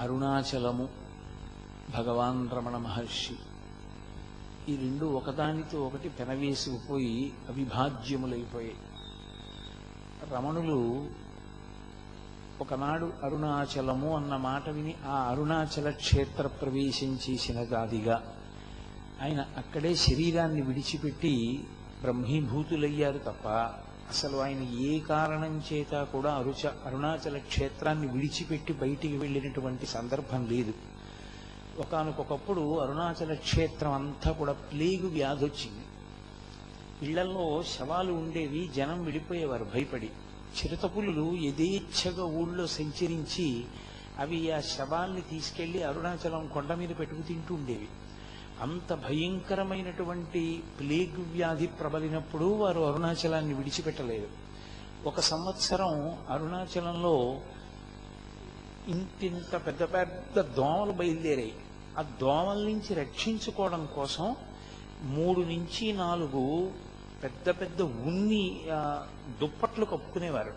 అరుణాచలము భగవాన్ రమణ మహర్షి. ఈ రెండు ఒకదానితో ఒకటి పెనవేసుకుపోయి అవిభాజ్యములైపోయాయి. రమణులు ఒకనాడు అరుణాచలము అన్న మాట విని ఆ అరుణాచల క్షేత్ర ప్రవేశం చేసిన గాదిగా ఆయన అక్కడే శరీరాన్ని విడిచిపెట్టి బ్రహ్మీభూతులయ్యారు తప్ప అసలు ఆయన ఏ కారణం చేత కూడా అరుచ అరుణాచల క్షేత్రాన్ని విడిచిపెట్టి బయటికి వెళ్ళినటువంటి సందర్భం లేదు. ఒకనకొకప్పుడు అరుణాచల క్షేత్రం అంతా కూడా ప్లేగు వ్యాధి వచ్చింది. ఇళ్ళలో శవాలు ఉండేవి జనం విడిపోయేవారు భయపడి. చిరుతపులు యథేచ్ఛగా ఊళ్ళో సంచరించి అవి ఆ శవాల్ని తీసుకెళ్ళి అరుణాచలం కొండ మీద పెట్టుకు తింటూ ఉండేవి. అంత భయంకరమైనటువంటి ప్లేగ్ వ్యాధి ప్రబలినప్పుడు వారు అరుణాచలాన్ని విడిచిపెట్టలేదు. ఒక సంవత్సరం అరుణాచలంలో ఇంతింత పెద్ద పెద్ద దోమలు బయలుదేరాయి. ఆ దోమల నుంచి రక్షించుకోవడం కోసం మూడు నుంచి నాలుగు పెద్ద పెద్ద ఉన్ని దుప్పట్లు కప్పుకునేవారు.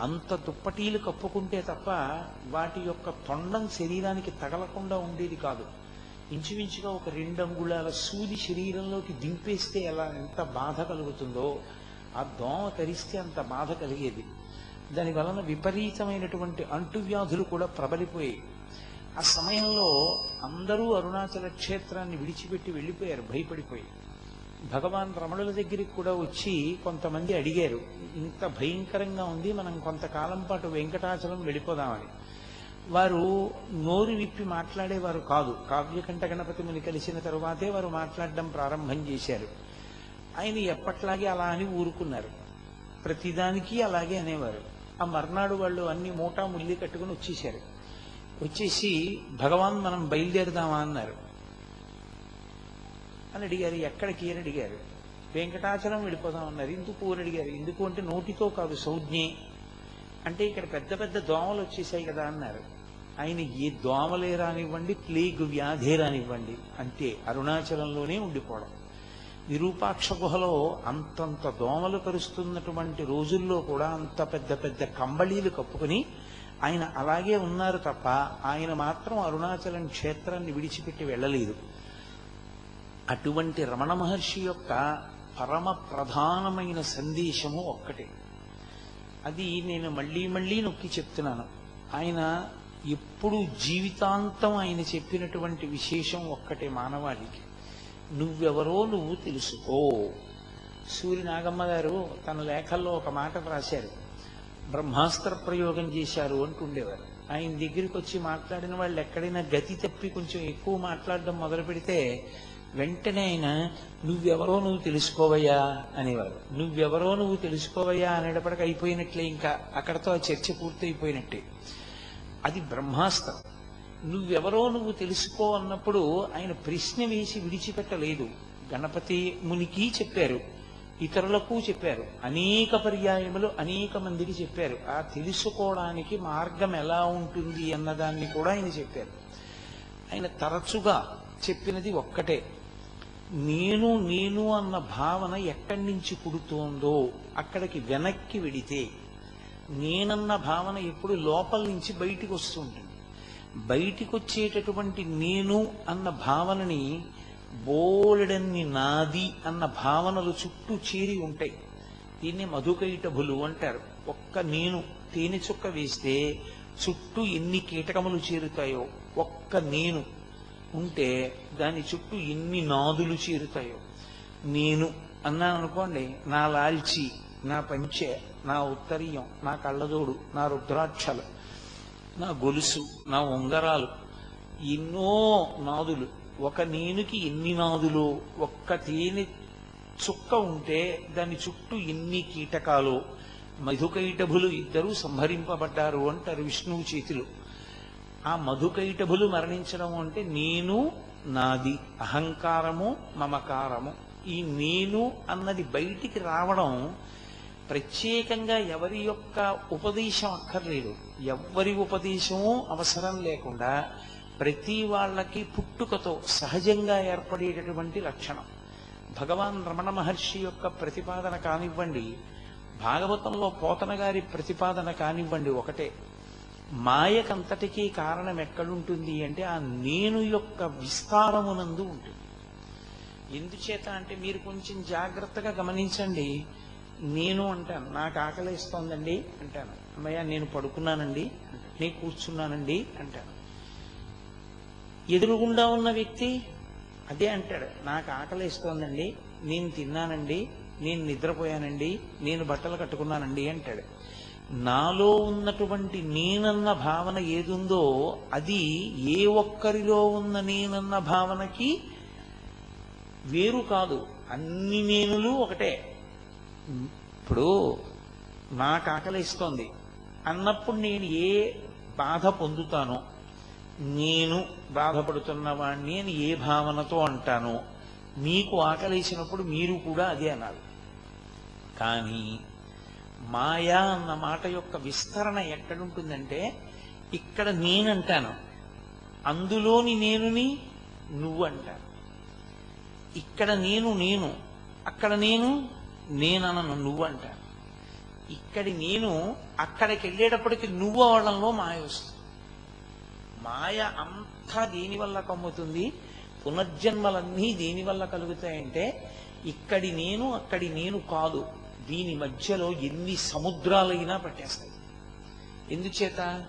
అంత దుప్పటీలు కప్పుకుంటే తప్ప వాటి యొక్క తొండం శరీరానికి తగలకుండా ఉండేది కాదు. ఇంచుమించుగా ఒక రెండు అంగుళాల సూది శరీరంలోకి దింపేస్తే ఎలా ఎంత బాధ కలుగుతుందో ఆ దోమ తరిస్తే అంత బాధ కలిగేది. దాని వలన విపరీతమైనటువంటి అంటువ్యాధులు కూడా ప్రబలిపోయాయి. ఆ సమయంలో అందరూ అరుణాచల క్షేత్రాన్ని విడిచిపెట్టి వెళ్ళిపోయారు భయపడిపోయి. భగవాన్ రమణుల దగ్గరికి కూడా వచ్చి కొంతమంది అడిగారు ఇంత భయంకరంగా ఉంది మనం కొంతకాలం పాటు వెంకటాచలం వెళ్ళిపోదామని. వారు నోరు విప్పి మాట్లాడేవారు కాదు. కావ్యకంఠ గణపతి ముని కలిసిన తరువాతే వారు మాట్లాడడం ప్రారంభం చేశారు. ఆయన ఎప్పట్లాగే అలా అని ఊరుకున్నారు. ప్రతిదానికి అలాగే అనేవారు. ఆ మర్నాడు వాళ్ళు అన్ని మూటా ముల్లి కట్టుకుని వచ్చేశారు. వచ్చేసి భగవాన్ మనం బయలుదేరదామా? అన్నారు. అని అడిగారు ఎక్కడికి? అని అడిగారు. వెంకటాచలం వెళ్ళిపోదాం అన్నారు. ఎందుకు? అని అడిగారు. ఎందుకు అంటే నోటితో కాదు సౌజ్ఞే. అంటే ఇక్కడ పెద్ద పెద్ద దోమలు వచ్చేసాయి కదా అన్నారు. ఆయన ఏ దోమలే రానివ్వండి ప్లేగ్ వ్యాధే రానివ్వండి అంతే అరుణాచలంలోనే ఉండిపోవడం. విరూపాక్ష గుహలో అంతంత దోమలు కరుస్తున్నటువంటి రోజుల్లో కూడా అంత పెద్ద పెద్ద కంబళీలు కప్పుకుని ఆయన అలాగే ఉన్నారు తప్ప ఆయన మాత్రం అరుణాచలం క్షేత్రాన్ని విడిచిపెట్టి వెళ్ళలేదు. అటువంటి రమణ మహర్షి యొక్క పరమ ప్రధానమైన సందేశము ఒక్కటే. అది నేను మళ్ళీ మళ్ళీ నొక్కి చెప్తున్నాను. ఆయన ఎప్పుడు జీవితాంతం ఆయన చెప్పినటువంటి విశేషం ఒక్కటే మానవాళికి. నువ్వెవరో నువ్వు తెలుసుకో. సూర్య నాగమ్మ గారు తన లేఖల్లో ఒక మాట రాశారు. బ్రహ్మాస్త్ర ప్రయోగం చేశారు అంటుండేవారు. ఆయన దగ్గరికి వచ్చి మాట్లాడిన వాళ్ళు ఎక్కడైనా గతి తప్పి కొంచెం ఎక్కువ మాట్లాడడం మొదలు పెడితే వెంటనే ఆయన నువ్వెవరో నువ్వు తెలుసుకోవయ్యా అనేవారు. నువ్వెవరో నువ్వు తెలుసుకోవయ్యా అనేటప్పటికి అయిపోయినట్లే ఇంకా. అక్కడతో ఆ చర్చ పూర్తి అయిపోయినట్టే అది బ్రహ్మాస్త్రం. నువ్వెవరో నువ్వు తెలుసుకో అన్నప్పుడు ఆయన ప్రశ్న వేసి విడిచిపెట్టలేదు. గణపతి మునికి చెప్పారు ఇతరులకు చెప్పారు అనేక పర్యాయములు అనేక మందికి చెప్పారు. ఆ తెలుసుకోవడానికి మార్గం ఎలా ఉంటుంది అన్నదాన్ని కూడా ఆయన చెప్పారు. ఆయన తరచుగా చెప్పినది ఒక్కటే నేను నేను అన్న భావన ఎక్కడి నుంచి పుడుతోందో అక్కడికి వెనక్కి వెడితే నేనన్న భావన ఎప్పుడు లోపల నుంచి బయటికి వస్తుంటుంది బయటికి వచ్చేటటువంటి నేను అన్న భావనని బోలెడన్ని నాది అన్న భావనలు చుట్టూ చేరి ఉంటాయి. దీన్ని మధుకైటభులు అంటారు. ఒక్క నేను తేనె చుక్క వేస్తే చుట్టూ ఎన్ని కీటకములు చేరుతాయో ఒక్క నేను ఉంటే దాని చుట్టూ ఎన్ని నాదులు చేరుతాయో. నేను అన్నాను అనుకోండి నా లాల్చి నా పంచె నా ఉత్తరీయం నా కళ్ళజోడు నా రుద్రాక్షలు నా గొలుసు నా ఉంగరాలు ఎన్నో నాదులు. ఒక నేనుకి ఎన్ని నాదులు? ఒక్క తేనె చుక్క ఉంటే దాని చుట్టూ ఎన్ని కీటకాలు? మధుకైటభులు ఇద్దరూ సంహరింపబడ్డారు అంటారు విష్ణువు చేతిలో. ఆ మధుకైటభులు మరణించడం అంటే నేను నాది అహంకారము మమకారము. ఈ నేను అన్నది బయటికి రావడం ప్రత్యేకంగా ఎవరి యొక్క ఉపదేశం అక్కర్లేదు. ఎవరి ఉపదేశము అవసరం లేకుండా ప్రతి వాళ్ళకి పుట్టుకతో సహజంగా ఏర్పడేటటువంటి లక్షణం. భగవాన్ రమణ మహర్షి యొక్క ప్రతిపాదన కానివ్వండి భాగవతంలో పోతన గారి ప్రతిపాదన కానివ్వండి ఒకటే. మాయకంతటికీ కారణం ఎక్కడుంటుంది అంటే ఆ నేను యొక్క విస్తారమునందు ఉంటుంది. ఎందుచేత అంటే మీరు కొంచెం జాగ్రత్తగా గమనించండి నేను అంటాను నాకు ఆకలి ఇస్తోందండి అంటాను. అమ్మయ్య నేను పడుకున్నానండి నేను కూర్చున్నానండి అంటాను. ఎదురుగుండా ఉన్న వ్యక్తి అదే అంటాడు నాకు ఆకలి ఇస్తోందండి నేను తిన్నానండి నేను నిద్రపోయానండి నేను బట్టలు కట్టుకున్నానండి అంటాడు. నాలో ఉన్నటువంటి నేనన్న భావన ఏదుందో అది ఏ ఒక్కరిలో ఉన్న నేనన్న భావనకి వేరు కాదు. అన్ని నేనులు ఒకటే. ఇప్పుడు నాకు ఆకలిస్తోంది అన్నప్పుడు నేను ఏ బాధ పొందుతానో నేను బాధపడుతున్న వాణ్ణి అని ఏ భావనతో అంటానో మీకు ఆకలేసినప్పుడు మీరు కూడా అదే అన్నారు కానీ మాయా అన్న మాట యొక్క విస్తరణ ఎక్కడుంటుందంటే ఇక్కడ నేనంటాను. అందులోని నేనుని నువ్వు అంటాను ఇక్కడ నేను నేను అక్కడ నేను నేనను నువ్వు ఇక్కడి నేను అక్కడికి వెళ్ళేటప్పటికి నువ్వు అవడంలో మాయ వస్తుంది. మాయ అంతా దేని వల్ల కమ్ముతుంది? పునర్జన్మలన్నీ దేని వల్ల కలుగుతాయంటే ఇక్కడి నేను అక్కడి నేను కాదు దీని మధ్యలో ఎన్ని సముద్రాలైనా పట్టేస్తాయి. ఎందుచేత?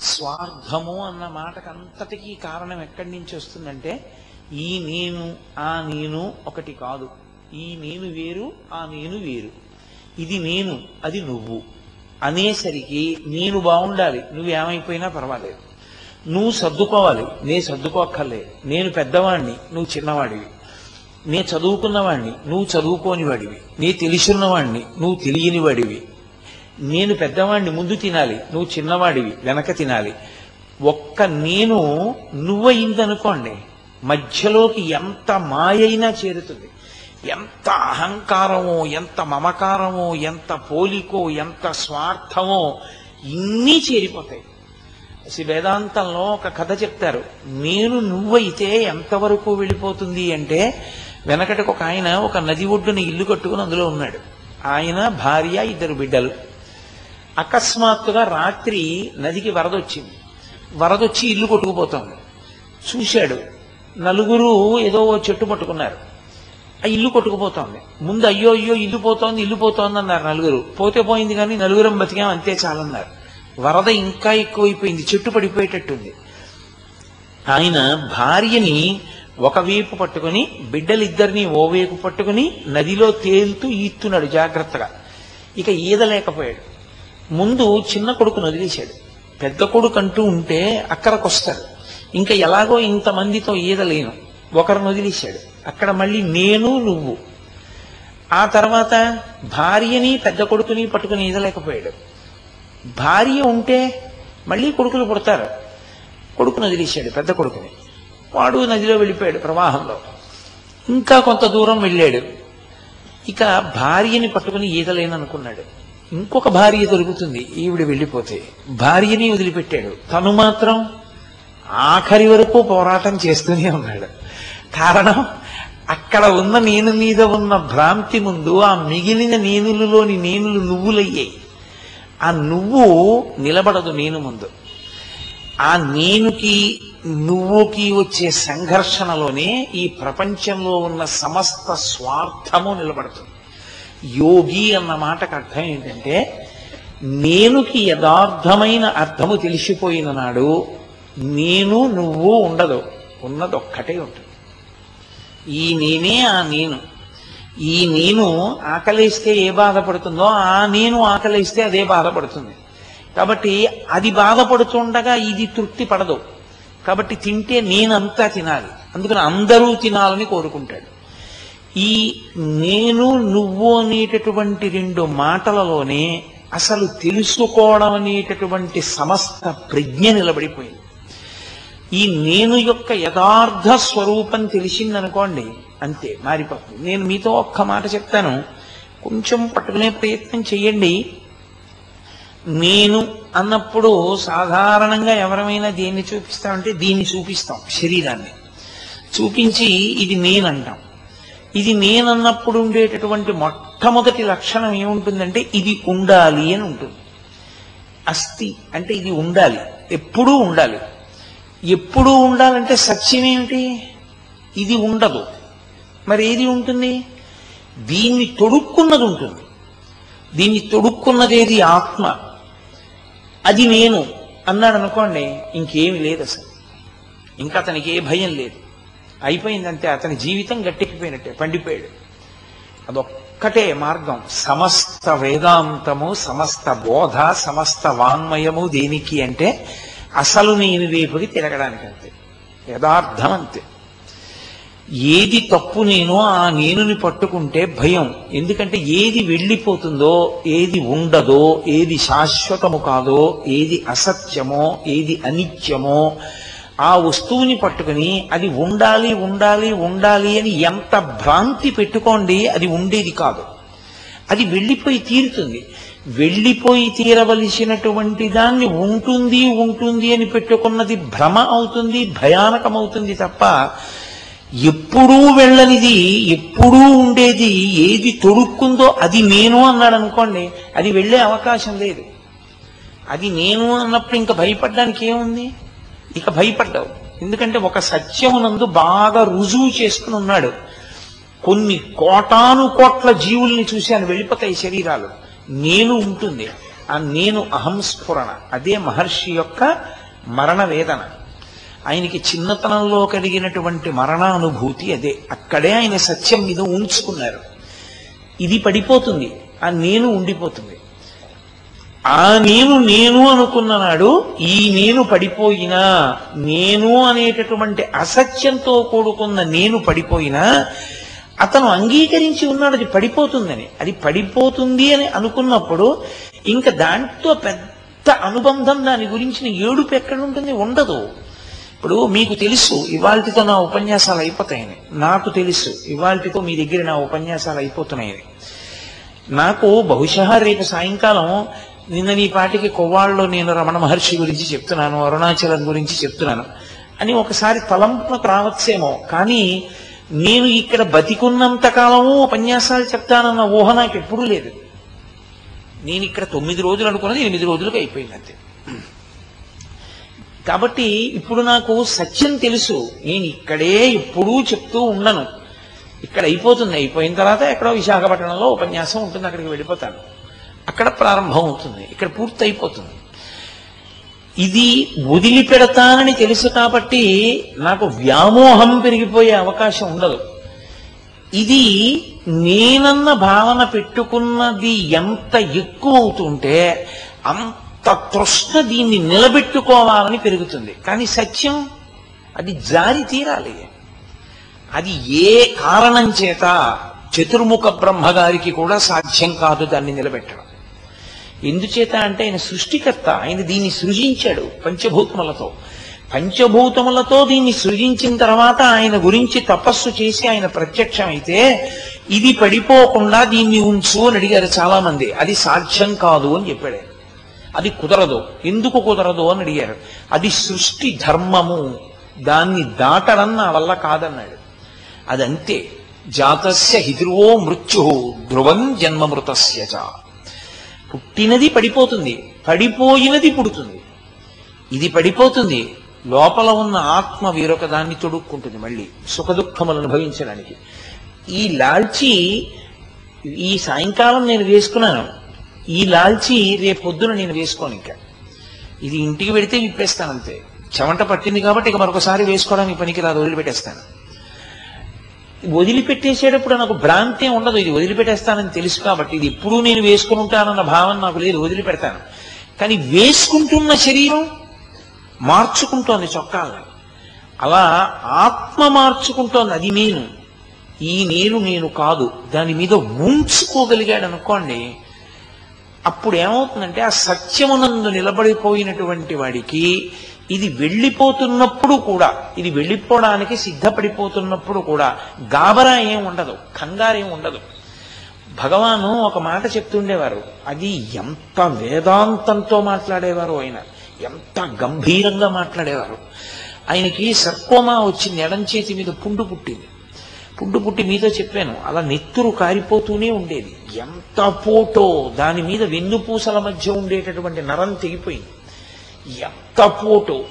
స్వార్థము అన్న మాటకంతటికీ కారణం ఎక్కడి నుంచి వస్తుందంటే ఈ నేను ఆ నేను ఒకటి కాదు. ఈ నేను వేరు ఆ నేను వేరు. ఇది నేను అది నువ్వు. అనేసరికి నేను బాగుండాలి. నువ్వేమైపోయినా పర్వాలేదు. నువ్వు సర్దుకోవాలి. నేను సర్దుకోక్కర్లేదు నేను పెద్దవాణ్ణి. నువ్వు చిన్నవాడివి. నేను చదువుకున్నవాణ్ణి. నువ్వు చదువుకోని వాడివి నీ తెలుసున్నవాణ్ణి నువ్వు తెలియని వాడివి నేను పెద్దవాణ్ణి ముందు తినాలి. నువ్వు చిన్నవాడివి. వెనక తినాలి. ఒక్క నేను నువ్వయిందనుకోండి మధ్యలోకి ఎంత మాయైనా చేరుతుంది. ఎంత అహంకారమో ఎంత మమకారమో ఎంత పోలికో ఎంత స్వార్థమో ఇన్ని చేరిపోతాయి. శ్రీ వేదాంతంలో ఒక కథ చెప్తారు. నేను నువ్వైతే ఎంతవరకు వెళ్ళిపోతుంది అంటే వెనకటికి ఒక ఆయన ఒక నది ఒడ్డున ఇల్లు కట్టుకుని అందులో ఉన్నాడు. ఆయన భార్య ఇద్దరు బిడ్డలు. అకస్మాత్తుగా రాత్రి నదికి వరదొచ్చింది. వరదొచ్చి ఇల్లు కొట్టుకుపోతోంది. చూశాడు. నలుగురు ఏదో చెట్టు పట్టుకున్నారు. ఆ ఇల్లు కొట్టుకుపోతోంది. ముందు అయ్యో అయ్యో ఇల్లు పోతోంది ఇల్లు పోతోంది అన్నారు నలుగురు. పోతే పోయింది కానీ నలుగురం బతికాం అంతే చాలన్నారు. వరద ఇంకా ఎక్కువైపోయింది చెట్టు పడిపోయేటట్టుంది. ఆయన భార్యని ఒకవైపు పట్టుకుని బిడ్డలిద్దరిని ఓవైపు పట్టుకుని నదిలో తేలుతూ ఈత్తున్నాడు జాగ్రత్తగా. ఇక ఈదలేకపోయాడు. ముందు చిన్న కొడుకును వదిలేశాడు. పెద్ద కొడుకు అంటూ ఉంటే అక్కడికొస్తాడు ఇంకా ఎలాగో ఇంతమందితో ఈదలేను. ఒకరిని వదిలేశాడు. అక్కడ మళ్ళీ నేను నువ్వు. ఆ తర్వాత భార్యని పెద్ద కొడుకుని పట్టుకుని ఈదలేకపోయాడు. భార్య ఉంటే మళ్ళీ కొడుకులు పుడతారు. కొడుకును వదిలేశాడు పెద్ద కొడుకుని. వాడు నదిలో వెళ్ళిపోయాడు ప్రవాహంలో. ఇంకా కొంత దూరం వెళ్ళాడు. ఇక భార్యని పట్టుకుని ఈదలేననుకున్నాడు. ఇంకొక భార్య దొరుకుతుంది ఈవిడ వెళ్ళిపోతే. భార్యని వదిలిపెట్టాడు. తను మాత్రం ఆఖరి వరకు పోరాటం చేస్తూనే ఉన్నాడు. కారణం అక్కడ ఉన్న నేను మీద ఉన్న భ్రాంతి ముందు ఆ మిగిలిన నేనులలోని నేనులు నువ్వులయ్యాయి ఆ నువ్వు నిలబడదు నేను ముందు. ఆ నేనుకి నువ్వుకి వచ్చే సంఘర్షణలోనే ఈ ప్రపంచంలో ఉన్న సమస్త స్వార్థము నిలబడుతుంది. యోగి అన్న మాటకు అర్థం ఏంటంటే నేనుకి యథార్థమైన అర్థము తెలిసిపోయిన నాడు నేను నువ్వు ఉండదు. ఉన్నది ఒక్కటే ఉంటుంది. ఈ నేనే ఆ నేను. ఈ నేను ఆకలిస్తే ఏ బాధపడుతుందో ఆ నేను ఆకలిస్తే అదే బాధపడుతుంది. కాబట్టి అది బాధపడుతుండగా ఇది తృప్తి పడదు. కాబట్టి తింటే నేనంతా తినాలి. అందుకని అందరూ తినాలని కోరుకుంటాడు. ఈ నేను నువ్వు అనేటటువంటి రెండు మాటలలోనే అసలు తెలుసుకోవడం అనేటటువంటి సమస్త ప్రజ్ఞ నిలబడిపోయింది. ఈ నేను యొక్క యథార్థ స్వరూపం తెలిసిందనుకోండి అంతే మారిపోతుంది. నేను మీతో ఒక్క మాట చెప్తాను కొంచెం పట్టుకునే ప్రయత్నం చేయండి నేను అన్నప్పుడు సాధారణంగా ఎవరమైనా దేన్ని చూపిస్తామంటే దీన్ని చూపిస్తాం శరీరాన్ని. చూపించి ఇది నేనంటాం. ఇది నేనన్నప్పుడు ఉండేటటువంటి మొట్టమొదటి లక్షణం ఏముంటుందంటే ఇది ఉండాలి అని ఉంటుంది. అస్థి అంటే ఇది ఉండాలి ఎప్పుడూ ఉండాలి. ఎప్పుడూ ఉండాలంటే సత్యం ఏమిటి? ఇది ఉండదు. మరి ఏది ఉంటుంది? దీన్ని తొడుక్కున్నది ఉంటుంది. దీన్ని తొడుక్కున్నది ఏది? ఆత్మ. అది నేను అన్నాడు అనుకోండి ఇంకేమి లేదు అసలు. ఇంకా అతనికి ఏ భయం లేదు. అయిపోయిందంటే అతని జీవితం గట్టెక్కిపోయినట్టే పండిపోయాడు. అదొక్కటే మార్గం. సమస్త వేదాంతము సమస్త బోధ సమస్త వాంగ్మయము దేనికి అంటే అసలు నేను వైపుకి తిరగడానికి అంతే యథార్థం అంతే ఏది తప్పు నేను ఆ నేనుని పట్టుకుంటే భయం. ఎందుకంటే ఏది వెళ్ళిపోతుందో ఏది ఉండదో ఏది శాశ్వతము కాదో ఏది అసత్యమో ఏది అనిత్యమో ఆ వస్తువుని పట్టుకుని అది ఉండాలి ఉండాలి ఉండాలి అని ఎంత భ్రాంతి పెట్టుకోండి అది ఉండేది కాదు. అది వెళ్ళిపోయి తీరుతుంది. వెళ్ళిపోయి తీరవలసినటువంటి దాన్ని ఉంటుంది ఉంటుంది అని పెట్టుకున్నది భ్రమ అవుతుంది భయానకమవుతుంది తప్ప ఎప్పుడూ వెళ్ళనిది ఎప్పుడూ ఉండేది ఏది తొడుక్కుందో అది నేను అన్నాడు అనుకోండి అది వెళ్ళే అవకాశం లేదు. అది నేను అన్నప్పుడు ఇంకా భయపడడానికి ఏముంది? ఇక భయపడ్డావు. ఎందుకంటే ఒక సత్యమునందు బాగా రుజువు చేసుకుని ఉన్నాడు. కొన్ని కోటాను కోట్ల జీవుల్ని చూశాను వెళ్ళిపోతాయి శరీరాలు. నేను ఉంటుంది. ఆ నేను అహంస్ఫురణ అదే మహర్షి యొక్క మరణ వేదన. ఆయనకి చిన్నతనంలో కలిగినటువంటి మరణానుభూతి అదే. అక్కడే ఆయన సత్యం మీద ఉంచుకున్నారు ఇది పడిపోతుంది. ఆ నేను ఉండిపోతుంది. ఆ నేను నేను అనుకున్న నాడు ఈ నేను పడిపోయినా నేను అనేటటువంటి అసత్యంతో కూడుకున్న నేను పడిపోయినా అతను అంగీకరించి ఉన్నాడు అది పడిపోతుందని. అది పడిపోతుంది అని అనుకున్నప్పుడు ఇంకా దాంతో పెద్ద అనుబంధం దాని గురించిన ఏడుపు ఎక్కడ ఉంటుంది ఉండదు. ఇప్పుడు మీకు తెలుసు ఇవాళతో నా ఉపన్యాసాలు అయిపోతాయని. నాకు తెలుసు ఇవాళతో మీ దగ్గర నా ఉపన్యాసాలు అయిపోతున్నాయని నాకు బహుశా రేపు సాయంకాలం నిన్న నీ పాటికి కొవ్వాళ్ళలో నేను రమణ మహర్షి గురించి చెప్తున్నాను అరుణాచలం గురించి చెప్తున్నాను అని ఒకసారి తలంపునకు రావచ్చేమో. కానీ నేను ఇక్కడ బతికున్నంత కాలము ఉపన్యాసాలు చెప్తానన్న ఊహ నాకు ఎప్పుడూ లేదు. నేను ఇక్కడ తొమ్మిది రోజులు అనుకున్నది ఎనిమిది రోజులకు అయిపోయింది అంతే. కాబట్టి ఇప్పుడు నాకు సత్యం తెలుసు. నేను ఇక్కడే ఎప్పుడూ చెప్తూ ఉండను. ఇక్కడ అయిపోతుంది. అయిపోయిన తర్వాత ఎక్కడో విశాఖపట్నంలో ఉపన్యాసం ఉంటుంది. అక్కడికి వెళ్ళిపోతాను. అక్కడ ప్రారంభం అవుతుంది. ఇక్కడ పూర్తి అయిపోతుంది ఇది వదిలిపెడతానని తెలుసు కాబట్టి నాకు వ్యామోహం పెరిగిపోయే అవకాశం ఉండదు. ఇది నేనన్న భావన పెట్టుకున్నది ఎంత ఎక్కువ అవుతుంటే అంత తృష్ణ దీన్ని నిలబెట్టుకోవాలని పెరుగుతుంది. కానీ సత్యం అది జారి తీరాలి. అది ఏ కారణం చేత చతుర్ముఖ బ్రహ్మగారికి కూడా సాధ్యం కాదు దాన్ని నిలబెట్టడం. ఎందుచేత అంటే ఆయన సృష్టికర్త ఆయన దీన్ని సృజించాడు పంచభూతములతో. పంచభూతములతో దీన్ని సృజించిన తర్వాత ఆయన గురించి తపస్సు చేసి ఆయన ప్రత్యక్షమైతే ఇది పడిపోకుండా దీన్ని ఉంచు అని అడిగారు చాలా మంది అది సాధ్యం కాదు అని చెప్పాడు అది కుదరదు. ఎందుకు కుదరదు అని అడిగారు. అది సృష్టి ధర్మము. దాన్ని దాటడం నా వల్ల కాదన్నాడు. అదంతే. జాతస్య హిద్రువో మృత్యు. ధ్రువం జన్మమృతస్య చ. పుట్టినది పడిపోతుంది పడిపోయినది పుడుతుంది. ఇది పడిపోతుంది లోపల ఉన్న ఆత్మ వేరొక దాన్ని తొడుక్కుంటుంది మళ్ళీ సుఖదుఖములను అనుభవించడానికి. ఈ లాల్చి ఈ సాయంకాలం నేను వేసుకున్నాను. ఈ లాల్చి రేపు పొద్దున నేను వేసుకోను ఇంకా. ఇది ఇంటికి పెడితే విప్పేస్తాను అంతే. చెమట పట్టింది కాబట్టి ఇక మరొకసారి వేసుకోవడానికి పనికి రాదు వదిలిపెట్టేస్తాను. వదిలిపెట్టేసేటప్పుడు నాకు భ్రాంతి ఉండదు. ఇది వదిలిపెట్టేస్తానని తెలుసు కాబట్టి ఇది ఎప్పుడూ నేను వేసుకుని ఉంటానన్న భావన నాకు లేదు. వదిలిపెడతాను. కానీ వేసుకుంటున్న శరీరం మార్చుకుంటోంది చొక్కాలని అలా ఆత్మ మార్చుకుంటోంది. అది నేను. ఈ నేను నేను కాదు. దాని మీద ఉంచుకోగలిగాడు అనుకోండి అప్పుడు ఏమవుతుందంటే ఆ సత్యమునందు నిలబడిపోయినటువంటి వాడికి ఇది వెళ్ళిపోతున్నప్పుడు కూడా ఇది వెళ్ళిపోవడానికి సిద్ధపడిపోతున్నప్పుడు కూడా గాబరా ఏం ఉండదు కంగారేం ఉండదు. భగవాను ఒక మాట చెప్తుండేవారు అది ఎంత వేదాంతంతో మాట్లాడేవారు ఆయన ఎంత గంభీరంగా మాట్లాడేవారు. ఆయనకి సర్కోమా వచ్చింది ఎడం చేతి మీద పుండు పుట్టింది. పుండు పుట్టి మీతో చెప్పాను అలా నెత్తురు కారిపోతూనే ఉండేది. ఎంత పోటో దాని మీద వెన్నుపూసల మధ్య ఉండేటటువంటి నరం తెగిపోయింది. ఎంత పోటు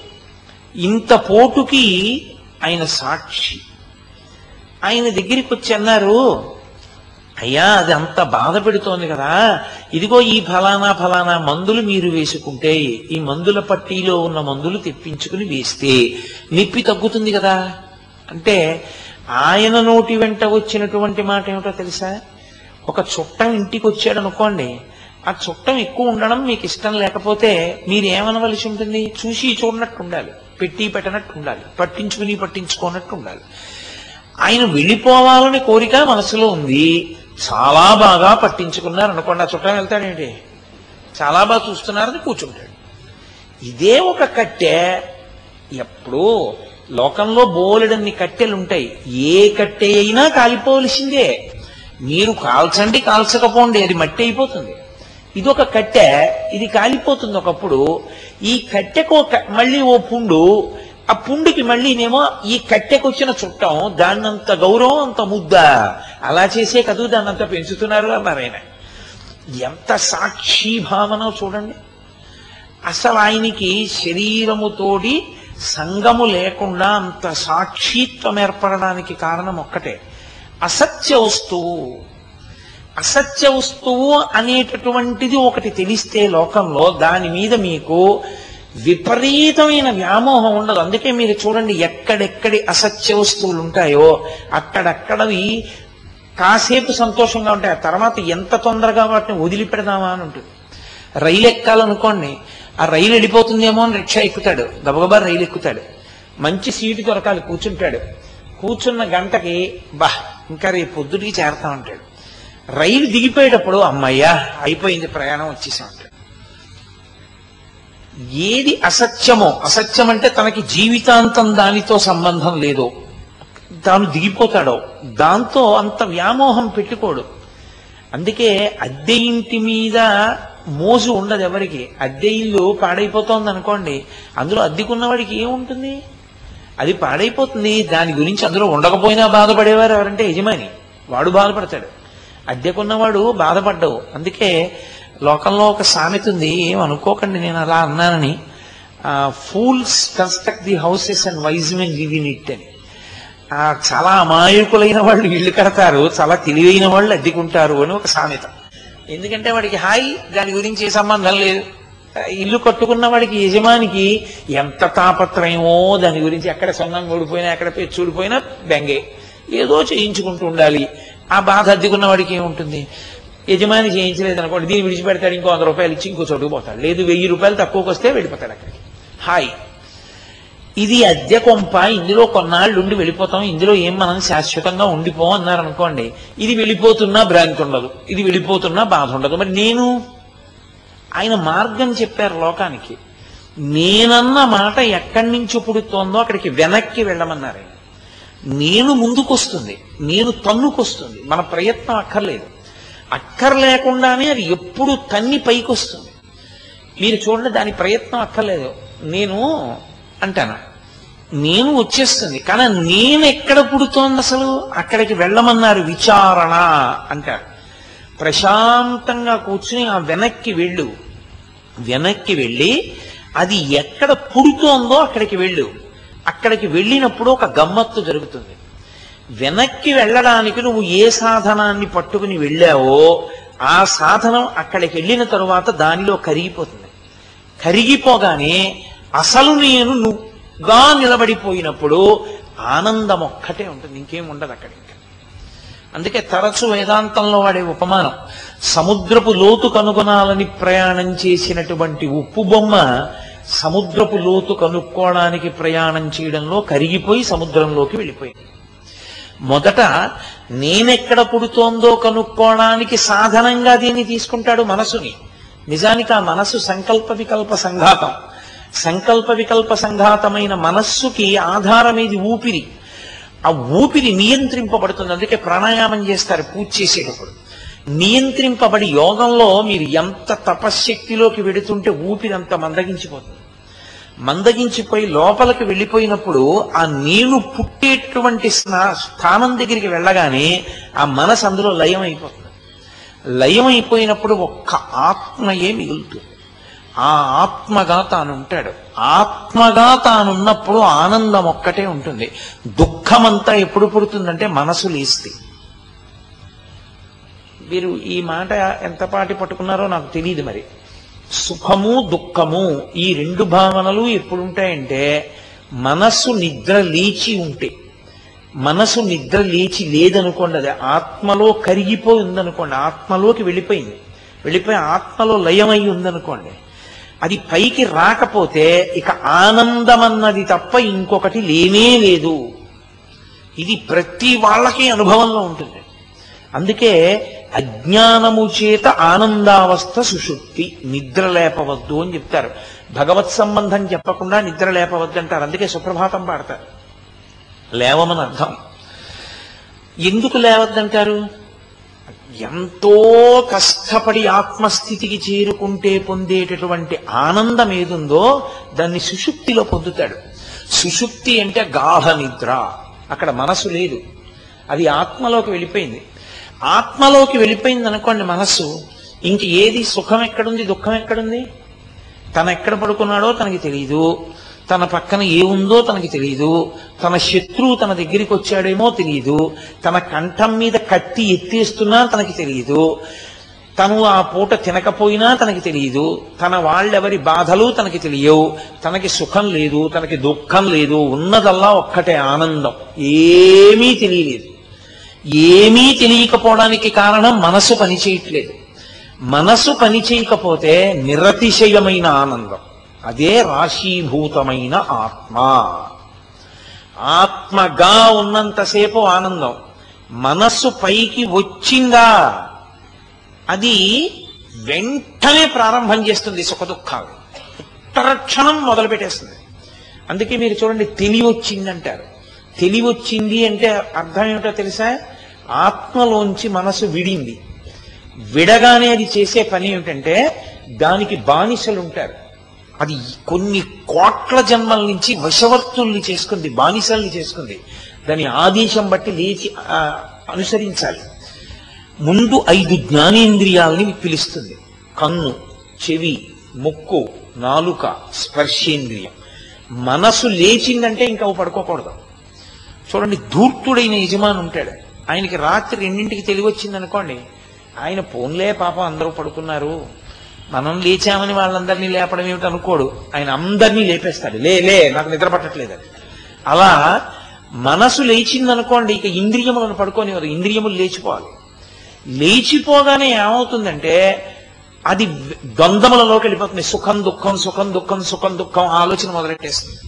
ఇంత పోటుకి ఆయన సాక్షి. ఆయన దగ్గరికి వచ్చి అన్నారు అయ్యా అది అంత బాధ పెడుతోంది కదా. ఇదిగో ఈ ఫలానా ఫలానా మందులు మీరు వేసుకుంటే ఈ మందుల పట్టీలో ఉన్న మందులు తెప్పించుకుని వేస్తే నొప్పి తగ్గుతుంది కదా. అంటే ఆయన నోటి వెంట వచ్చినటువంటి మాట ఏమిటో తెలుసా? ఒక చుట్టం ఇంటికి వచ్చాడు అనుకోండి ఆ చుట్టం ఎక్కువ ఉండడం మీకు ఇష్టం లేకపోతే మీరు ఏమనవలసి ఉంటుంది? చూసి చూడనట్టు ఉండాలి. పెట్టి పెట్టనట్టు ఉండాలి. పట్టించుకుని పట్టించుకోనట్టు ఉండాలి. ఆయన వెళ్ళిపోవాలని కోరిక మనసులో ఉంది. చాలా బాగా పట్టించుకున్నారు అనుకోండి. ఆ చుట్టం వెళ్తాడేంటి? చాలా బాగా చూస్తున్నారని కూర్చుంటాడు. ఇదే ఒక కట్టె ఎప్పుడూ లోకంలో బోలెడన్ని కట్టెలు ఉంటాయి. ఏ కట్టె అయినా కాలిపోవలసిందే. మీరు కాల్చండి కాల్చకపోండి. అది మట్టి అయిపోతుంది. ఇదొక కట్టె ఇది కాలిపోతుంది ఒకప్పుడు. ఈ కట్టెకు మళ్ళీ ఓ పుండు ఆ పుండుకి మళ్ళీనేమో ఈ కట్టెకు వచ్చిన చుట్టం దాన్నంత గౌరవం అంత ముద్ద. అలా చేసే కదూ దాన్నంత పెంచుతున్నారు అన్నారు ఆయన ఎంత సాక్షి భావన చూడండి. అసలు ఆయనకి శరీరముతోటి సంగము లేకుండా అంత సాక్షిత్వం ఏర్పడడానికి కారణం ఒక్కటే. అసత్య వస్తువు. అసత్య వస్తువు అనేటటువంటిది ఒకటి తెలిస్తే లోకంలో దాని మీద మీకు విపరీతమైన వ్యామోహం ఉండదు. అందుకే మీరు చూడండి ఎక్కడెక్కడి అసత్య వస్తువులు ఉంటాయో అక్కడక్కడవి కాసేపు సంతోషంగా ఉంటాయి. ఆ తర్వాత ఎంత తొందరగా వాటిని వదిలిపెడదామా అని ఉంటుంది. రైలు ఎక్కాలనుకోండి ఆ రైలు వెళ్ళిపోతుందేమో అని రిక్షా ఎక్కుతాడు. గబగబా రైలు ఎక్కుతాడు. మంచి సీటు దొరకాలి కూర్చుంటాడు. కూర్చున్న గంటకి బా ఇంకా రేపు పొద్దుటికి చేరతా ఉంటాడు రైలు దిగిపోయేటప్పుడు అమ్మయ్యా అయిపోయింది ప్రయాణం వచ్చేసాం ఏది అసత్యమో అసత్యం అంటే తనకి జీవితాంతం దానితో సంబంధం లేదో. తాను దిగిపోతాడో దాంతో అంత వ్యామోహం పెట్టుకోడు. అందుకే అద్దె ఇంటి మీద మోజు ఉండదు ఎవరికి. అద్దె ఇల్లు పాడైపోతోంది అనుకోండి అందులో అద్దెకున్నవాడికి ఏముంటుంది అది పాడైపోతుంది దాని గురించి అందులో ఉండకపోయినా బాధపడేవారు ఎవరంటే యజమాని. వాడు బాధపడతాడు. అద్దెకున్నవాడు బాధపడ్డావు. అందుకే లోకంలో ఒక సామెత ఉంది ఏమనుకోకండి నేను అలా అన్నానని. Fools construct the houses and wise men live in it అని. చాలా అమాయకులైన వాళ్ళు ఇల్లు కడతారు చాలా తెలివైన వాళ్ళు అద్దెకుంటారు అని ఒక సామెత. ఎందుకంటే వాడికి హాయ్ దాని గురించి ఏ సంబంధం లేదు. ఇల్లు కట్టుకున్న వాడికి యజమానికి ఎంత తాపత్రయమో దాని గురించి ఎక్కడ సొన్నం ఓడిపోయినా ఎక్కడ పెచ్చు ఊడిపోయినా బెంగే. ఏదో చేయించుకుంటూ ఉండాలి. ఆ బాధ అద్దెకున్న వాడికి ఏముంటుంది? యజమాని చేయించలేదు అనుకోండి దీన్ని విడిచిపెడతాడు ఇంకో వంద రూపాయలు ఇచ్చి ఇంకో చోటుకు పోతాడు. లేదు వెయ్యి రూపాయలు తక్కువకి వస్తే వెళ్ళిపోతాడు అక్కడికి. హాయ్. ఇది అద్దె కొంప ఇందులో కొన్నాళ్ళు ఉండి వెళ్ళిపోతాం ఇందులో ఏం మనం శాశ్వతంగా ఉండిపోం అన్నారు అనుకోండి ఇది వెళ్ళిపోతున్నా భ్రాంతి ఉండదు ఇది వెళ్ళిపోతున్నా బాధ ఉండదు. మరి నేను? ఆయన మార్గం చెప్పారు లోకానికి. నేనన్న మాట ఎక్కడి నుంచి పుడుతోందో అక్కడికి వెనక్కి వెళ్ళమన్నారు ఆయన. నేను ముందుకొస్తుంది నేను తన్నుకొస్తుంది మన ప్రయత్నం అక్కర్లేదు. అక్కర్లేకుండానే అది ఎప్పుడు తన్ని పైకొస్తుంది. మీరు చూడండి దాని ప్రయత్నం అక్కర్లేదు. నేను అంటాను నేను వచ్చేస్తుంది కానీ నేను ఎక్కడ పుడుతోంది అసలు? అక్కడికి వెళ్ళమన్నారు విచారణ అంటారు. ప్రశాంతంగా కూర్చుని ఆ వెనక్కి వెళ్ళు. వెనక్కి వెళ్ళి అది ఎక్కడ పుడుతోందో అక్కడికి వెళ్ళు. అక్కడికి వెళ్ళినప్పుడు ఒక గమ్మత్తు జరుగుతుంది. వెనక్కి వెళ్ళడానికి నువ్వు ఏ సాధనాన్ని పట్టుకుని వెళ్ళావో ఆ సాధనం అక్కడికి వెళ్ళిన తరువాత దానిలో కరిగిపోతుంది. కరిగిపోగానే అసలు నేను నువ్వుగా నిలబడిపోయినప్పుడు ఆనందం ఒక్కటే ఉంటుంది ఇంకేం ఉండదు అక్కడ అందుకే తరచు వేదాంతంలో వాడే ఉపమానం సముద్రపు లోతు కనుగొనాలని ప్రయాణం చేసినటువంటి ఉప్పు బొమ్మ సముద్రపు లోతు కనుక్కోవడానికి ప్రయాణం చేయడంలో కరిగిపోయి సముద్రంలోకి వెళ్ళిపోయింది మొదట నేనెక్కడ పుడుతోందో కనుక్కోవడానికి సాధనంగా దీన్ని తీసుకుంటాడు మనసుని. నిజానికి ఆ మనస్సు సంకల్ప వికల్ప సంఘాతం. సంకల్ప వికల్ప సంఘాతమైన మనస్సుకి ఆధారమేది ఊపిరి. ఆ ఊపిరి నియంత్రింపబడుతుంది. అందుకే ప్రాణాయామం చేస్తారు పూజ చేసేటప్పుడు. నియంత్రింపబడి యోగంలో మీరు ఎంత తపశ్శక్తిలోకి వెడుతుంటే ఊపిరి అంత మందగించిపోతుంది. మందగించిపోయి లోపలికి వెళ్ళిపోయినప్పుడు ఆ నీరు పుట్టేటువంటి స్థానం దగ్గరికి వెళ్ళగానే ఆ మనసు అందులో లయం అయిపోతుంది లయం అయిపోయినప్పుడు ఒక్క ఆత్మయే మిగులుతుంది. ఆ ఆత్మగా తానుంటాడు ఆత్మగా తానున్నప్పుడు ఆనందం ఒక్కటే ఉంటుంది. దుఃఖమంతా ఎప్పుడు పుడుతుందంటే మనసు లేస్తే. మీరు ఈ మాట ఎంతపాటి పట్టుకున్నారో నాకు తెలియదు మరి. సుఖము దుఃఖము ఈ రెండు భావనలు ఎప్పుడు ఉంటాయంటే మనస్సు నిద్ర లేచి ఉంటే. మనసు నిద్ర లేచి లేదనుకోండి అది ఆత్మలో కరిగిపోయి ఉందనుకోండి ఆత్మలోకి వెళ్ళిపోయింది. వెళ్ళిపోయి ఆత్మలో లయమై ఉందనుకోండి అది పైకి రాకపోతే ఇక ఆనందం అన్నది తప్ప ఇంకొకటి లేనే లేదు. ఇది ప్రతి వాళ్ళకి అనుభవంలో ఉంటుంది. అందుకే అజ్ఞానము చేత ఆనందావస్థ సుషుప్తి నిద్ర లేపవద్దు అని చెప్తారు. భగవత్ సంబంధం చెప్పకుండా నిద్ర లేపవద్దు అంటారు అందుకే సుప్రభాతం పాడతారు. లేవమని అర్థం. ఎందుకు లేవద్దంటారు? ఎంతో కష్టపడి ఆత్మస్థితికి చేరుకుంటే పొందేటటువంటి ఆనందం ఏదుందో దాన్ని సుషుప్తిలో పొందుతాడు. సుషుప్తి అంటే గాఢ నిద్ర. అక్కడ మనసు లేదు. అది ఆత్మలోకి వెళ్ళిపోయింది. ఆత్మలోకి వెళ్ళిపోయింది అనుకోండి మనస్సు ఇంక ఏది సుఖం ఎక్కడుంది దుఃఖం ఎక్కడుంది? తను ఎక్కడ పడుకున్నాడో తనకి తెలియదు తన పక్కన ఏముందో తనకి తెలియదు తన శత్రువు తన దగ్గరికి వచ్చాడేమో తెలియదు తన కంఠం మీద కత్తి ఎత్తేస్తున్నా తనకి తెలియదు తను ఆ పూట తినకపోయినా తనకి తెలియదు తన వాళ్ళెవరి బాధలు తనకి తెలియవు. తనకి సుఖం లేదు తనకి దుఃఖం లేదు. ఉన్నదల్లా ఒక్కటే ఆనందం. ఏమీ తెలియలేదు. ఏమీ తెలియకపోవడానికి కారణం మనసు పనిచేయట్లేదు మనసు పనిచేయకపోతే నిరతిశయమైన ఆనందం. అదే రాశీభూతమైన ఆత్మ. ఆత్మగా ఉన్నంతసేపు ఆనందం. మనస్సు పైకి వచ్చిందా? అది వెంటనే ప్రారంభం చేస్తుంది సుఖదుఖాలు. ఉత్తరక్షణం మొదలు పెట్టేస్తుంది అందుకే మీరు చూడండి తెలివి వచ్చిందంటారు. తెలివొచ్చింది అంటే అర్థం ఏమిటో తెలుసా? ఆత్మలోంచి మనసు విడింది. విడగానే అది చేసే పని ఏమిటంటే దానికి బానిసలు ఉంటారు అది కొన్ని కోట్ల జన్మల నుంచి వశవర్తుల్ని చేసుకుంది బానిసల్ని చేసుకుంది. దాని ఆదేశం బట్టి లేచి అనుసరించాలి. ముందు ఐదు జ్ఞానేంద్రియాలని పిలుస్తుంది. కన్ను చెవి ముక్కు నాలుక స్పర్శేంద్రియం. మనసు లేచిందంటే ఇంకా అవి పడుకోకూడదు. చూడండి ధూర్తుడైన యజమాని ఉంటాడు. ఆయనకి రాత్రి రెండింటికి తెలివి వచ్చింది అనుకోండి ఆయన పోన్లే పాపం అందరూ పడుకున్నారు. మనం లేచామని వాళ్ళందరినీ లేపడం ఏమిటి అనుకోడు. ఆయన అందరినీ లేపేస్తాడు. లే లే నాకు నిద్ర పట్టట్లేదు అలా మనసు లేచిందనుకోండి ఇక ఇంద్రియములను పడుకోనివారు ఇంద్రియములు లేచిపోవాలి. లేచిపోగానే ఏమవుతుందంటే అది ద్వంద్వములలోకి వెళ్ళిపోతుంది. సుఖం దుఃఖం సుఖం దుఃఖం సుఖం దుఃఖం ఆలోచన మొదలెట్టేస్తుంది.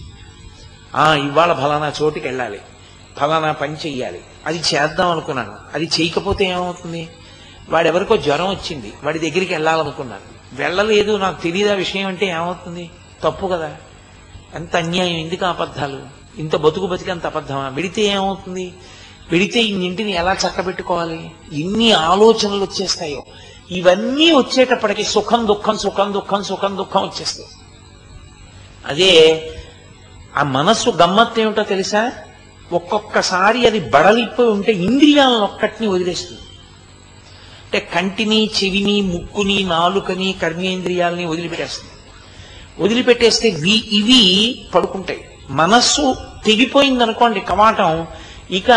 ఆ ఇవాళ ఫలానా చోటుకి వెళ్ళాలి. ఫలానా పని చెయ్యాలి. అది చేద్దాం అనుకున్నాను. అది చేయకపోతే ఏమవుతుంది? వాడెవరికో జ్వరం వచ్చింది. వాడి దగ్గరికి వెళ్ళాలనుకున్నాను. వెళ్ళలేదు. నాకు తెలియదా విషయం అంటే ఏమవుతుంది? తప్పు కదా. ఎంత అన్యాయం. ఎందుకు అబద్ధాలు? ఇంత బతుకు బతికంత అబద్ధమా? విడితే ఏమవుతుంది? విడితే ఇన్నింటిని ఎలా చక్కబెట్టుకోవాలి? ఇన్ని ఆలోచనలు వచ్చేస్తాయో. ఇవన్నీ వచ్చేటప్పటికి సుఖం దుఃఖం సుఖం దుఃఖం సుఖం దుఃఖం వచ్చేస్తాయి. అదే ఆ మనస్సు గమ్మత్తు ఏమిటో తెలుసా? ఒక్కొక్కసారి అది బడలిపోయి ఉంటే ఇంద్రియాలను ఒక్కటిని వదిలేస్తుంది. అంటే కంటిని చెవిని ముక్కుని నాలుకని కర్మేంద్రియాలని వదిలిపెట్టేస్తుంది. వదిలిపెట్టేస్తే ఇవి ఇవి పడుకుంటాయి. మనస్సు తెగిపోయింది అనుకోండి కవాటం ఇక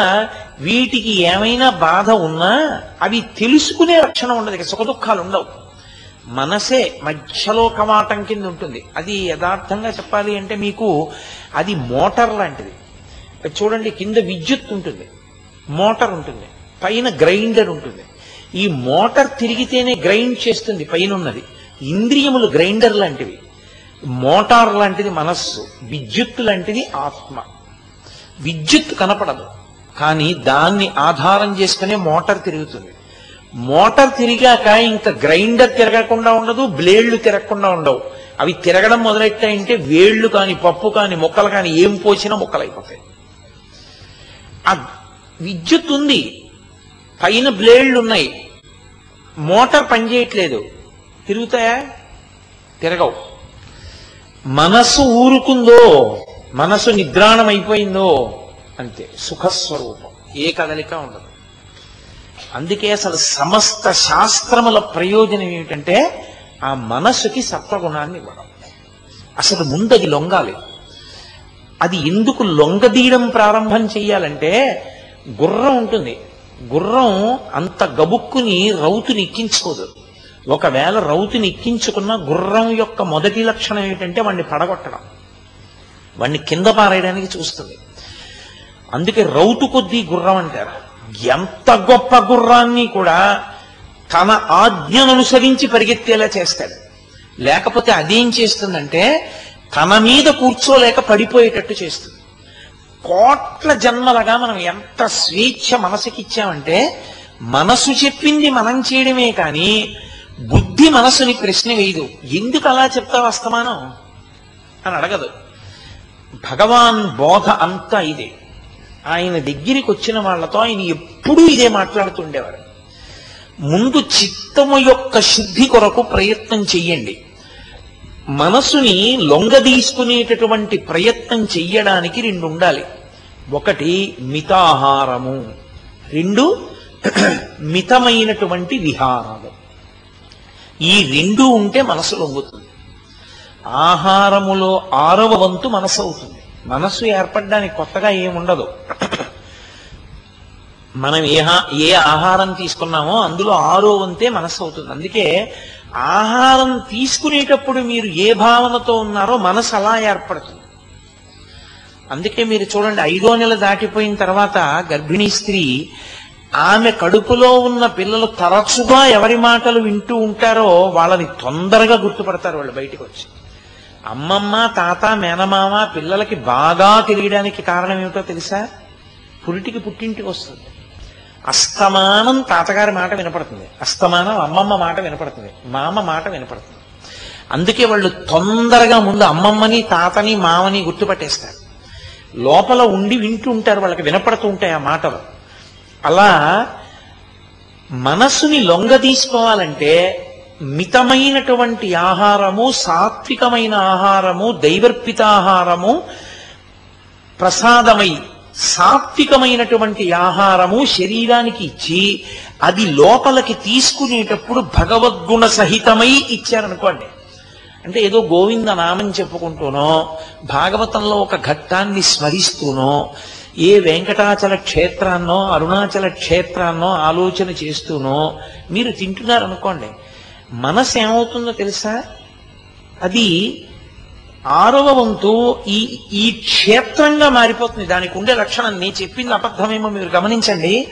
వీటికి ఏమైనా బాధ ఉన్నా అవి తెలుసుకునే రక్షణ ఉండదు ఇక సుఖ దుఃఖాలు ఉండవు. మనసే మధ్యలో కవాటం కింద ఉంటుంది. అది యథార్థంగా చెప్పాలి అంటే మీకు అది మోటార్ లాంటిది. చూడండి కింద విద్యుత్ ఉంటుంది మోటార్ ఉంటుంది పైన గ్రైండర్ ఉంటుంది. ఈ మోటార్ తిరిగితేనే గ్రైండ్ చేస్తుంది పైన ఉన్నది ఇంద్రియములు గ్రైండర్ లాంటివి. మోటార్ లాంటిది మనస్సు విద్యుత్ లాంటిది ఆత్మ. విద్యుత్ కనపడదు కానీ దాన్ని ఆధారం చేసుకునే మోటార్ తిరుగుతుంది. మోటార్ తిరిగాక ఇంకా గ్రైండర్ తిరగకుండా ఉండదు బ్లేడ్లు తిరగకుండా ఉండవు. అవి తిరగడం మొదలెట్టాయంటే వేళ్ళు కాని పప్పు కాని మొక్కలు కాని ఏం పోసినా మొక్కలైపోతాయి. ఆ విద్యుత్ ఉంది. పైన బ్లేడ్లు ఉన్నాయి. మోటార్ పనిచేయట్లేదు. తిరుగుతాయా? తిరగవు. మనసు ఊరుకుందో మనసు నిద్రాణం అయిపోయిందో అంతే. సుఖస్వరూపం. ఏ కదలిక ఉండదు. అందుకే అసలు సమస్త శాస్త్రముల ప్రయోజనం ఏమిటంటే ఆ మనసుకి సత్వగుణాన్ని ఇవ్వడం. అసలు ముందది లొంగాలి. అది ఎందుకు లొంగదీయడం ప్రారంభం చెయ్యాలంటే గుర్రం ఉంటుంది. గుర్రం అంత గబుక్కుని రౌతుని ఎక్కించుకోదు. ఒకవేళ రౌతుని ఎక్కించుకున్న గుర్రం యొక్క మొదటి లక్షణం ఏమిటంటే వాడిని పడగొట్టడం. వాడిని కింద పారేయడానికి చూస్తుంది. అందుకే రౌతు కొద్దీ గుర్రం అంటారు. ఎంత గొప్ప గుర్రాన్ని కూడా తన ఆజ్ఞను అనుసరించి పరిగెత్తేలా చేస్తాడు. లేకపోతే అదేం చేస్తుందంటే తన మీద కూర్చోలేక పడిపోయేటట్టు చేస్తుంది. కోట్ల జన్మలుగా మనం ఎంత స్వేచ్ఛ మనసుకి ఇచ్చామంటే మనసు చెప్పింది మనం చేయడమే కానీ బుద్ధి మనసుని ప్రశ్న వేయదు. ఎందుకు అలా చెప్తావు అస్తమానం? అని అడగదు. భగవాన్ బోధ అంతా ఇదే. ఆయన దగ్గరికి వచ్చిన వాళ్ళతో ఆయన ఎప్పుడూ ఇదే మాట్లాడుతుండేవారు. ముందు చిత్తము యొక్క శుద్ధి కొరకు ప్రయత్నం చెయ్యండి. మనసుని లొంగదీసుకునేటటువంటి ప్రయత్నం చెయ్యడానికి రెండు ఉండాలి ఒకటి మితాహారము రెండు మితమైనటువంటి విహారము ఈ రెండు ఉంటే మనసు లొంగుతుంది. ఆహారములో ఆరవ వంతు మనసు అవుతుంది మనసు ఏర్పడడానికి కొత్తగా ఏముండదు. మనం ఏ ఏ ఆహారం తీసుకున్నామో అందులో ఆరో వంతే మనస్సు అవుతుంది. అందుకే ఆహారం తీసుకునేటప్పుడు మీరు ఏ భావనతో ఉన్నారో మనసు అలా ఏర్పడుతుంది. అందుకే మీరు చూడండి ఐదో నెల దాటిపోయిన తర్వాత గర్భిణీ స్త్రీ ఆమె కడుపులో ఉన్న పిల్లలు తరచుగా ఎవరి మాటలు వింటూ ఉంటారో వాళ్ళని తొందరగా గుర్తుపడతారు వాళ్ళు బయటికి వచ్చి అమ్మమ్మ తాత మేనమామ పిల్లలకి బాగా తెలియడానికి కారణం ఏమిటో తెలుసా? పురిటికి పుట్టింటికి వస్తుంది. అస్తమానం తాతగారి మాట వినపడుతుంది. అస్తమానం అమ్మమ్మ మాట వినపడుతుంది. మామ మాట వినపడుతుంది. అందుకే వాళ్ళు తొందరగా ముందు అమ్మమ్మని తాతని మామని గుర్తుపట్టేస్తారు. లోపల ఉండి వింటూ ఉంటారు వాళ్ళకి వినపడుతూ ఉంటాయి ఆ మాటలు. అలా మనసుని లొంగ తీసుకోవాలంటే మితమైనటువంటి ఆహారము సాత్వికమైన ఆహారము దైవర్పిత ఆహారము ప్రసాదమై సాత్వికమైనటువంటి ఆహారము శరీరానికి ఇచ్చి అది లోపలికి తీసుకునేటప్పుడు భగవద్గుణ సహితమై ఇచ్చారనుకోండి. అంటే ఏదో గోవింద నామం చెప్పుకుంటూనో భాగవతంలో ఒక ఘట్టాన్ని స్మరిస్తూనో ఏ వెంకటాచల క్షేత్రాన్నో అరుణాచల క్షేత్రాన్నో ఆలోచన చేస్తూనో మీరు తింటున్నారనుకోండి. మనసు ఏమవుతుందో తెలుసా? అది ఆరవ వంతు ఈ ఈ క్షేత్రంగా మారిపోతుంది. దానికి ఉండే లక్షణం నేను చెప్పింది అబద్ధమేమో మీరు గమనించండి.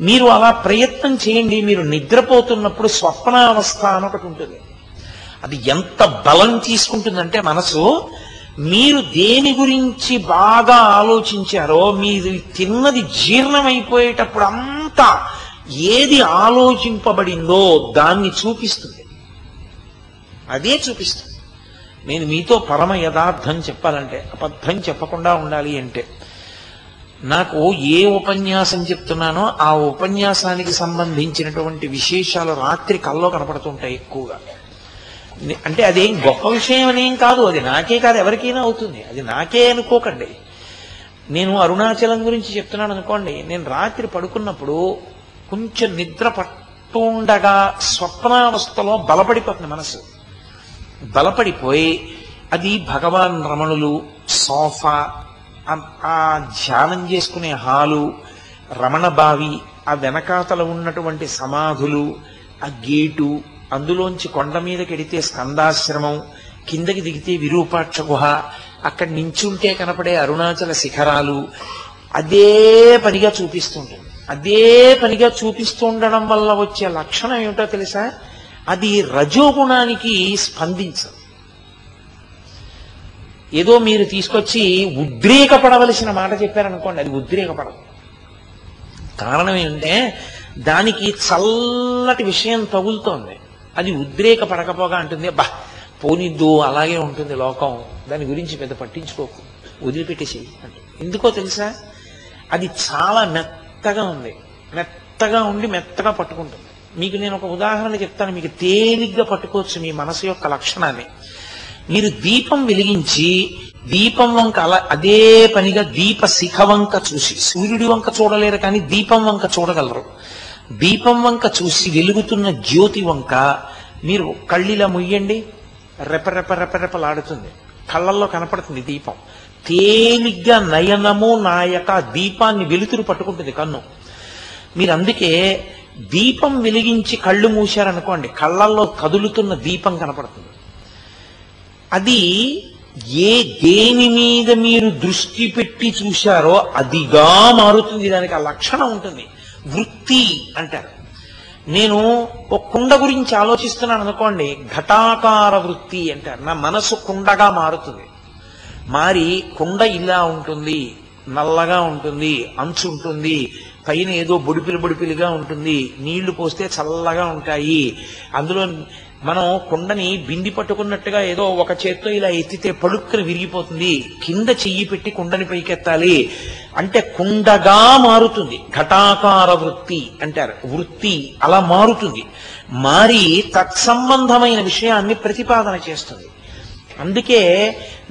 మీరు అలా ప్రయత్నం చేయండి. మీరు నిద్రపోతున్నప్పుడు స్వప్నావస్థ అని ఒకటి ఉంటుంది. అది ఎంత బలం తీసుకుంటుందంటే మనసు మీరు దేని గురించి బాగా ఆలోచించారో మీరు తిన్నది జీర్ణమైపోయేటప్పుడు అంతా ఏది ఆలోచింపబడిందో దాన్ని చూపిస్తుంది. అదే చూపిస్తుంది. నేను మీతో పరమ యథార్థం చెప్పాలంటే అబద్ధం చెప్పకుండా ఉండాలి అంటే నాకు ఏ ఉపన్యాసం చెప్తున్నానో ఆ ఉపన్యాసానికి సంబంధించినటువంటి విశేషాలు రాత్రి కల్లో కనపడుతుంటాయి ఎక్కువగా. అంటే అదేం గొప్ప విషయం అనేం కాదు అది నాకే కాదు ఎవరికైనా అవుతుంది అది నాకే అనుకోకండి. నేను అరుణాచలం గురించి చెప్తున్నాను అనుకోండి నేను రాత్రి పడుకున్నప్పుడు కొంచెం నిద్ర పట్టుండగా స్వప్నావస్థలో బలపడిపోతుంది మనసు. బలపడిపోయి అది భగవాన్ రమణులు సోఫా ఆ- ధ్యానం చేసుకునే హాలు రమణ బావి ఆ వెనకాతల ఉన్నటువంటి సమాధులు ఆ గేటు అందులోంచి కొండ మీదకి ఎడితే స్కందాశ్రమం కిందకి దిగితే విరూపాక్ష గుహ అక్కడ నించుంటే కనపడే అరుణాచల శిఖరాలు అదే పనిగా చూపిస్తుంటుంది. అదే పనిగా చూపిస్తూ ఉండడం వల్ల వచ్చే లక్షణం ఏమిటో తెలుసా? అది రజోగుణానికి స్పందించదు. ఏదో మీరు తీసుకొచ్చి ఉద్రేకపడవలసిన మాట చెప్పారనుకోండి అది ఉద్రేకపడదు. కారణం ఏంటంటే దానికి చల్లటి విషయం తగులుతోంది. అది ఉద్రేకపడకపోగా అంటుంది బా పోనిద్దు అలాగే ఉంటుంది లోకం దాని గురించి పెద్ద పట్టించుకోకు వదిలిపెట్టేసి అంటే ఎందుకో తెలుసా? అది చాలా మెత్తగా ఉంది. మెత్తగా ఉండి మెత్తగా పట్టుకుంటుంది. మీకు నేను ఒక ఉదాహరణ చెప్తాను. మీకు తేలిగ్గా పట్టుకోవచ్చు మీ మనసు యొక్క లక్షణాన్ని. మీరు దీపం వెలిగించి దీపం వంక అలా అదే పనిగా దీప శిఖ వంక చూసి సూర్యుడి వంక చూడలేరు కానీ దీపం వంక చూడగలరు. దీపం వంక చూసి వెలుగుతున్న జ్యోతి వంక మీరు కళ్ళిలా ముయ్యండి. రెప రెప రెప రెపలాడుతుంది. కళ్ళల్లో కనపడుతుంది దీపం. తేలిగ్గా నయనము నాయక దీపాన్ని వెలుతురు పట్టుకుంటుంది కన్ను. మీరు అందుకే దీపం వెలిగించి కళ్ళు మూశారనుకోండి కళ్ళల్లో కదులుతున్న దీపం కనపడుతుంది. అది ఏ దేని మీద మీరు దృష్టి పెట్టి చూశారో అదిగా మారుతుంది. దానికి ఆ లక్షణం ఉంటుంది. వృత్తి అంటారు. నేను ఒక కుండ గురించి ఆలోచిస్తున్నాను అనుకోండి ఘటాకార వృత్తి అంటారు. నా మనసు కుండగా మారుతుంది. మారి కుండ ఇలా ఉంటుంది నల్లగా ఉంటుంది అంచు ఉంటుంది పైన ఏదో బుడిపిలు బుడిపిలుగా ఉంటుంది. నీళ్ళు పోస్తే చల్లగా ఉంటాయి. అందులో మనం కుండని బింది పట్టుకున్నట్టుగా ఏదో ఒక చేత్తో ఇలా ఎత్తితే పడుక్కలు విరిగిపోతుంది. కింద చెయ్యి పెట్టి కుండని పైకెత్తాలి. అంటే కుండగా మారుతుంది. ఘటాకార వృత్తి అంటారు. వృత్తి అలా మారుతుంది. మారి తత్సంబంధమైన విషయాన్ని ప్రతిపాదన చేస్తుంది. అందుకే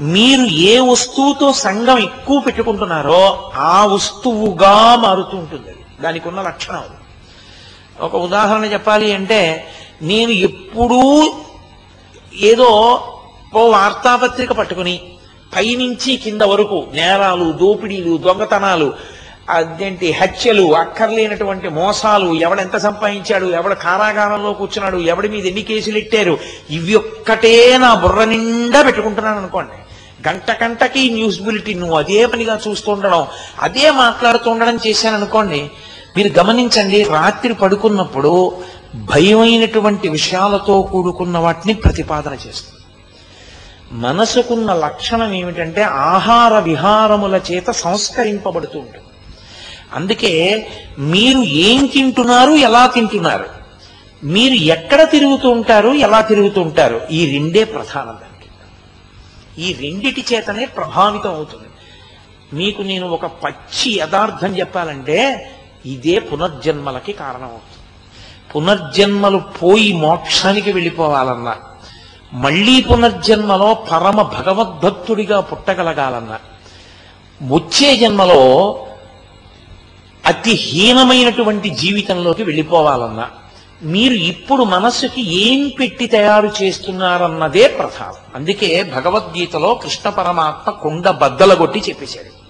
మీరు ఏ వస్తువుతో సంఘం ఎక్కువ పెట్టుకుంటున్నారో ఆ వస్తువుగా మారుతూ ఉంటుంది అది. దానికి ఉన్న లక్షణం ఒక ఉదాహరణ చెప్పాలి అంటే నేను ఎప్పుడూ ఏదో ఓ వార్తాపత్రిక పట్టుకుని పైనుంచి కింద వరకు నేరాలు దోపిడీలు దొంగతనాలు అదేంటి హత్యలు అక్కర్లేనటువంటి మోసాలు ఎవడెంత సంపాదించాడు ఎవడ కారాగారంలో కూర్చున్నాడు ఎవడి మీద ఎన్ని కేసులు ఎట్టారు ఇవి ఒక్కటే నా బుర్ర నిండా పెట్టుకుంటున్నాను అనుకోండి. గంట గంటకి న్యూస్ బులెటిన్ నువ్వు అదే పనిగా చూస్తుండడం అదే మాట్లాడుతుండడం చేశాను అనుకోండి మీరు గమనించండి రాత్రి పడుకున్నప్పుడు భయమైనటువంటి విషయాలతో కూడుకున్న వాటిని ప్రతిపాదన చేస్తుంది. మనసుకున్న లక్షణం ఏమిటంటే ఆహార విహారముల చేత సంస్కరింపబడుతూ ఉంటుంది. అందుకే మీరు ఏం తింటున్నారు ఎలా తింటున్నారు? మీరు ఎక్కడ తిరుగుతూ ఉంటారు ఎలా తిరుగుతూ ఉంటారు? ఈ రెండే ప్రధానం దానికి. ఈ రెండిటి చేతనే ప్రభావితం అవుతుంది. మీకు నేను ఒక పచ్చి యథార్థం చెప్పాలంటే ఇదే పునర్జన్మలకి కారణం అవుతుంది పునర్జన్మలు పోయి మోక్షానికి వెళ్ళిపోవాలన్నా మళ్ళీ పునర్జన్మలో పరమ భగవద్భక్తుడిగా పుట్టగలగాలన్నా వచ్చే జన్మలో అతి హీనమైనటువంటి జీవితంలోకి వెళ్ళిపోవాలన్నా మీరు ఇప్పుడు మనస్సుకి ఏం పెట్టి తయారు చేస్తున్నారన్నదే ప్రధానం. అందుకే భగవద్గీతలో కృష్ణ పరమాత్మ కుండ బద్దలగొట్టి చెప్పేశాడు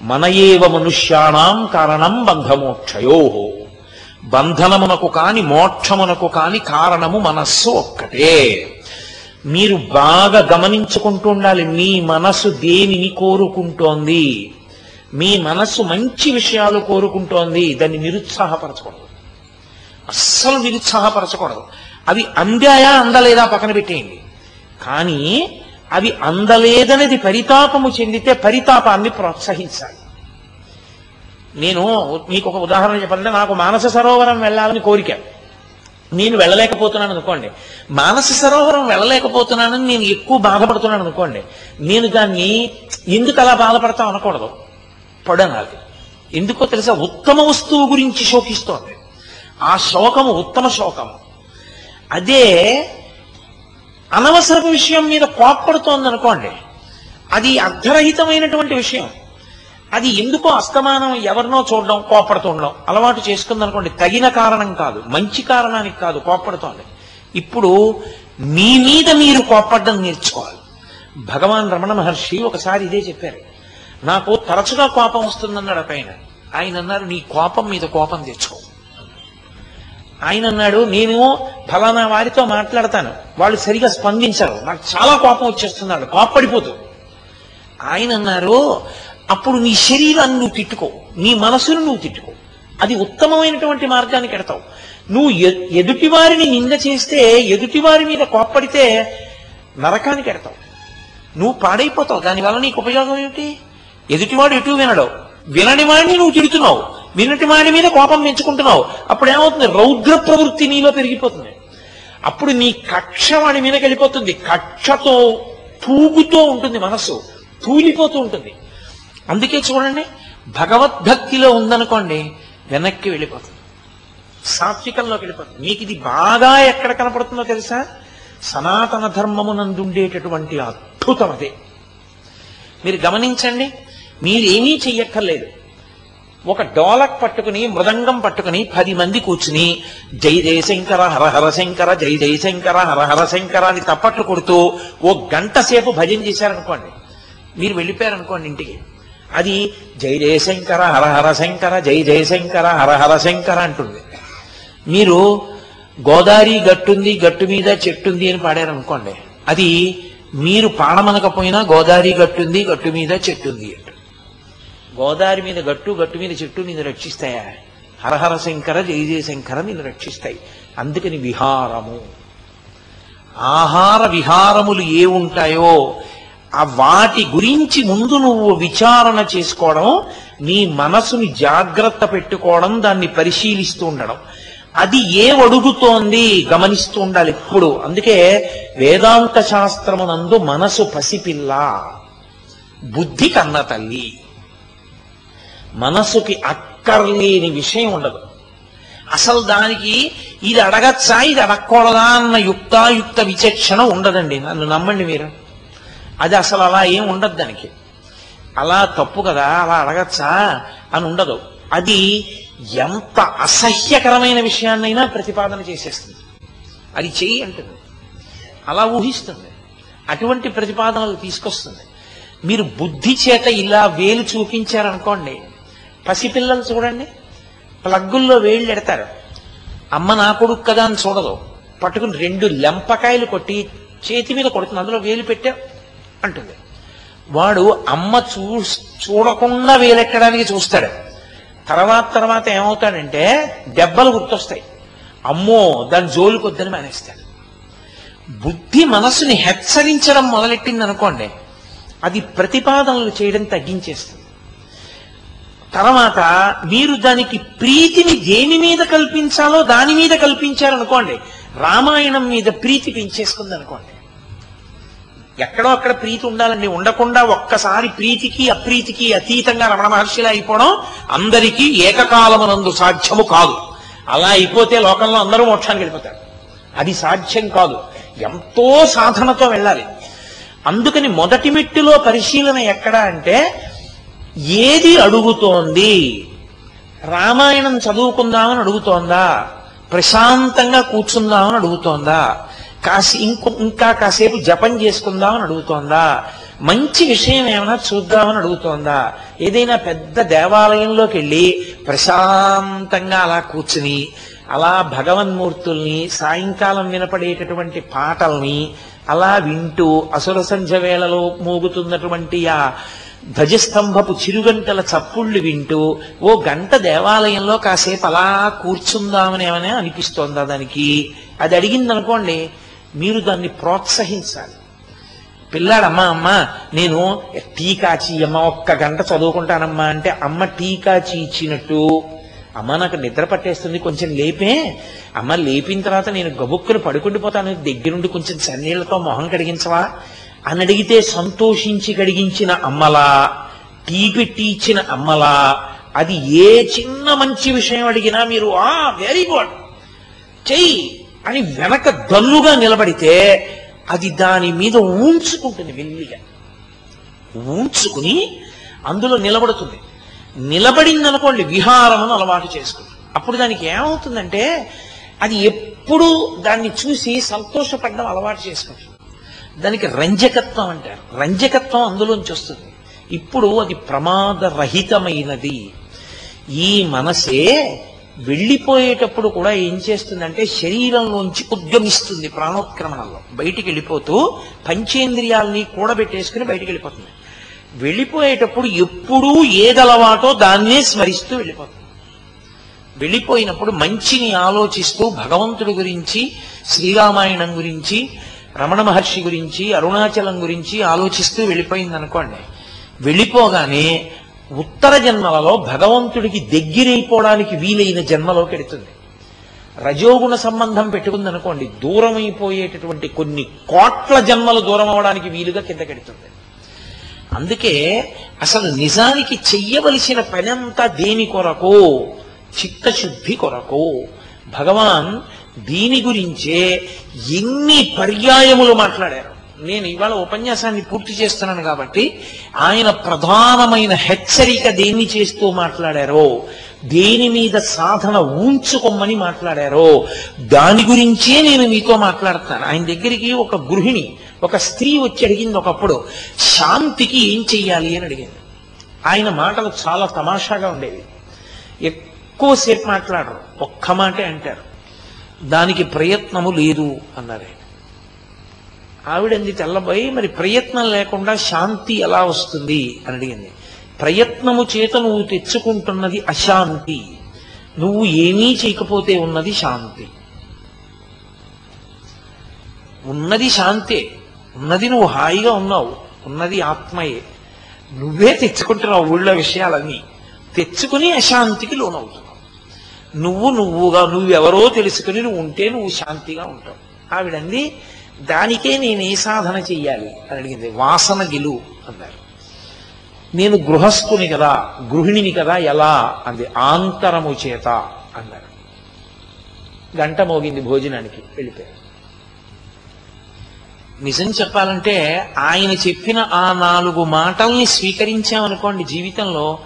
మన ఏవ మనుష్యాణం కారణం బంధమోక్షయో. బంధనమునకు కాని మోక్షమునకు కాని కారణము మనస్సు ఒక్కటే. మీరు బాగా గమనించుకుంటూ ఉండాలి మీ మనస్సు దేనిని కోరుకుంటోంది? మీ మనస్సు మంచి విషయాలు కోరుకుంటోంది దాన్ని నిరుత్సాహపరచకూడదు. అస్సలు నిరుత్సాహపరచకూడదు. అవి అందాయా అందలేదా పక్కన పెట్టేయండి. కానీ అవి అందలేదనేది పరితాపము చెందితే పరితాపాన్ని ప్రోత్సహించాలి. నేను మీకు ఒక ఉదాహరణ చెప్పాలంటే నాకు మానస సరోవరం వెళ్ళాలని కోరిక. నేను వెళ్ళలేకపోతున్నాను అనుకోండి. మానస సరోవరం వెళ్ళలేకపోతున్నానని నేను ఎక్కువ బాధపడుతున్నాను అనుకోండి. నేను దాన్ని ఎందుకు అలా బాధపడతాం అనకూడదు. పడనాలి ఎందుకో తెలుసా? ఉత్తమ వస్తువు గురించి శోకిస్తోంది. ఆ శోకము ఉత్తమ శోకము. అదే అనవసరపు విషయం మీద కోప్పడుతోంది అనుకోండి అది అర్ధరహితమైనటువంటి విషయం. అది ఎందుకో అస్తమానం ఎవరినో చూడడం కోప్పడుతుండడం అలవాటు చేసుకుందనుకోండి. తగిన కారణం కాదు. మంచి కారణానికి కాదు. కోప్పడుతోంది. ఇప్పుడు మీ మీద మీరు కోప్పడడం నేర్చుకోవాలి. భగవాన్ రమణ మహర్షి ఒకసారి ఇదే చెప్పారు. నాకు తరచుగా కోపం వస్తుందన్నాడు ఒక ఆయన అన్నారు నీ కోపం మీద కోపం తెచ్చుకో. ఆయన అన్నాడు నేను ఫలానా వారితో మాట్లాడతాను. వాళ్ళు సరిగా స్పందించరు. నాకు చాలా కోపం వచ్చేస్తున్నాడు కోపడిపోతూ ఆయన అన్నారు అప్పుడు నీ శరీరాన్ని నువ్వు తిట్టుకో. నీ మనసును నువ్వు తిట్టుకో. అది ఉత్తమమైనటువంటి మార్గానికి ఎడతావు నువ్వు ఎదుటివారిని నింద చేస్తే ఎదుటివారి మీద కోప్పడితే నరకానికి ఎడతావు నువ్వు పాడైపోతావు. దానివల్ల నీకు ఉపయోగం ఏమిటి? ఎదుటివాడు ఎటు వినడు. వినని వాడిని నువ్వు తిడుతున్నావు. వినటి వాడి మీద కోపం పెంచుకుంటున్నావు. అప్పుడు ఏమవుతుంది? రౌద్ర ప్రవృత్తి నీలో పెరిగిపోతుంది. అప్పుడు నీ కక్ష వాడి మీద వెళ్ళిపోతుంది. కక్షతో తూగుతూ ఉంటుంది మనస్సు. తూలిపోతూ ఉంటుంది. అందుకే చూడండి భగవద్భక్తిలో ఉందనుకోండి వెనక్కి వెళ్ళిపోతుంది. సాత్వికంలోకి వెళ్ళిపోతుంది. మీకు ఇది బాగా ఎక్కడ కనపడుతుందో తెలుసా? సనాతన ధర్మమునందుండేటటువంటి అద్భుతం అదే మీరు గమనించండి మీరేమీ చెయ్యక్కర్లేదు. ఒక డోలక్ పట్టుకుని మృదంగం పట్టుకుని పది మంది కూర్చుని జై జయశంకర హర హర శంకర జై జయశంకర హరహర శంకర అని తప్పట్లు కొడుతూ ఓ గంట సేపు భజన చేశారనుకోండి. మీరు వెళ్ళిపోయారనుకోండి ఇంటికి. అది జై జయశంకర హరహర శంకర జై జయశంకర హరహర శంకర అంటుంది. మీరు గోదావరి గట్టుంది గట్టు మీద చెట్టుంది అని పాడారనుకోండి. అది మీరు పాడమనకపోయినా గోదావరి గట్టుంది గట్టు మీద చెట్టుంది అంటారు గోదావరి మీద గట్టు గట్టు మీద చెట్టు నిన్ను రక్షిస్తాయా? హరహర శంకర జయ శంకర నిన్ను రక్షిస్తాయి. అందుకని విహారము. ఆహార విహారములు ఏ ఉంటాయో ఆ వాటి గురించి ముందు నువ్వు విచారణ చేసుకోవడం నీ మనసుని జాగ్రత్త పెట్టుకోవడం దాన్ని పరిశీలిస్తూ ఉండడం. అది ఏ అడుగుతోంది గమనిస్తూ ఉండాలి ఎప్పుడు. అందుకే వేదాంత శాస్త్రమునందు మనసు పసిపిల్ల. బుద్ధి కన్న తల్లి. మనసుకి అక్కర్లేని విషయం ఉండదు. అసలు దానికి ఇది అడగచ్చా ఇది అడగకూడదా అన్న యుక్తాయుక్త విచక్షణ ఉండదండి. నన్ను నమ్మండి మీరు. అది అసలు అలా ఏం ఉండదు దానికి. అలా తప్పు కదా అలా అడగచ్చా అని ఉండదు. అది ఎంత అసహ్యకరమైన విషయాన్నైనా ప్రతిపాదన చేసేస్తుంది. అది చెయ్యి అంటుంది. అలా ఊహిస్తుంది. అటువంటి ప్రతిపాదనలు తీసుకొస్తుంది. మీరు బుద్ధి చేత ఇలా వేలు చూపించారనుకోండి పసిపిల్లలు చూడండి. ప్లగ్గుల్లో వేళ్ళు ఎడతారు. అమ్మ నా కొడుకు కదా అని చూడదు. పట్టుకుని రెండు లెంపకాయలు కొట్టి చేతి మీద కొడుతుంది. అందులో వేలు పెట్టా అంటుంది. వాడు అమ్మ చూ చూడకుండా వేలెక్కడానికి చూస్తాడు. తర్వాత తర్వాత ఏమవుతాడంటే దెబ్బలు గుర్తొస్తాయి. అమ్మో దాని జోలుకొద్దని మానేస్తాడు. బుద్ధి మనసుని హెచ్చరించడం మొదలెట్టింది అనుకోండి అది ప్రతిపాదనలు చేయడం తగ్గించేస్తుంది. తర్వాత మీరు దానికి ప్రీతిని దేని మీద కల్పించాలో దాని మీద కల్పించారనుకోండి. రామాయణం మీద ప్రీతి పెంచేసుకుంది అనుకోండి ఎక్కడో అక్కడ ప్రీతి ఉండాలండి. ఉండకుండా ఒక్కసారి ప్రీతికి అప్రీతికి అతీతంగా రమణ మహర్షిలా అయిపోవడం అందరికీ ఏకకాలమునందు సాధ్యము కాదు. అలా అయిపోతే లోకంలో అందరూ మోక్షానికి వెళ్ళిపోతారు. అది సాధ్యం కాదు. ఎంతో సాధనతో వెళ్ళాలి. అందుకని మొదటి మెట్టులో పరిశీలన ఎక్కడ అంటే ఏది అడుగుతోంది? రామాయణం చదువుకుందామని అడుగుతోందా? ప్రశాంతంగా కూర్చుందామని అడుగుతోందా? కాసి ఇంకో ఇంకా కాసేపు జపం చేసుకుందామని అడుగుతోందా? మంచి విషయం ఏమైనా చూద్దామని అడుగుతోందా? ఏదైనా పెద్ద దేవాలయంలోకి వెళ్ళి ప్రశాంతంగా అలా కూర్చుని అలా భగవన్మూర్తుల్ని సాయంకాలం వినపడేటటువంటి పాటల్ని అలా వింటూ అసుర సంధ్య వేళలో మోగుతున్నటువంటి ఆ ధ్వజస్తంభపు చిరుగంటల చప్పుళ్ళు వింటూ ఓ గంట దేవాలయంలో కాసేపు అలా కూర్చుందామనేమనే అనిపిస్తోందా దానికి? అది అడిగిందనుకోండి మీరు దాన్ని ప్రోత్సహించాలి. పిల్లాడమ్మా అమ్మ నేను టీ కాచి అమ్మ ఒక్క గంట చదువుకుంటానమ్మా అంటే అమ్మ టీ కాచి ఇచ్చినట్టు. అమ్మ నాకు నిద్ర పట్టేస్తుంది కొంచెం లేపే. అమ్మ లేపిన తర్వాత నేను గబుక్కుని పడుకుండిపోతాను దగ్గరుండి కొంచెం సన్నీళ్ళతో మొహం కడిగించవా? అని అడిగితే సంతోషించి కడిగించిన అమ్మలా టీ పెట్టి ఇచ్చిన అమ్మలా అది ఏ చిన్న మంచి విషయం అడిగినా మీరు ఆ వెరీ గుడ్ చెయ్యి అని వెనక దల్లుగా నిలబడితే అది దాని మీద ఊంచుకుంటుంది వెల్లిగా. ఊంచుకుని అందులో నిలబడుతుంది. నిలబడిందనుకోండి విహారం అలవాటు చేసుకుంటుంది. అప్పుడు దానికి ఏమవుతుందంటే అది ఎప్పుడు దాన్ని చూసి సంతోషపడడం అలవాటు చేసుకుంటుంది. దానికి రంజకత్వం అంటారు. రంజకత్వం అందులోంచి వస్తుంది. ఇప్పుడు అది ప్రమాదరహితమైనది. ఈ మనసే వెళ్ళిపోయేటప్పుడు కూడా ఏం చేస్తుందంటే శరీరంలోంచి ఉద్గమిస్తుంది ప్రాణోత్క్రమణంలో. బయటికి వెళ్ళిపోతూ పంచేంద్రియాల్ని కూడబెట్టేసుకుని బయటికి వెళ్ళిపోతుంది. వెళ్ళిపోయేటప్పుడు ఎప్పుడూ ఏదలవాటో దాన్నే స్మరిస్తూ వెళ్ళిపోతుంది. వెళ్ళిపోయినప్పుడు మంచిని ఆలోచిస్తూ భగవంతుడి గురించి శ్రీరామాయణం గురించి రమణ మహర్షి గురించి అరుణాచలం గురించి ఆలోచిస్తూ వెళ్ళిపోయింది అనుకోండి వెళ్ళిపోగానే ఉత్తర జన్మలలో భగవంతుడికి దగ్గరైపోవడానికి వీలైన జన్మలోకి వెడుతుంది రజోగుణ సంబంధం పెట్టుకుంది అనుకోండి దూరమైపోయేటటువంటి కొన్ని కోట్ల జన్మలు దూరం అవడానికి వీలుగా కిందకెడుతుంది అందుకే అసలు నిజానికి చెయ్యవలసిన పనంతా దేని కొరకు? చిత్తశుద్ధి కొరకు. భగవాన్ దీని గురించే ఎన్ని పర్యాయములు మాట్లాడారు. నేను ఇవాళ ఉపన్యాసాన్ని పూర్తి చేస్తున్నాను కాబట్టి ఆయన ప్రధానమైన హెచ్చరిక దేన్ని చేస్తూ మాట్లాడారో దేని మీద సాధన ఉంచుకోమని మాట్లాడారో దాని గురించే నేను మీతో మాట్లాడుతాను. ఆయన దగ్గరికి ఒక గృహిణి ఒక స్త్రీ వచ్చి అడిగింది ఒకప్పుడు శాంతికి ఏం చెయ్యాలి? అని అడిగింది. ఆయన మాటలు చాలా తమాషాగా ఉండేవి. ఎక్కువసేపు మాట్లాడరు ఒక్క మాటే అంటారు. దానికి ప్రయత్నము లేదు అన్నారు. ఆవిడంది తెల్లబోయి మరి ప్రయత్నం లేకుండా శాంతి ఎలా వస్తుంది? అని అడిగింది. ప్రయత్నము చేత నువ్వు తెచ్చుకుంటున్నది అశాంతి. నువ్వు ఏమీ చేయకపోతే ఉన్నది శాంతి. ఉన్నది శాంతే. ఉన్నది నువ్వు హాయిగా ఉన్నావు. ఉన్నది ఆత్మయే. నువ్వే తెచ్చుకుంటున్నావు ఊళ్ళో విషయాలన్నీ. తెచ్చుకుని అశాంతికి లోనవుతుంది. నువ్వు నువ్వుగా నువ్వెవరో తెలుసుకుని నువ్వు ఉంటే నువ్వు శాంతిగా ఉంటావు. ఆవిడంది దానికే నేను ఏ సాధన చెయ్యాలి? అని అడిగింది. వాసన గెలు అన్నారు. నేను గృహస్థుని కదా గృహిణిని కదా ఎలా? అంది. ఆంతరము చేత అన్నారు. గంట మోగింది భోజనానికి వెళ్ళిపోయారు. నిజం చెప్పాలంటే ఆయన చెప్పిన ఆ నాలుగు మాటల్ని స్వీకరించామనుకోండి జీవితంలో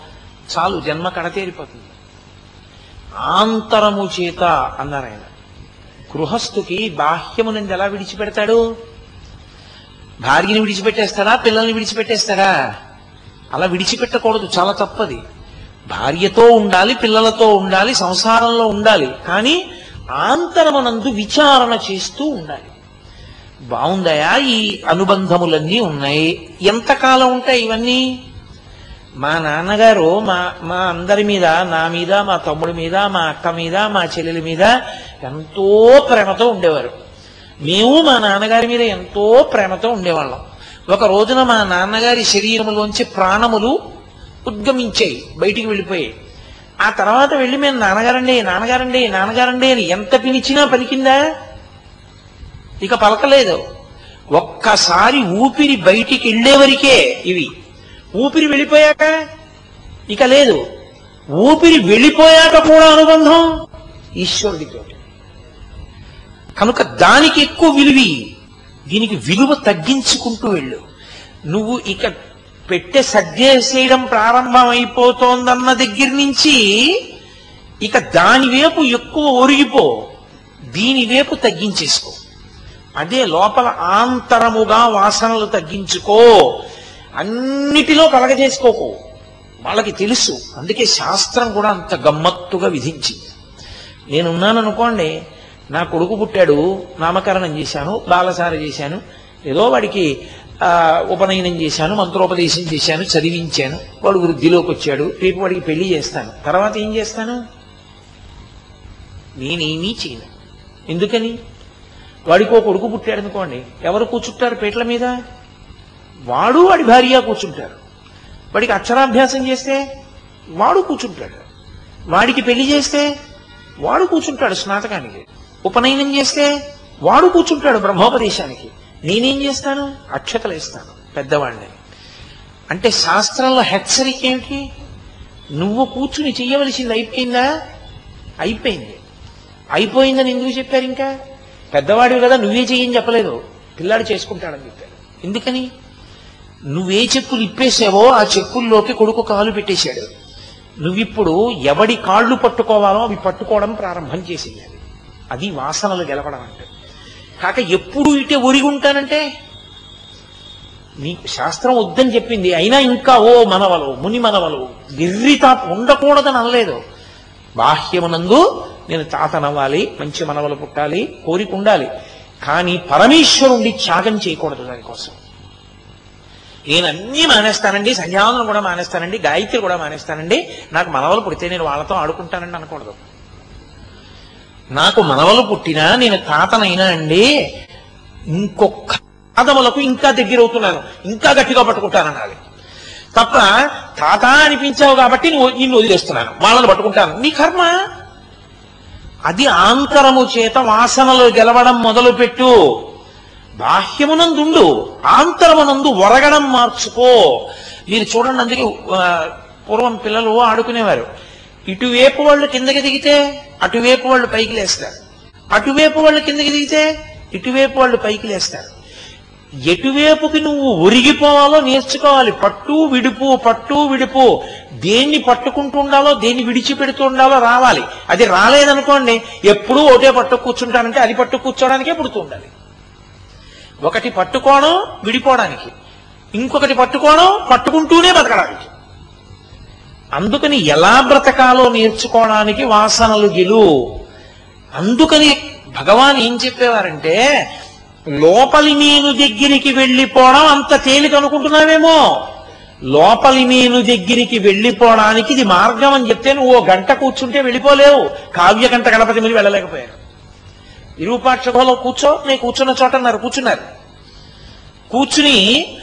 చాలు జన్మ కడతేరిపోతుంది. ఆంతరము చేత అన్నారు ఆయన. గృహస్థుకి బాహ్యము నుండి ఎలా విడిచిపెడతాడు? భార్యని విడిచిపెట్టేస్తాడా? పిల్లల్ని విడిచిపెట్టేస్తాడా? అలా విడిచిపెట్టకూడదు చాలా తప్పది. భార్యతో ఉండాలి పిల్లలతో ఉండాలి సంసారంలో ఉండాలి కానీ ఆంతరమనందు విచారణ చేస్తూ ఉండాలి. బాగుందయా ఈ అనుబంధములన్నీ ఉన్నాయి? ఎంతకాలం ఉంటాయి ఇవన్నీ? మా నాన్నగారు మా మా అందరి మీద నా మీద మా తమ్ముడి మీద మా అక్క మీద మా చెల్లెల మీద ఎంతో ప్రేమతో ఉండేవారు. మేము మా నాన్నగారి మీద ఎంతో ప్రేమతో ఉండేవాళ్ళం. ఒక రోజున మా నాన్నగారి శరీరంలోంచి ప్రాణములు ఉద్గమించాయి బయటికి వెళ్ళిపోయాయి. ఆ తర్వాత వెళ్ళి మేము నాన్నగారండి నాన్నగారండి నాన్నగారండి అని ఎంత పిలిచినా పలికిందా? ఇక పలకలేదు. ఒక్కసారి ఊపిరి బయటికి వెళ్ళే వరకే ఇవి. ఊపిరి వెళ్ళిపోయాక? ఇక లేదు. ఊపిరి వెళ్ళిపోయాక కూడా అనుబంధం? ఈశ్వరుడితో కనుక దానికి ఎక్కువ విలువి దీనికి విలువ తగ్గించుకుంటూ వెళ్ళు. నువ్వు ఇక పెట్టె సర్దేసేయడం ప్రారంభమైపోతోందన్న దగ్గర నుంచి ఇక దానివైపు ఎక్కువ ఒరిగిపో దీనివైపు తగ్గించేసుకో. అదే లోపల ఆంతరముగా వాసనలు తగ్గించుకో. అన్నిటిలో కలగజేసుకోకు. వాళ్ళకి తెలుసు. అందుకే శాస్త్రం కూడా అంత గమ్మత్తుగా విధించింది. నేనున్నాను అనుకోండి నా కొడుకు పుట్టాడు నామకరణం చేశాను బాలసార చేశాను ఏదో వాడికి ఉపనయనం చేశాను మంత్రోపదేశం చేశాను చదివించాను వాడు వృద్ధిలోకి వచ్చాడు రేపు వాడికి పెళ్ళి చేస్తాను. తర్వాత ఏం చేస్తాను? నేనేమీ చేయను. ఎందుకని? వాడికి ఓ కొడుకు పుట్టాడు అనుకోండి ఎవరు కూర్చుంటారు పేట్ల మీద? వాడు వాడి భార్య కూర్చుంటారు వాడికి అక్షరాభ్యాసం చేస్తే వాడు కూర్చుంటాడు. వాడికి పెళ్ళి చేస్తే వాడు కూర్చుంటాడు స్నాతకానికి. ఉపనయనం చేస్తే వాడు కూర్చుంటాడు బ్రహ్మోపదేశానికి. నేనేం చేస్తాను? అక్షతలు ఇస్తాను పెద్దవాడిని. అంటే శాస్త్రంలో హెచ్చరిక ఏమిటి? నువ్వు కూర్చుని చెయ్యవలసింది అయిపోయిందా? అయిపోయింది. అయిపోయిందని ఎందుకు చెప్పారు ఇంకా? పెద్దవాడివి కదా నువ్వే చెయ్యని చెప్పలేదు. పిల్లాడు చేసుకుంటాడని చెప్పారు. ఎందుకని? నువ్వే చెప్పులు ఇప్పేసావో ఆ చెప్పుల్లోకి కొడుకు కాలు పెట్టేశాడు. నువ్విప్పుడు ఎవడి కాళ్ళు పట్టుకోవాలో అవి పట్టుకోవడం ప్రారంభం చేసింది అది. వాసనలు గెలవడం అంటే. కాక ఎప్పుడు ఇటే ఒరిగి ఉంటానంటే? నీకు శాస్త్రం వద్దని చెప్పింది. అయినా ఇంకా ఓ మనవలు ముని మనవలు గిర్రితా ఉండకూడదని అనలేదు. బాహ్యమునందు నేను తాతనవ్వాలి మంచి మనవలు పుట్టాలి కోరిక ఉండాలి. కానీ పరమేశ్వరుణ్ణి త్యాగం చేయకూడదు దానికోసం. నేను అన్నీ మానేస్తానండి సంధ్యావందనం కూడా మానేస్తానండి గాయత్రి కూడా మానేస్తానండి. నాకు మనవలు పుడితే నేను వాళ్ళతో ఆడుకుంటానండి అనకూడదు. నాకు మనవలు పుట్టినా నేను తాతనైనా అండి ఇంకొక పాదములకు ఇంకా దగ్గర అవుతున్నాను ఇంకా గట్టిగా పట్టుకుంటానన్నది తప్ప తాత అనిపించావు కాబట్టి నువ్వు నిన్ను వదిలేస్తున్నాను వాళ్ళని పట్టుకుంటాను. నీ కర్మ? అది ఆంతరము చేత వాసనలు గెలవడం మొదలుపెట్టు. బాహ్యమునందుండు ఆంతరమునందు ఒరగడం మార్చుకో. మీరు చూడండి అందుకే పూర్వం పిల్లలు ఆడుకునేవారు. ఇటువైపు వాళ్ళు కిందకి దిగితే అటువైపు వాళ్ళు పైకి లేస్తారు. అటువైపు వాళ్ళు కిందకి దిగితే ఇటువైపు వాళ్ళు పైకి లేస్తారు. ఎటువైపుకి నువ్వు ఒరిగిపోవాలో నేర్చుకోవాలి. పట్టు విడుపు పట్టు విడుపు. దేన్ని పట్టుకుంటూ ఉండాలో దేన్ని విడిచిపెడుతూ ఉండాలో రావాలి. అది రాలేదనుకోండి ఎప్పుడూ ఒకటే పట్టు కూర్చుంటానంటే అది పట్టు కూర్చోడానికే పుడుతూ ఉండాలి. ఒకటి పట్టుకోవడం విడిపోవడానికి. ఇంకొకటి పట్టుకోవడం పట్టుకుంటూనే బతకడానికి. అందుకని ఎలా బ్రతకాలో నేర్చుకోవడానికి వాసనలు గెలు. అందుకని భగవాన్ ఏం చెప్పేవారంటే లోపలి నేను దగ్గరికి వెళ్ళిపోవడం అంత తేలిక అనుకుంటున్నావేమో. లోపలి నేను దగ్గరికి వెళ్ళిపోవడానికి ఇది మార్గం అని చెప్తే నువ్వు ఓ గంట కూర్చుంటే వెళ్ళిపోలేవు. కావ్య గంట గణపతి మీద వెళ్ళలేకపోయారు. విరూపాక్షలో కూర్చో నేను కూర్చున్న చోట అన్నారు కూర్చున్నారు. కూర్చుని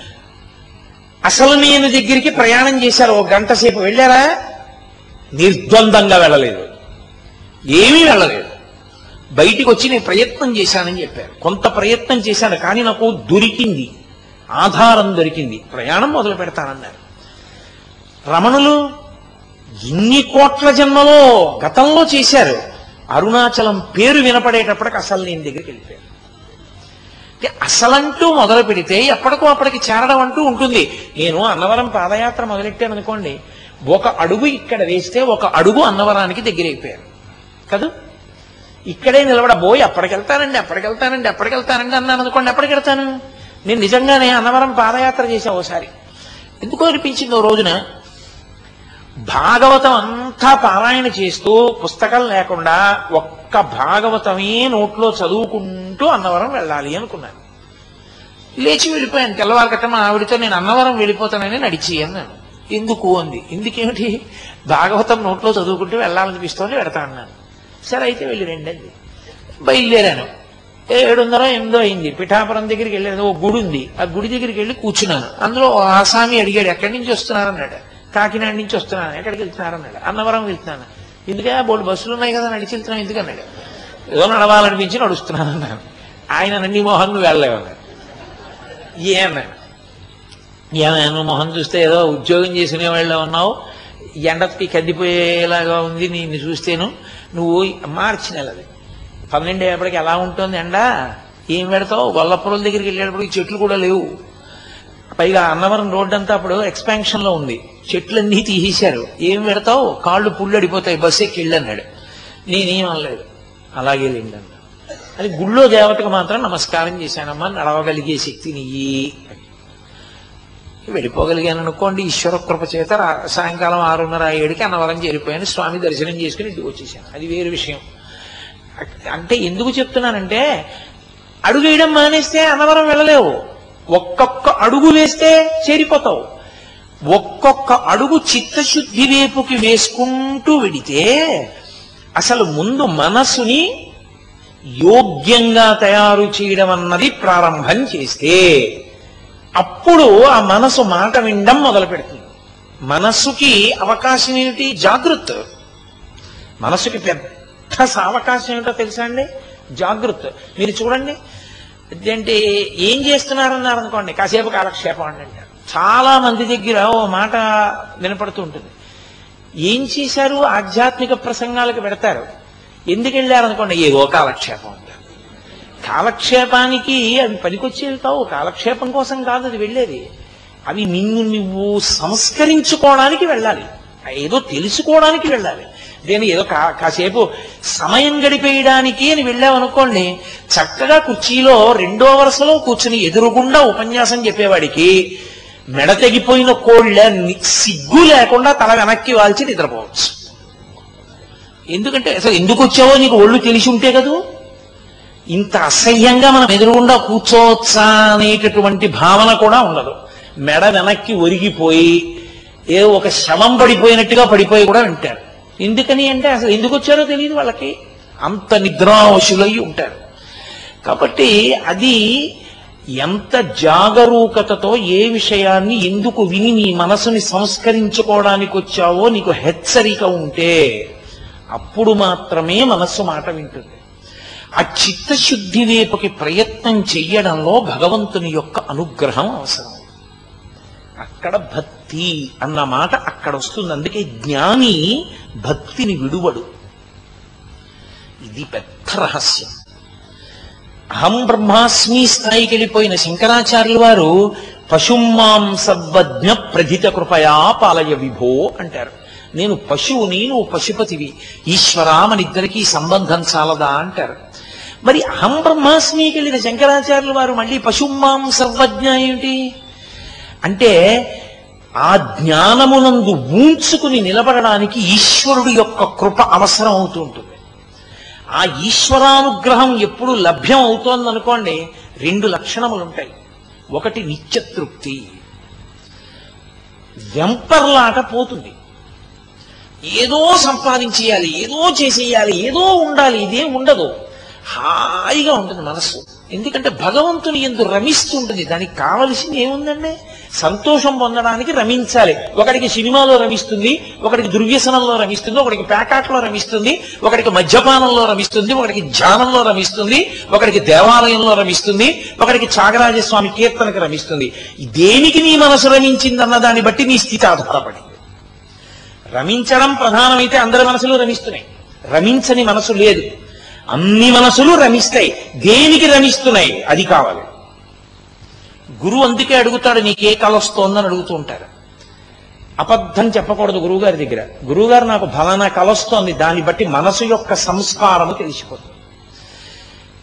అసలు నేను దగ్గరికి ప్రయాణం చేశారు ఒక గంట సేపు వెళ్ళారా? నిర్ద్వందంగా వెళ్ళలేదు. ఏమీ వెళ్ళలేదు. బయటికి వచ్చి నేను ప్రయత్నం చేశానని చెప్పారు. కొంత ప్రయత్నం చేశాను కానీ నాకు దొరికింది. ఆధారం దొరికింది. ప్రయాణం మొదలు పెడతానన్నారు. రమణులు ఇన్ని కోట్ల జన్మలో గతంలో చేశారు. అరుణాచలం పేరు వినపడేటప్పటికి అసలు నేను దగ్గరికి వెళ్ళిపోయాను. అసలంటూ మొదలు పెడితే ఎప్పటికో అప్పటికి చేరడం అంటూ ఉంటుంది. నేను అన్నవరం పాదయాత్ర మొదలెట్టాను అనుకోండి. ఒక అడుగు ఇక్కడ వేస్తే ఒక అడుగు అన్నవరానికి దగ్గరైపోయాను. కదూ? ఇక్కడే నిలబడబోయి అప్పటికెళ్తానండి అప్పటికెళ్తానండి అప్పటికెళ్తానండి అన్నాను అనుకోండి ఎప్పటికి వెళ్తాను? నేను నిజంగానే అన్నవరం పాదయాత్ర చేశా ఓసారి. ఎందుకో అనిపించింది ఓ రోజున? భాగవతం అంతా పారాయణ చేస్తూ పుస్తకం లేకుండా ఒక్క భాగవతమే నోట్లో చదువుకుంటూ అన్నవరం వెళ్ళాలి అనుకున్నాను. లేచి వెళ్ళిపోయాను. తెల్లవారు మా ఆవిడతో నేను అన్నవరం వెళ్ళిపోతానని నడిచి అన్నాను. ఎందుకు అంది. ఎందుకేమిటి? భాగవతం నోట్లో చదువుకుంటూ వెళ్ళాలనిపిస్తోంది పెడతా అన్నాను. సరే అయితే వెళ్ళి రండి అంది. బయలుదేరాను. ఏడున్నర ఎనిమిదో అయింది. పిఠాపురం దగ్గరికి వెళ్ళాను. ఓ గుడి ఉంది. ఆ గుడి దగ్గరికి వెళ్ళి కూర్చున్నాను. అందులో ఓ ఆసామి అడిగాడు ఎక్కడి నుంచి వస్తున్నారన్నాడు కాకినాడ నుంచి వస్తున్నాను. ఎక్కడికి వెళ్తున్నారన్నాడు అన్నవరం వెళ్తున్నాను. ఎందుకే? బోర్డు బస్సులు ఉన్నాయి కదా నడిచి వెళ్తున్నాను ఎందుకన్నాడు ఏదో నడవాలనిపించి నడుస్తున్నాను అన్నాను ఆయన నంది మోహన్ నువ్వు వెళ్ళలేవన్నాడు ఏ అన్నాడు. ఏమైనా నువ్వు మొహం చూస్తే ఏదో ఉద్యోగం చేసుకునే వాళ్ళు ఉన్నావు. ఎండకి కద్దిపోయేలాగా ఉంది నిన్ను చూస్తేను. నువ్వు మార్చి నెలది. పన్నెండు అయ్యేపటికి ఎలా ఉంటుంది ఎండ. ఏం పెడతావు? గొల్లపురం దగ్గరికి వెళ్ళేటప్పటికి చెట్లు కూడా లేవు. పైగా అన్నవరం రోడ్డు అంతా అప్పుడు ఎక్స్పాన్షన్లో ఉంది. చెట్లన్నీ తీసేశారు. ఏం పెడతావు? కాళ్ళు పుల్లడిపోతాయి. బస్సు ఎక్కి వెళ్ళన్నాడు నేనేం అనలేదు. అలాగే లేండి అది గుళ్ళో దేవతకు మాత్రం నమస్కారం చేశానమ్మా నడవగలిగే శక్తిని ఇయ్యి వెళ్ళిపోగలిగాను అనుకోండి. ఈశ్వర కృప చేత రా- సాయంకాలం ఆరున్నర ఏడుకి అన్నవరం చేరిపోయాను. స్వామి దర్శనం చేసుకుని ఇంటికి వచ్చేసాను. అది వేరు విషయం. అంటే ఎందుకు చెప్తున్నానంటే అడుగు వేయడం మానేస్తే అన్నవరం వెళ్ళలేవు. ఒక్కొక్క అడుగు వేస్తే చేరిపోతావు. ఒక్కొక్క అడుగు చిత్తశుద్ధి వైపుకి వేసుకుంటూ విడితే అసలు ముందు మనసుని యోగ్యంగా తయారు చేయడం అన్నది ప్రారంభం చేస్తే అప్పుడు ఆ మనసు మాట వినడం మొదలు పెడుతుంది మనస్సుకి అవకాశం ఏమిటి? జాగృత్. మనసుకి పెద్ద అవకాశం ఏమిటో తెలుసా అండి? జాగృత్. మీరు చూడండి. అంటే ఏం చేస్తున్నారన్నారు అనుకోండి కాసేపు కాలక్షేపం అండి అంటారు. చాలా మంది దగ్గర ఓ మాట వినపడుతూ ఉంటుంది. ఏం చేశారు? ఆధ్యాత్మిక ప్రసంగాలకు పెడతారు. ఎందుకు వెళ్ళారనుకోండి అనుకోండి? కాలక్షేపం అంటారు. కాలక్షేపానికి అవి పనికొచ్చేవి కావు కాలక్షేపం కోసం కాదు అది వెళ్ళేది. అవి నిన్ను నువ్వు సంస్కరించుకోవడానికి వెళ్ళాలి. ఏదో తెలుసుకోవడానికి వెళ్ళాలి. నేను ఏదో కా- కాసేపు సమయం గడిపేయడానికి అని వెళ్ళామనుకోండి చక్కగా కుర్చీలో రెండో వరుసలో కూర్చుని ఎదురుగుండా ఉపన్యాసం చెప్పేవాడికి మెడ తెగిపోయిన కోళ్ళ ని- సిగ్గు లేకుండా తల వెనక్కి వాల్చి నిద్రపోవచ్చు. ఎందుకంటే అసలు ఎందుకు వచ్చావో నీకు ఒళ్ళు తెలిసి ఉంటే కదూ? ఇంత అసహ్యంగా మనం ఎదురుగుండా కూర్చోవచ్చా అనేటటువంటి భావన కూడా ఉండదు. మెడ వెనక్కి ఒరిగిపోయి ఏ ఒక శవం పడిపోయినట్టుగా పడిపోయి కూడా వింటారు. ఎందుకని అంటే అసలు ఎందుకు వచ్చారో తెలియదు వాళ్ళకి. అంత నిద్రావశులై ఉంటారు. కాబట్టి అది ఎంత జాగరూకతతో ఏ విషయాన్ని ఎందుకు విని నీ మనసుని సంస్కరించుకోవడానికి వచ్చావో నీకు హెచ్చరిక ఉంటే అప్పుడు మాత్రమే మనస్సు మాట వింటుంది. ఆ చిత్తశుద్ధి వైపుకి ప్రయత్నం చెయ్యడంలో భగవంతుని యొక్క అనుగ్రహం అవసరం. అక్కడ భక్తి అన్న మాట అక్కడ వస్తుంది. అందుకే జ్ఞాని భక్తిని విడువడు. ఇది పెద్ద రహస్యం. అహం బ్రహ్మాస్మి స్థాయికి వెళ్ళిపోయిన శంకరాచార్యుల వారు పశుమాం సర్వజ్ఞ ప్రధిత కృపయా పాలయ విభో అంటారు. నేను పశువుని నువ్వు పశుపతివి. ఈశ్వరా మన ఇద్దరికీ సంబంధం చాలదా అంటారు. మరి అహం బ్రహ్మాస్మికి వెళ్ళిన శంకరాచార్యుల వారు మళ్ళీ పశుమాం సర్వజ్ఞ ఏమిటి? అంటే ఆ జ్ఞానమునందు ఊంచుకుని నిలబడడానికి ఈశ్వరుడు యొక్క కృప అవసరం అవుతూ ఉంటుంది. ఆ ఈశ్వరానుగ్రహం ఎప్పుడు లభ్యం అవుతోందనుకోండి రెండు లక్షణములు ఉంటాయి ఒకటి నిత్యతృప్తి. వెంపర్లాట పోతుంది. ఏదో సంపాదించేయాలి ఏదో చేసేయాలి ఏదో ఉండాలి ఇదే ఉండదు. హాయిగా ఉంటుంది మనస్సు. ఎందుకంటే భగవంతుని ఎందు రమిస్తుంటుంది దానికి కావలసింది ఏముందండి? సంతోషం పొందడానికి రమించాలి. ఒకడికి సినిమాలో రమిస్తుంది ఒకడికి దుర్వ్యసనంలో రమిస్తుంది ఒకడికి ప్యాకాట్లో రమిస్తుంది ఒకడికి మద్యపానంలో రమిస్తుంది ఒకడికి ధ్యానంలో రమిస్తుంది ఒకడికి దేవాలయంలో రమిస్తుంది ఒకడికి త్యాగరాజస్వామి కీర్తనకి రమిస్తుంది. దేనికి నీ మనసు రమించిందన్న దాన్ని బట్టి నీ స్థితి ఆధారపడింది. రమించడం ప్రధానమైతే అందరి మనసులు రమిస్తున్నాయి. రమించని మనసు లేదు. అన్ని మనసులు రమిస్తాయి. దేనికి రమిస్తున్నాయి? అది కావాలి. గురువు అందుకే అడుగుతాడు నీకే కళ వస్తోందని అడుగుతూ ఉంటారు. అబద్ధం చెప్పకూడదు గురువుగారి దగ్గర. గురువుగారు నాకు ఫలానా కళ వస్తోంది. దాన్ని బట్టి మనసు యొక్క సంస్కారము తెలిసిపోతుంది.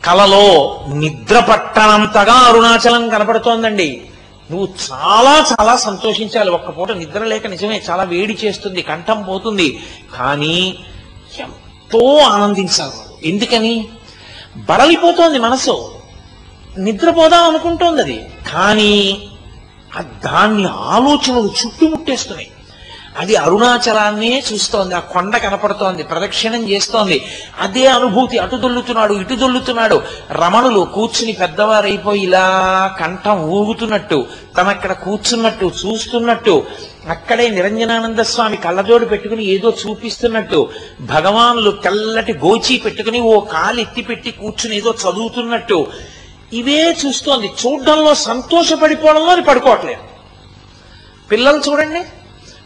కలలో నిద్ర పట్టనంతగా అరుణాచలం కనపడుతోందండి. నువ్వు చాలా చాలా సంతోషించాలి. ఒక్క పూట నిద్ర లేక నిజమే చాలా వేడి చేస్తుంది కంఠం పోతుంది. కానీ ఎంతో ఆనందించాలి. ఎందుకని? బడలిపోతోంది మనసు. నిద్రపోదాం అనుకుంటోంది అది. కానీ దాన్ని ఆలోచనలు చుట్టుముట్టేస్తున్నాయి. అది అరుణాచలాన్నే చూస్తోంది ఆ కొండ కనపడుతోంది ప్రదక్షిణం చేస్తోంది. అదే అనుభూతి అటు దొల్లుతున్నాడు ఇటు దొల్లుతున్నాడు. రమణులు కూర్చుని పెద్దవారైపోయి ఇలా కంఠం ఊగుతున్నట్టు తనక్కడ కూర్చున్నట్టు చూస్తున్నట్టు అక్కడే నిరంజనానంద స్వామి కళ్ళజోడు పెట్టుకుని ఏదో చూపిస్తున్నట్టు భగవానులు తెల్లటి గోచి పెట్టుకుని ఓ కాలు ఎత్తి పెట్టి కూర్చుని ఏదో చదువుతున్నట్టు. ఇవే చూస్తోంది. చూడడంలో సంతోషపడిపోవడంలో అది పడుకోవట్లేదు. పిల్లలు చూడండి.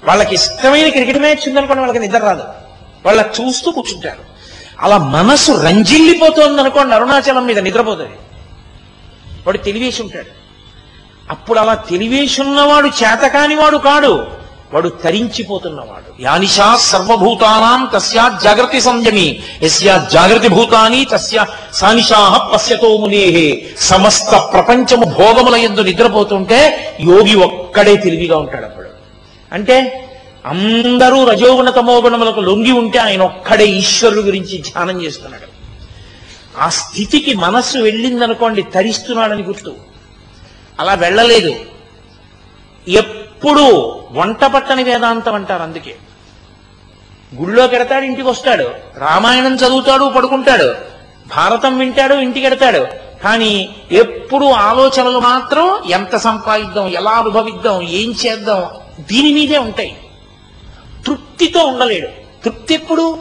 వాళ్ళకి ఇష్టమైన క్రికెట్ మ్యాచ్ ఉందనుకోండి వాళ్ళకి నిద్ర రాదు. వాళ్ళ చూస్తూ కూర్చుంటారు. అలా మనసు రంజిల్లిపోతుంది అనుకోండి అరుణాచలం మీద నిద్రపోతుంది వాడు తెలివేసి ఉంటాడు. అప్పుడు అలా తెలివేసి ఉన్నవాడు చేతకానివాడు కాడు వాడు తరించిపోతున్నవాడు. యానిషా సర్వభూతానాం తస్యా జాగ్రత్త సంయమి ఎస్యా జాగ్రత్త భూతాని తస్య సానిషా పశ్యతో మునేహే సమస్త ప్రపంచము భోగముల ఎందు నిద్రపోతుంటే యోగి ఒక్కడే తెలివిగా ఉంటాడు అంటే అందరూ రజోగుణ తమోగుణములకు లొంగి ఉంటే ఆయన ఒక్కడే ఈశ్వరుడు గురించి ధ్యానం చేస్తున్నాడు. ఆ స్థితికి మనస్సు వెళ్ళిందనుకోండి తరిస్తున్నాడని గుర్తు. అలా వెళ్ళలేదు. ఎప్పుడు వంట పట్టని వేదాంతం అంటారు అందుకే. గుళ్ళో కెడతాడు ఇంటికి వస్తాడు. రామాయణం చదువుతాడు పడుకుంటాడు. భారతం వింటాడు ఇంటికి ఎడతాడు. కానీ ఎప్పుడు ఆలోచనలు మాత్రం ఎంత సంపాదిద్దాం ఎలా అనుభవిద్దాం ఏం చేద్దాం దీని మీదే ఉంటాయి. తృప్తితో ఉండలేడు. తృప్తి ఎప్పుడు?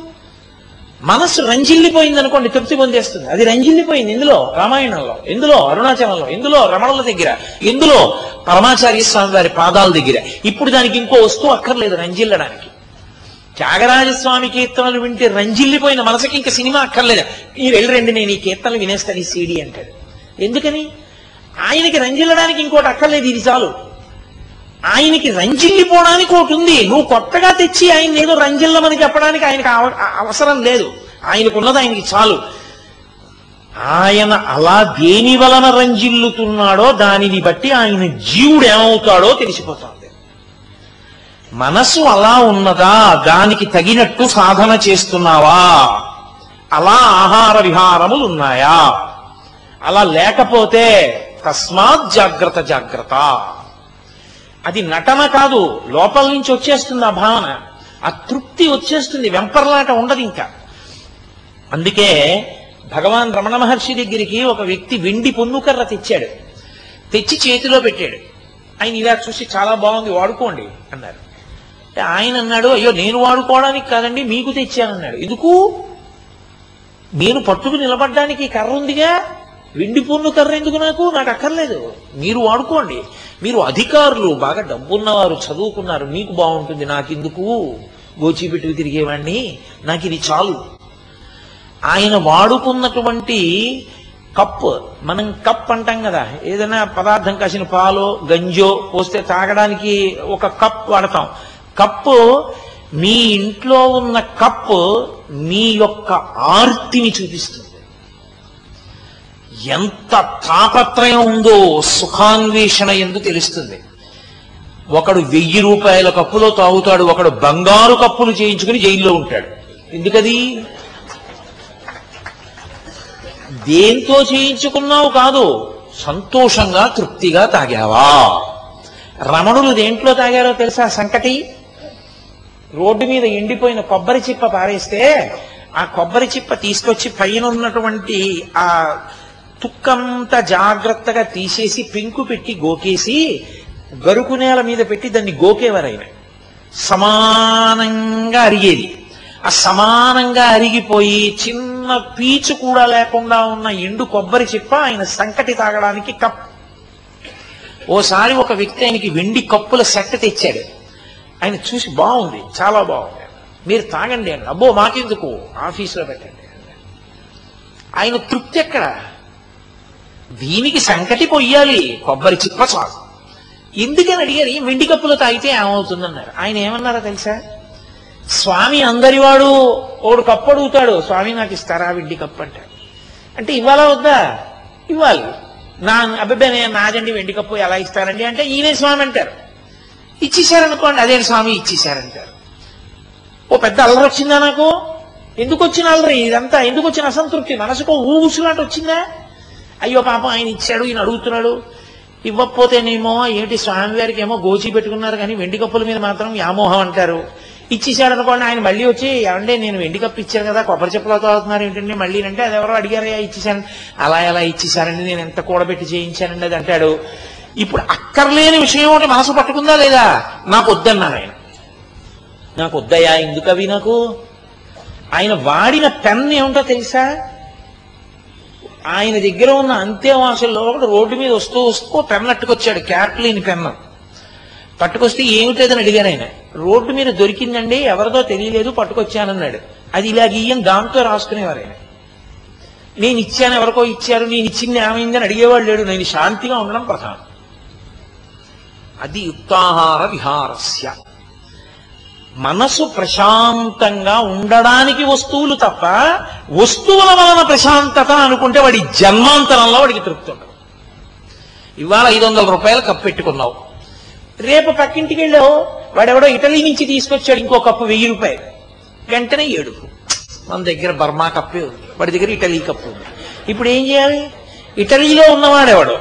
మనసు రంజిల్లిపోయింది అనుకోండి తృప్తి పొందేస్తుంది. అది రంజిల్లిపోయింది. ఇందులో రామాయణంలో ఇందులో అరుణాచలంలో ఇందులో రమణుల దగ్గర ఇందులో పరమాచార్య స్వామి వారి పాదాల దగ్గర. ఇప్పుడు దానికి ఇంకో వస్తువు అక్కర్లేదు రంజిల్లడానికి. త్యాగరాజస్వామి కీర్తనలు వింటే రంజిల్లిపోయిన మనసుకి ఇంకా సినిమా అక్కర్లేదు. మీరు వెళ్ళి రండి నేను ఈ కీర్తనలు వినేస్తాను ఈ సీడీ అంటాడు. ఎందుకని? ఆయనకి రంజిల్లడానికి ఇంకోటి అక్కర్లేదు ఇది చాలు. ఆయనకి రంజిల్లిపోవడానికి ఒకటి ఉంది. నువ్వు కొత్తగా తెచ్చి ఆయన ఏదో రంజిల్లమని చెప్పడానికి ఆయనకు అవ- అవసరం లేదు. ఆయనకున్నది ఆయనకి చాలు. ఆయన అలా దేని వలన రంజిల్లుతున్నాడో దానిని బట్టి ఆయన జీవుడు ఏమవుతాడో తెలిసిపోతుంది. మనసు అలా ఉన్నదా? దానికి తగినట్టు సాధన చేస్తున్నావా? అలా ఆహార విహారములు ఉన్నాయా? అలా లేకపోతే తస్మాత్ జాగ్రత్త జాగ్రత్త. అది నటన కాదు లోపల నుంచి వచ్చేస్తుంది ఆ భావన. ఆ తృప్తి వచ్చేస్తుంది వెంపర్లాట ఉండదు ఇంకా. అందుకే భగవాన్ రమణ మహర్షి దగ్గరికి ఒక వ్యక్తి వెండి పొన్నుకర్ర తెచ్చాడు. తెచ్చి చేతిలో పెట్టాడు. ఆయన ఇలా చూసి చాలా బాగుంది వాడుకోండి అన్నారు. ఆయన అన్నాడు అయ్యో నేను వాడుకోవడానికి కాదండి మీకు తెచ్చానన్నాడు. ఎందుకు? నేను పట్టుకు నిలబడ్డానికి కర్ర ఉందిగా? వెండి పూర్ణ కర్ర ఎందుకు నాకు? నాకు అక్కర్లేదు. మీరు వాడుకోండి. మీరు అధికారులు బాగా డబ్బున్నవారు చదువుకున్నారు మీకు బాగుంటుంది నాకెందుకు? గోచిపెట్టుకు తిరిగేవాణ్ణి? తిరిగేవాడిని నాకు ఇది చాలు. ఆయన వాడుకున్నటువంటి కప్ మనం కప్ అంటాం కదా ఏదైనా పదార్థం కాసిన పాలో గంజో పోస్తే తాగడానికి ఒక కప్ వాడతాం. కప్పు మీ ఇంట్లో ఉన్న కప్పు మీ యొక్క ఆర్తిని చూపిస్తుంది. ఎంత తాపత్రయం ఉందో సుఖాన్వేషణ ఎందు తెలుస్తుంది? ఒకడు వెయ్యి రూపాయల కప్పులో తాగుతాడు ఒకడు బంగారు కప్పులు చేయించుకుని జైల్లో ఉంటాడు. ఎందుకది? దేంతో చేయించుకున్నావు కాదు సంతోషంగా తృప్తిగా తాగావా? రమణులు దేంట్లో తాగారో తెలుసా సంకటి? రోడ్డు మీద ఎండిపోయిన కొబ్బరి చిప్ప పారేస్తే ఆ కొబ్బరి చిప్ప తీసుకొచ్చి పైన ఉన్నటువంటి ఆ తుక్కంతా జాగ్రత్తగా తీసేసి పెంకు పెట్టి గోకేసి గరుకు నేల మీద పెట్టి దాన్ని గోకేవారైన. సమానంగా అరిగేది. ఆ సమానంగా అరిగిపోయి చిన్న పీచు కూడా లేకుండా ఉన్న ఎండు కొబ్బరి చిప్ప ఆయన సంకటి తాగడానికి కప్. ఓసారి ఒక వ్యక్తి ఆయనకి వెండి కప్పుల సెట్ తెచ్చాడు. ఆయన చూసి బాగుంది చాలా బాగుంది. మీరు తాగండి అన్న అబ్బో మాకెందుకు? ఆఫీసులో పెట్టండి ఆయన తృప్తి ఎక్కడ? దీనికి సంకటి పొయ్యాలి కొబ్బరి చిప్ప చాలు. ఎందుకని అడిగారు "ఈ వెండి కప్పులు తాగితే ఏమవుతుందన్నారు? ఆయన ఏమన్నారో తెలుసా? స్వామి అందరివాడు ఓడు కప్పు అడుగుతాడు స్వామి నాకు ఇస్తారా వెండి కప్పు? అంటాడు అంటే ఇవ్వాలా వద్దా? ఇవ్వాలి. నా అబ్బాయి నాదండి వెండి కప్పు ఎలా ఇస్తారండి అంటే ఈయనే స్వామి అంటారు. ఇచ్చేశారనుకోండి అదే స్వామి ఇచ్చేశారంటారు? ఓ పెద్ద అల్లరి వచ్చిందా నాకు? ఎందుకు వచ్చిన అల్లరి ఇదంతా ఎందుకు వచ్చిన అసంతృప్తి? మనసుకు ఊసులాంటి వచ్చిందా? అయ్యో పాపం ఆయన ఇచ్చాడు ఈయన అడుగుతున్నాడు. ఇవ్వకపోతేనేమో ఏంటి స్వామివారికి ఏమో గోచి పెట్టుకున్నారు కానీ వెండి కప్పుల మీద మాత్రం వ్యామోహం అంటారు. ఇచ్చేసాడు అనుకోండి ఆయన మళ్ళీ వచ్చి ఏమంటే నేను వెండి కప్పు ఇచ్చాను కదా కొబ్బరి చెప్పులతో అవుతున్నారు ఏంటండి? మళ్ళీ అంటే అది ఎవరో అడిగారయ్యా ఇచ్చేసాను అలా ఎలా ఇచ్చేసారండి నేను ఎంత కూడబెట్టి చేయించానండి అది అంటాడు. ఇప్పుడు అక్కర్లేని విషయం ఒకటి మనసు పట్టుకుందా లేదా? నాకు వద్దన్నాడు ఆయన. నాకు వద్దయ్యా ఎందుకవి నాకు? ఆయన వాడిన పెన్ ఏమిటో తెలుసా? ఆయన దగ్గర ఉన్న అంత్యవాసుల్లో ఒకడు రోడ్డు మీద వస్తూ వస్తూ పెన్ను అట్టుకొచ్చాడు క్యాప్లీని పెన్ను. పట్టుకొస్తే ఏమిటదని అడిగాను ఆయన. రోడ్డు మీద దొరికిందండి ఎవరిదో తెలియలేదు పట్టుకొచ్చానన్నాడు. అది ఇలా గీయం దాంతో రాసుకునేవారు ఆయన. నేను ఇచ్చాను ఎవరికో ఇచ్చారు నేను ఇచ్చింది ఏమైందని అడిగేవాడు లేడు నేను శాంతిగా ఉండడం ప్రధానం. అది యుక్తాహార విహారస్య. మనసు ప్రశాంతంగా ఉండడానికి వస్తువులు తప్ప వస్తువుల వలన ప్రశాంతత అనుకుంటే వాడి జన్మాంతరంలో వాడికి తృప్తి ఉండదు. ఇవాళ ఐదు వందల రూపాయలు కప్పు పెట్టుకున్నావు. రేపు పక్కింటికి వెళ్ళావు వాడెవడో ఇటలీ నుంచి తీసుకొచ్చాడు ఇంకో కప్పు వెయ్యి రూపాయలు. వెంటనే ఏడుపు. మన దగ్గర బర్మా కప్పే ఉంది వాడి దగ్గర ఇటలీ కప్పు ఉంది. ఇప్పుడు ఏం చేయాలి? ఇటలీలో ఉన్నవాడెవడో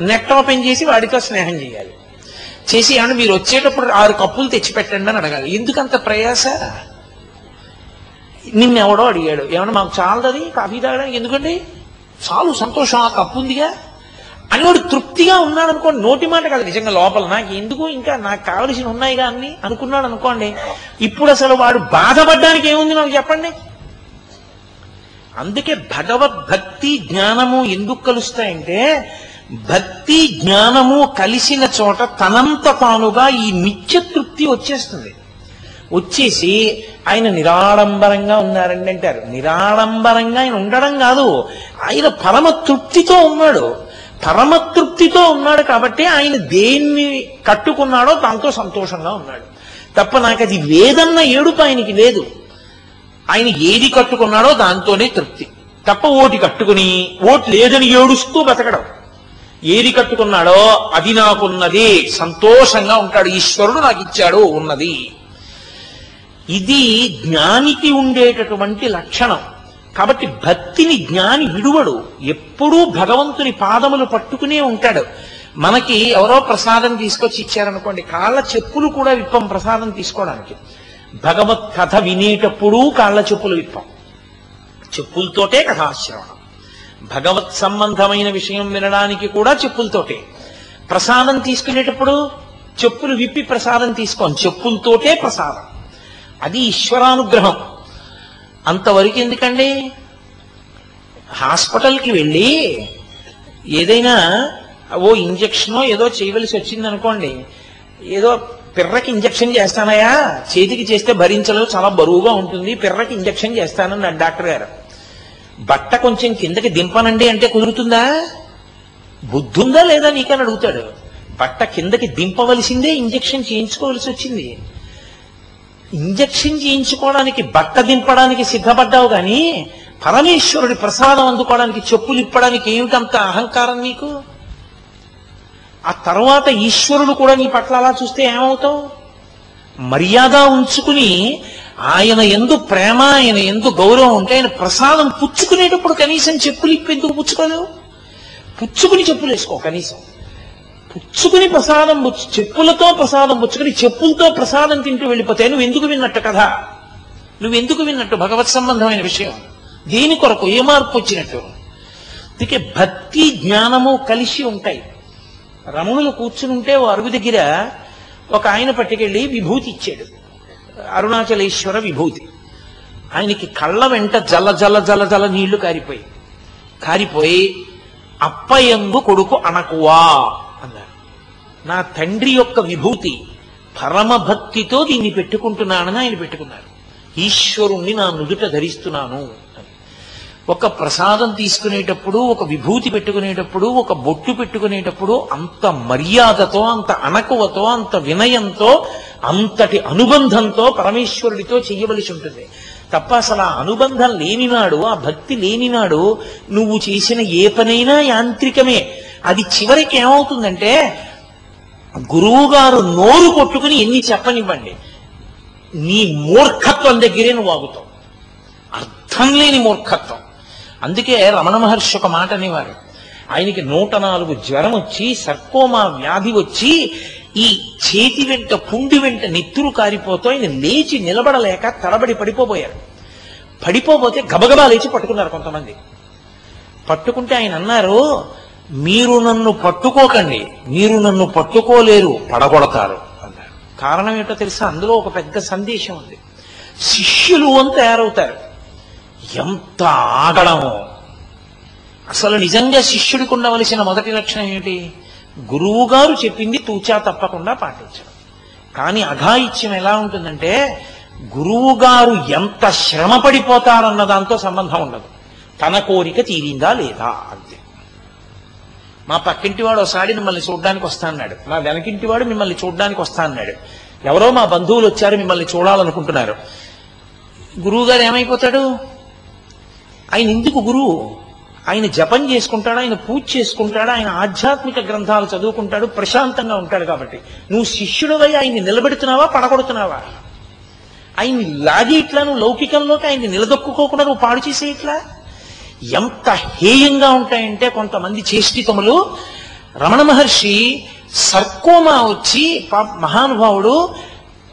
నెట్ ఓపెన్ చేసి వాడితో స్నేహం చేయాలి. చేసి ఏమన్నా మీరు వచ్చేటప్పుడు ఆరు కప్పులు తెచ్చి పెట్టండి అని అడగాలి. ఎందుకంత ప్రయాస? నిన్నెవడో అడిగాడు. ఏమన్నా మాకు చాలదది? కాఫీ తాగడానికి ఎందుకండి? చాలు సంతోషం ఆ కప్పు ఉందిగా? అని వాడు తృప్తిగా ఉన్నాడు అనుకోండి నోటి మాట కాదు నిజంగా లోపల. నాకు ఎందుకు ఇంకా నాకు కావలసిన ఉన్నాయిగా అన్ని? అనుకున్నాడు అనుకోండి. ఇప్పుడు అసలు వాడు బాధపడడానికి ఏముంది నాకు చెప్పండి? అందుకే భగవద్భక్తి జ్ఞానము ఎందుకు కలుస్తాయంటే భక్తి జ్ఞానము కలిసిన చోట తనంత తానుగా ఈ నిత్య తృప్తి వచ్చేస్తుంది. వచ్చేసి ఆయన నిరాడంబరంగా ఉన్నారండి అంటారు. నిరాడంబరంగా ఆయన ఉండడం కాదు. ఆయన పరమ తృప్తితో ఉన్నాడు. పరమ తృప్తితో ఉన్నాడు కాబట్టి ఆయన దేన్ని కట్టుకున్నాడో దాంతో సంతోషంగా ఉన్నాడు. తప్ప నాకు అది వేదన్న ఏడుపు ఆయనకి లేదు. ఆయన ఏది కట్టుకున్నాడో దాంతోనే తృప్తి. తప్ప ఓటి కట్టుకుని ఓటు లేదని ఏడుస్తూ బతకడం. ఏది కట్టుకున్నాడో అది నాకున్నది. సంతోషంగా ఉంటాడు. ఈశ్వరుడు నాకు ఇచ్చాడు ఉన్నది. ఇది జ్ఞానికి ఉండేటటువంటి లక్షణం. కాబట్టి భక్తిని జ్ఞాని విడువడు. ఎప్పుడూ భగవంతుని పాదములు పట్టుకునే ఉంటాడు. మనకి ఎవరో ప్రసాదం తీసుకొచ్చి ఇచ్చారనుకోండి కాళ్ళ చెప్పులు కూడా విప్పం ప్రసాదం తీసుకోవడానికి. భగవత్ కథ వినేటప్పుడు కాళ్ళ చెప్పులు విప్పం. చెప్పులతోటే కథాశ్రవణం. భగవత్ సంబంధమైన విషయం వినడానికి కూడా చెప్పులతోటే. ప్రసాదం తీసుకునేటప్పుడు చెప్పులు విప్పి ప్రసాదం తీసుకోం. చెప్పులతోటే ప్రసాదం. అది ఈశ్వరానుగ్రహం. అంతవరకు ఎందుకండి? హాస్పిటల్కి వెళ్ళి ఏదైనా ఓ ఇంజక్షనో ఏదో చేయవలసి వచ్చింది అనుకోండి ఏదో పిర్రకి ఇంజక్షన్ చేస్తానయా చేతికి చేస్తే భరించలేదు చాలా బరువుగా ఉంటుంది పిర్రకి ఇంజక్షన్ చేస్తానన్నాడు డాక్టర్ గారు. బట్ట కొంచెం కిందకి దింపనండి అంటే కుదురుతుందా? బుద్ధుందా లేదా నీకని అడుగుతాడు. బట్ట కిందకి దింపవలసిందే ఇంజక్షన్ చేయించుకోవలసి వచ్చింది. ఇంజెక్షన్ చేయించుకోవడానికి బట్ట దింపడానికి సిద్ధపడ్డావు గాని పరమేశ్వరుడి ప్రసాదం అందుకోవడానికి చెప్పులు ఇప్పడానికి ఏమిటంత అహంకారం నీకు? ఆ తర్వాత ఈశ్వరుడు కూడా నీ పట్ల అలా చూస్తే ఏమవుతావు? మర్యాద ఉంచుకుని ఆయన ఎందు ప్రేమ ఆయన ఎందు గౌరవం ఉంటే ఆయన ప్రసాదం పుచ్చుకునేటప్పుడు కనీసం చెప్పులు ఇప్పి ఎందుకు పుచ్చుకోలేవు? పుచ్చుకుని చెప్పులు వేసుకో కనీసం. పుచ్చుకుని ప్రసాదం పుచ్చు చెప్పులతో ప్రసాదం పుచ్చుకుని చెప్పులతో ప్రసాదం తింటూ వెళ్ళిపోతే నువ్వు ఎందుకు విన్నట్టు కథ? నువ్వు ఎందుకు విన్నట్టు భగవత్ సంబంధమైన విషయం? దేని కొరకు ఏ మార్పు వచ్చినట్టు? అందుకే భక్తి జ్ఞానము కలిసి ఉంటాయి. రమణులు కూర్చుని ఉంటే ఓ అరుగు దగ్గర ఒక ఆయన పట్టుకెళ్ళి విభూతి ఇచ్చాడు. అరుణాచలేశ్వర విభూతి. ఆయనకి కళ్ళ వెంట జల జల జల జల నీళ్ళు కారిపోయి. కారిపోయి అప్పయందు కొడుకు అనకువా అన్నారు. నా తండ్రి యొక్క విభూతి పరమభక్తితో దీన్ని పెట్టుకుంటున్నానని ఆయన పెట్టుకున్నారు. ఈశ్వరుణ్ణి నా నుదుట ధరిస్తున్నాను. ఒక ప్రసాదం తీసుకునేటప్పుడు ఒక విభూతి పెట్టుకునేటప్పుడు ఒక బొట్టు పెట్టుకునేటప్పుడు అంత మర్యాదతో అంత అణకువతో అంత వినయంతో అంతటి అనుబంధంతో పరమేశ్వరుడితో చెయ్యవలసి ఉంటుంది. తప్ప అసలు ఆ అనుబంధం లేనినాడు ఆ భక్తి లేనినాడు నువ్వు చేసిన ఏ పనైనా యాంత్రికమే. అది చివరికి ఏమవుతుందంటే గురువు గారు నోరు కొట్టుకుని ఎన్ని చెప్పనివ్వండి. నీ మూర్ఖత్వం దగ్గరే నువ్వు ఆగుతావు. అర్థం లేని మూర్ఖత్వం. అందుకే రమణ మహర్షి ఒక మాట అనేవారు. ఆయనకి నూట నాలుగు జ్వరం వచ్చి సర్కోమా వ్యాధి వచ్చి ఈ చేతి వెంట పుండి వెంట నెత్తురు కారిపోతూ ఆయన లేచి నిలబడలేక తడబడి పడిపోబోయారు. పడిపోబోతే గబగబా లేచి పట్టుకున్నారు కొంతమంది. పట్టుకుంటే ఆయన అన్నారు మీరు నన్ను పట్టుకోకండి. మీరు నన్ను పట్టుకోలేరు. పడగొడతారు. అన్నారు. కారణం ఏంటో తెలుసా? అందులో ఒక పెద్ద సందేశం ఉంది. శిష్యులు అని తయారవుతారు. ఎంత ఆగడమో. అసలు నిజంగా శిష్యుడికి ఉండవలసిన మొదటి లక్షణం ఏమిటి? గురువు గారు చెప్పింది తూచా తప్పకుండా పాటించడం. కానీ అఘాయిత్యం ఎలా ఉంటుందంటే గురువు గారు ఎంత శ్రమ పడిపోతారన్న దాంతో సంబంధం ఉండదు. తన కోరిక తీరిందా లేదా అంతే. మా పక్కింటి వాడు ఒకసారి మిమ్మల్ని చూడడానికి వస్తా అన్నాడు మా వెనకింటి వాడు మిమ్మల్ని చూడడానికి వస్తా అన్నాడు ఎవరో మా బంధువులు వచ్చారు మిమ్మల్ని చూడాలనుకుంటున్నారు. గురువు గారు ఏమైపోతాడు? ఆయన ఎందుకు గురువు ఆయన జపం చేసుకుంటాడు? ఆయన పూజ చేసుకుంటాడు? ఆయన ఆధ్యాత్మిక గ్రంథాలు చదువుకుంటాడు ప్రశాంతంగా ఉంటాడు కాబట్టి. నువ్వు శిష్యుడవై ఆయన్ని నిలబెడుతున్నావా పడగొడుతున్నావా? ఆయన్ని లాగి ఇట్లా నువ్వు లౌకికంలోకి ఆయన్ని నిలదొక్కుకోకుండా నువ్వు పాడు చేసే ఇట్లా? ఎంత హేయంగా ఉంటాయంటే కొంతమంది చేష్టితములు రమణ మహర్షి సర్కోమా వచ్చి పాప మహానుభావుడు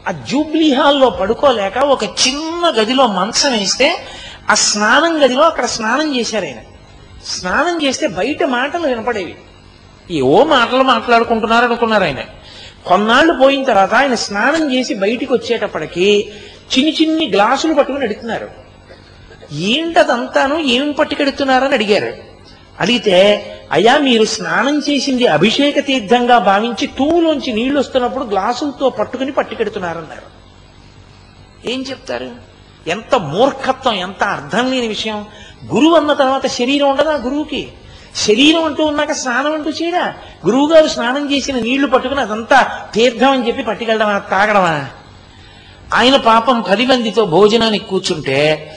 ఆ జూబ్లీ హాల్లో పడుకోలేక ఒక చిన్న గదిలో మంచం వేస్తే ఆ స్నానం గదిలో అక్కడ స్నానం చేశారు ఆయన. స్నానం చేస్తే బయట మాటలు వినపడేవి. ఏవో మాటలు మాట్లాడుకుంటున్నారు అనుకున్నారు ఆయన. కొన్నాళ్ళు పోయిన తర్వాత ఆయన స్నానం చేసి బయటికి వచ్చేటప్పటికి చిన్ని చిన్ని గ్లాసులు పట్టుకుని అడుగుతున్నారు ఏంటదంతాను? ఏం పట్టుకెడుతున్నారని అడిగారు. అడిగితే అయ్యా మీరు స్నానం చేసింది అభిషేక తీర్థంగా భావించి తూలోంచి నీళ్ళు వస్తున్నప్పుడు గ్లాసులతో పట్టుకుని పట్టుకెడుతున్నారన్నారు. ఏం చెప్తారు? ఎంత మూర్ఖత్వం ఎంత అర్థం లేని విషయం. గురువు అన్న తర్వాత శరీరం ఉండదా గురువుకి? శరీరం అంటూ ఉన్నాక స్నానం అంటూ చేయడా? గురువు గారు స్నానం చేసిన నీళ్ళు పట్టుకుని అదంతా తీర్థం అని చెప్పి పట్టుకెళ్ళడమా తాగడమా? ఆయన పాపం పది మందితో భోజనానికి కూర్చుంటే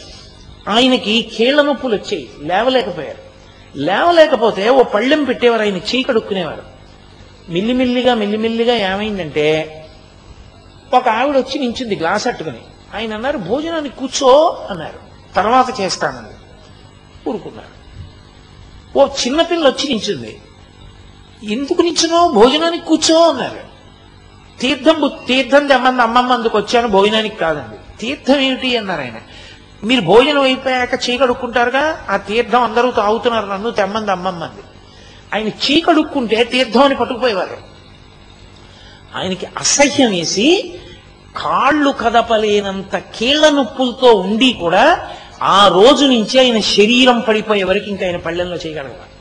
ఆయనకి కీళ్ళ నొప్పులు వచ్చాయి. లేవలేకపోయారు. లేవలేకపోతే ఓ పళ్ళెం పెట్టేవారు ఆయన చీకడుక్కునేవారు మిల్లిమిల్లిగా మిల్లిమిల్లిగా ఏమైందంటే ఒక ఆవిడ వచ్చి నించుంది గ్లాస్ అట్టుకుని. ఆయన అన్నారు భోజనానికి కూర్చో అన్నారు. తర్వాత చేస్తానని. ఊరుకున్నారు. ఓ చిన్నపిల్ల వచ్చి నించుంది. ఎందుకు నించునో భోజనానికి కూర్చో అన్నారు. తీర్థం తీర్థం తెమ్మంది అమ్మమ్మ అందుకు వచ్చాను భోజనానికి కాదండి తీర్థం ఏమిటి? అన్నారు ఆయన. మీరు భోజనం అయిపోయాక చీకడుక్కుంటారుగా ఆ తీర్థం అందరూ తాగుతున్నారు నన్ను తెమ్మంది అమ్మమ్మంది ఆయన చీకడుక్కుంటే తీర్థం అని పట్టుకుపోయేవారు. ఆయనకి అసహ్యం వేసి కాళ్ళు కదపలేనంత కీళ్ళ నొప్పులతో ఉండి కూడా ఆ రోజు నుంచి ఆయన శరీరం పడిపోయే వరకు ఇంకా ఆయన పళ్ళెంలో చేయగలగాలి.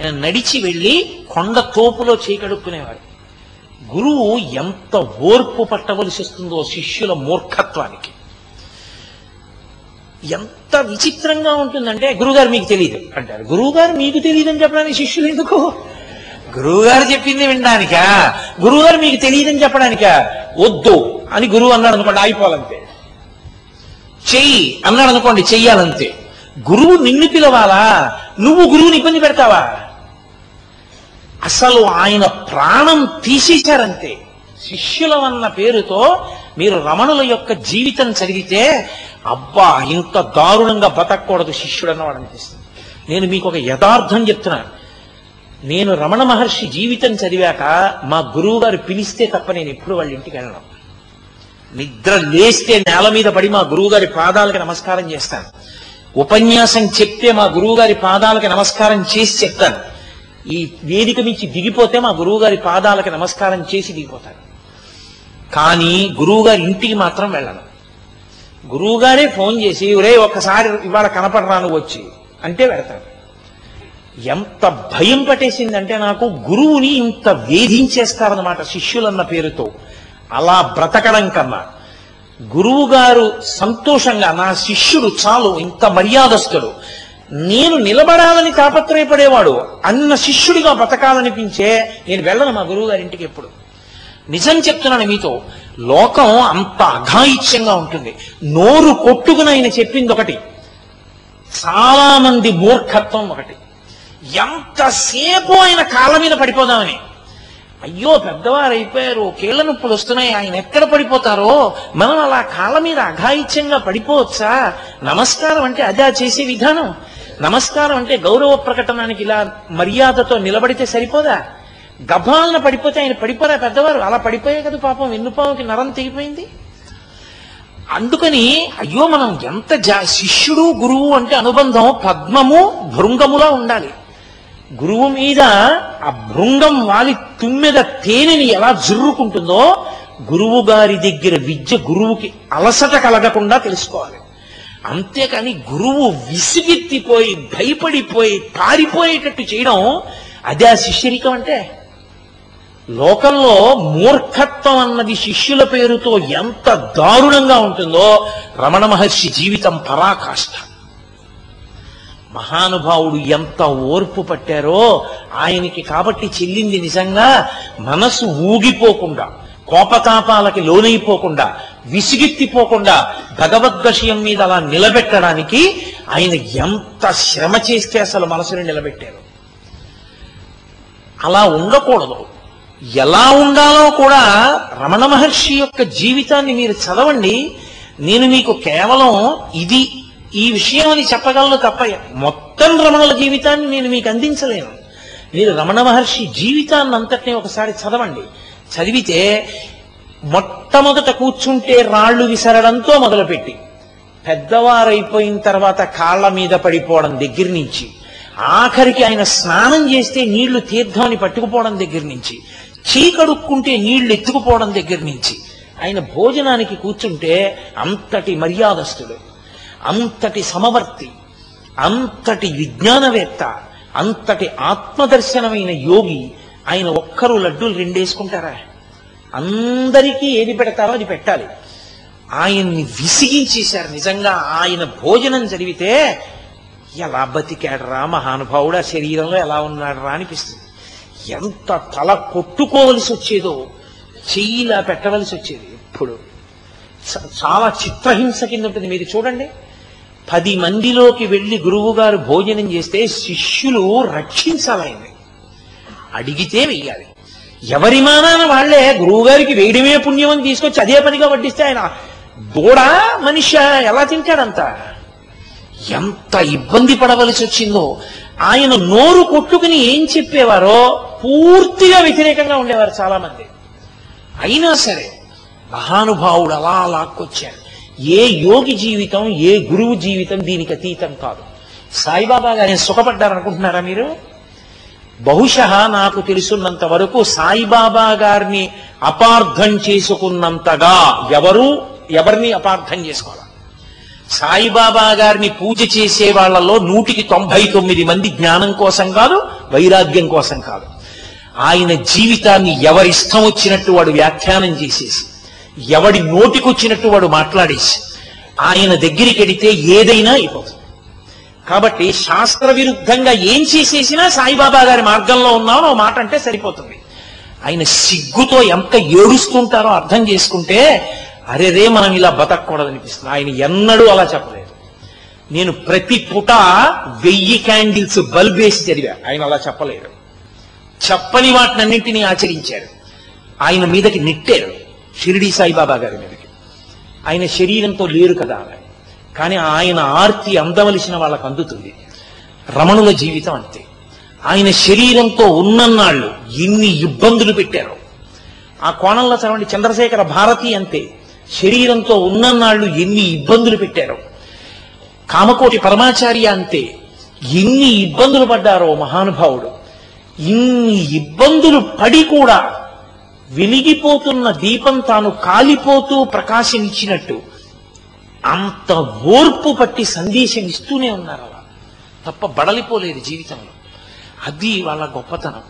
ఆయన నడిచి వెళ్ళి కొండ తోపులో చేయగడుక్కునేవారు గురువు ఎంత ఓర్పు పట్టవలసి వస్తుందో శిష్యుల మూర్ఖత్వానికి. ఎంత విచిత్రంగా ఉంటుందంటే గురుగారు మీకు తెలియదు అంటారు. గురువుగారు మీకు తెలియదని చెప్పడానికి శిష్యులు ఎందుకు? గురువుగారు చెప్పింది వినడానికా? గురువుగారు మీకు తెలియదని చెప్పడానికా? వద్దు అని గురువు అన్నాడు అనుకోండి ఆగిపోవాలంతే. చెయ్యి అన్నాడు అనుకోండి చెయ్యాలంతే. గురువు నిన్ను పిలవాలా? నువ్వు గురువుని ఇబ్బంది పెడతావా? అసలు ఆయన ప్రాణం తీసేశారంతే. శిష్యులమన్న పేరుతో మీరు రమణుల యొక్క జీవితం చదివితే అబ్బా ఇంత దారుణంగా బతకూడదు శిష్యుడు అన్నవాడు అనిపిస్తుంది. నేను మీకు ఒక యథార్థం చెప్తున్నాను. నేను రమణ మహర్షి జీవితం చదివాక మా గురువు గారు పిలిస్తే తప్ప నేను ఎప్పుడు వాళ్ళ ఇంటికి వెళ్ళను. నిద్ర లేస్తే నేల మీద పడి మా గురువు గారి పాదాలకి నమస్కారం చేస్తాను. ఉపన్యాసం చెప్తే మా గురువు గారి పాదాలకి నమస్కారం చేసి చెప్తాను. ఈ వేదిక నుంచి దిగిపోతే మా గురువు గారి పాదాలకి నమస్కారం చేసి దిగిపోతాను. కానీ గురువు గారి ఇంటికి మాత్రం వెళ్ళను. గురువు గారే ఫోన్ చేసి ఒరే ఒక్కసారి ఇవాళ కనపడరా నువ్వు వచ్చి? అంటే వెళతాను. ఎంత భయం పట్టేసిందంటే నాకు గురువుని ఇంత వేధించేస్తారన్నమాట శిష్యులన్న పేరుతో. అలా బ్రతకడం కన్నా గురువు గారు సంతోషంగా నా శిష్యుడు చాలు ఇంత మర్యాదస్తుడు. నేను నిలబడాలని తాపత్రయపడేవాడు అన్న శిష్యుడిగా బతకాలనిపించే నేను వెళ్ళను మా గురువు గారి ఇంటికి ఎప్పుడు. నిజం చెప్తున్నాను మీతో లోకం అంత అఘాయిత్యంగా ఉంటుంది. నోరు కొట్టుకుని ఆయన చెప్పింది ఒకటి చాలా మంది మూర్ఖత్వం ఒకటి. ఎంతసేపు ఆయన కాళ్ళ మీద పడిపోదామని? అయ్యో పెద్దవారు అయిపోయారు కీళ్ళ నొప్పులు వస్తున్నాయి ఆయన ఎక్కడ పడిపోతారో? మనం అలా కాళ్ళ మీద అఘాయిత్యంగా పడిపోవచ్చా? నమస్కారం అంటే అదా చేసే విధానం. నమస్కారం అంటే గౌరవ ప్రకటనానికి ఇలా మర్యాదతో నిలబడితే సరిపోదా? గభాలను పడిపోతే ఆయన పడిపోరా పెద్దవారు? అలా పడిపోయే కదా పాపం వెన్నుపావుకి నరం తెగిపోయింది. అందుకని అయ్యో మనం ఎంత శిష్యుడు గురువు అంటే అనుబంధం పద్మము భృంగములా ఉండాలి. గురువు మీద ఆ భృంగం వాలి తుమ్మెద తేనెని ఎలా జుర్రుకుంటుందో గురువు గారి దగ్గర విద్య గురువుకి అలసట కలగకుండా తెలుసుకోవాలి. అంతేకాని గురువు విసిగెత్తిపోయి భయపడిపోయి పారిపోయేటట్టు చేయడం అదే ఆ శిష్యరికం అంటే. లోకంలో మూర్ఖత్వం అన్నది శిష్యుల పేరుతో ఎంత దారుణంగా ఉంటుందో రమణ మహర్షి జీవితం పరాకాష్ఠ మహానుభావుడు ఎంత ఓర్పు పట్టారో ఆయనకి కాబట్టి చెల్లింది నిజంగా మనసు ఊగిపోకుండా కోపతాపాలకి లోనైపోకుండా విసిగెత్తిపోకుండా భగవద్విషయం మీద అలా నిలబెట్టడానికి ఆయన ఎంత శ్రమ చేస్తే అసలు మనసుని నిలబెట్టారు. అలా ఉండకూడదు. ఎలా ఉండాలో కూడా రమణ మహర్షి యొక్క జీవితాన్ని మీరు చదవండి. నేను మీకు కేవలం ఇది ఈ విషయం అని చెప్పగలను తప్ప మొత్తం రమణుల జీవితాన్ని నేను మీకు అందించలేను. మీరు రమణ మహర్షి జీవితాన్ని అంతటినీ ఒకసారి చదవండి. చదివితే మొట్టమొదట కూర్చుంటే రాళ్ళు విసరడంతో మొదలుపెట్టి పెద్దవారైపోయిన తర్వాత కాళ్ళ మీద పడిపోవడం దగ్గర నుంచి ఆఖరికి ఆయన స్నానం చేస్తే నీళ్ళు తీర్థమని పట్టుకుపోవడం దగ్గర నుంచి చీకడుక్కుంటే నీళ్ళు ఎత్తుకుపోవడం దగ్గర నుంచి ఆయన భోజనానికి కూర్చుంటే అంతటి మర్యాదస్తుడు. అంతటి సమవర్తి అంతటి విజ్ఞానవేత్త అంతటి ఆత్మదర్శనమైన యోగి ఆయన ఒక్కరు లడ్డూలు రెండేసుకుంటారా? అందరికీ ఏది పెడతారో అది పెట్టాలి. ఆయన్ని విసిగించేశారు నిజంగా. ఆయన భోజనం జరిగితే ఎలా బతికాడరా మహానుభావుడు? ఆ శరీరంలో ఎలా ఉన్నాడరా అనిపిస్తుంది. ఎంత తల కొట్టుకోవలసి వచ్చేదో చెయ్యిలా పెట్టవలసి వచ్చేది ఎప్పుడు. చాలా చిత్రహింస కింద ఉంటుంది. మీరు చూడండి. పది మందిలోకి వెళ్ళి గురువుగారు భోజనం చేస్తే శిష్యులు రక్షించాలి అడిగితే వెయ్యాలి. ఎవరి మానాన వాళ్ళే గురువుగారికి వేయడమే పుణ్యం అని తీసుకొచ్చి అదే పనిగా వడ్డిస్తే ఆయన దూడ మనిషి ఎలా తింటాడంతా? ఎంత ఇబ్బంది పడవలసి వచ్చిందో. ఆయన నోరు కొట్టుకుని ఏం చెప్పేవారో పూర్తిగా వ్యతిరేకంగా ఉండేవారు చాలా మంది అయినా సరే మహానుభావుడు అలా లాక్కొచ్చారు ఏ యోగి జీవితం ఏ గురువు జీవితం దీనికి అతీతం కాదు. సాయిబాబా గారిని సుఖపడ్డారనుకుంటున్నారా మీరు? బహుశ నాకు తెలుసున్నంత వరకు సాయిబాబా గారిని అపార్థం చేసుకున్నంతగా ఎవరు ఎవరిని అపార్థం చేసుకోవాలి? సాయిబాబా గారిని పూజ చేసే వాళ్ళలో నూటికి తొంభై తొమ్మిది మంది జ్ఞానం కోసం కాదు వైరాగ్యం కోసం కాదు. ఆయన జీవితాన్ని ఎవరిష్టం వచ్చినట్టు వాడు వ్యాఖ్యానం చేసేసి ఎవడి నోటికొచ్చినట్టు వాడు మాట్లాడేసి ఆయన దగ్గరికి వెడితే ఏదైనా అయిపోతుంది కాబట్టి శాస్త్ర విరుద్ధంగా ఏం చేసేసినా సాయిబాబా గారి మార్గంలో ఉన్నామని ఓ మాట అంటే సరిపోతుంది. ఆయన సిగ్గుతో ఎంత ఏడుస్తుంటారో అర్థం చేసుకుంటే అరేరే మనం ఇలా బతకూడదనిపిస్తుంది ఆయన ఎన్నడూ అలా చెప్పలేదు. నేను ప్రతి పుట వెయ్యి క్యాండిల్స్ బల్బ్ వేసి చదివా. ఆయన అలా చెప్పలేరు చెప్పని వాటినన్నింటినీ ఆచరించారు ఆయన మీదకి నెట్టారు. షిరిడి సాయిబాబా గారి మీదకి. ఆయన శరీరంతో లేరు కదా కానీ ఆయన ఆర్తి అందవలసిన వాళ్ళకు అందుతుంది. రమణుల జీవితం అంతే. ఆయన శరీరంతో ఉన్నన్నాళ్ళు ఎన్ని ఇబ్బందులు పెట్టారు. ఆ కోణంలో చదవండి చంద్రశేఖర భారతి అంతే. శరీరంతో ఉన్నన్నాళ్ళు ఎన్ని ఇబ్బందులు పెట్టారు. కామకోటి పరమాచార్య అంతే. ఎన్ని ఇబ్బందులు పడ్డారో మహానుభావుడు. ఇన్ని ఇబ్బందులు పడి కూడా వెలిగిపోతున్న దీపం తాను కాలిపోతూ ప్రకాశించినట్టు అంత ఓర్పు పట్టి సందేశం ఇస్తూనే ఉన్నారు అలా. తప్ప బడలిపోలేదు జీవితంలో. అది వాళ్ళ గొప్పతనం.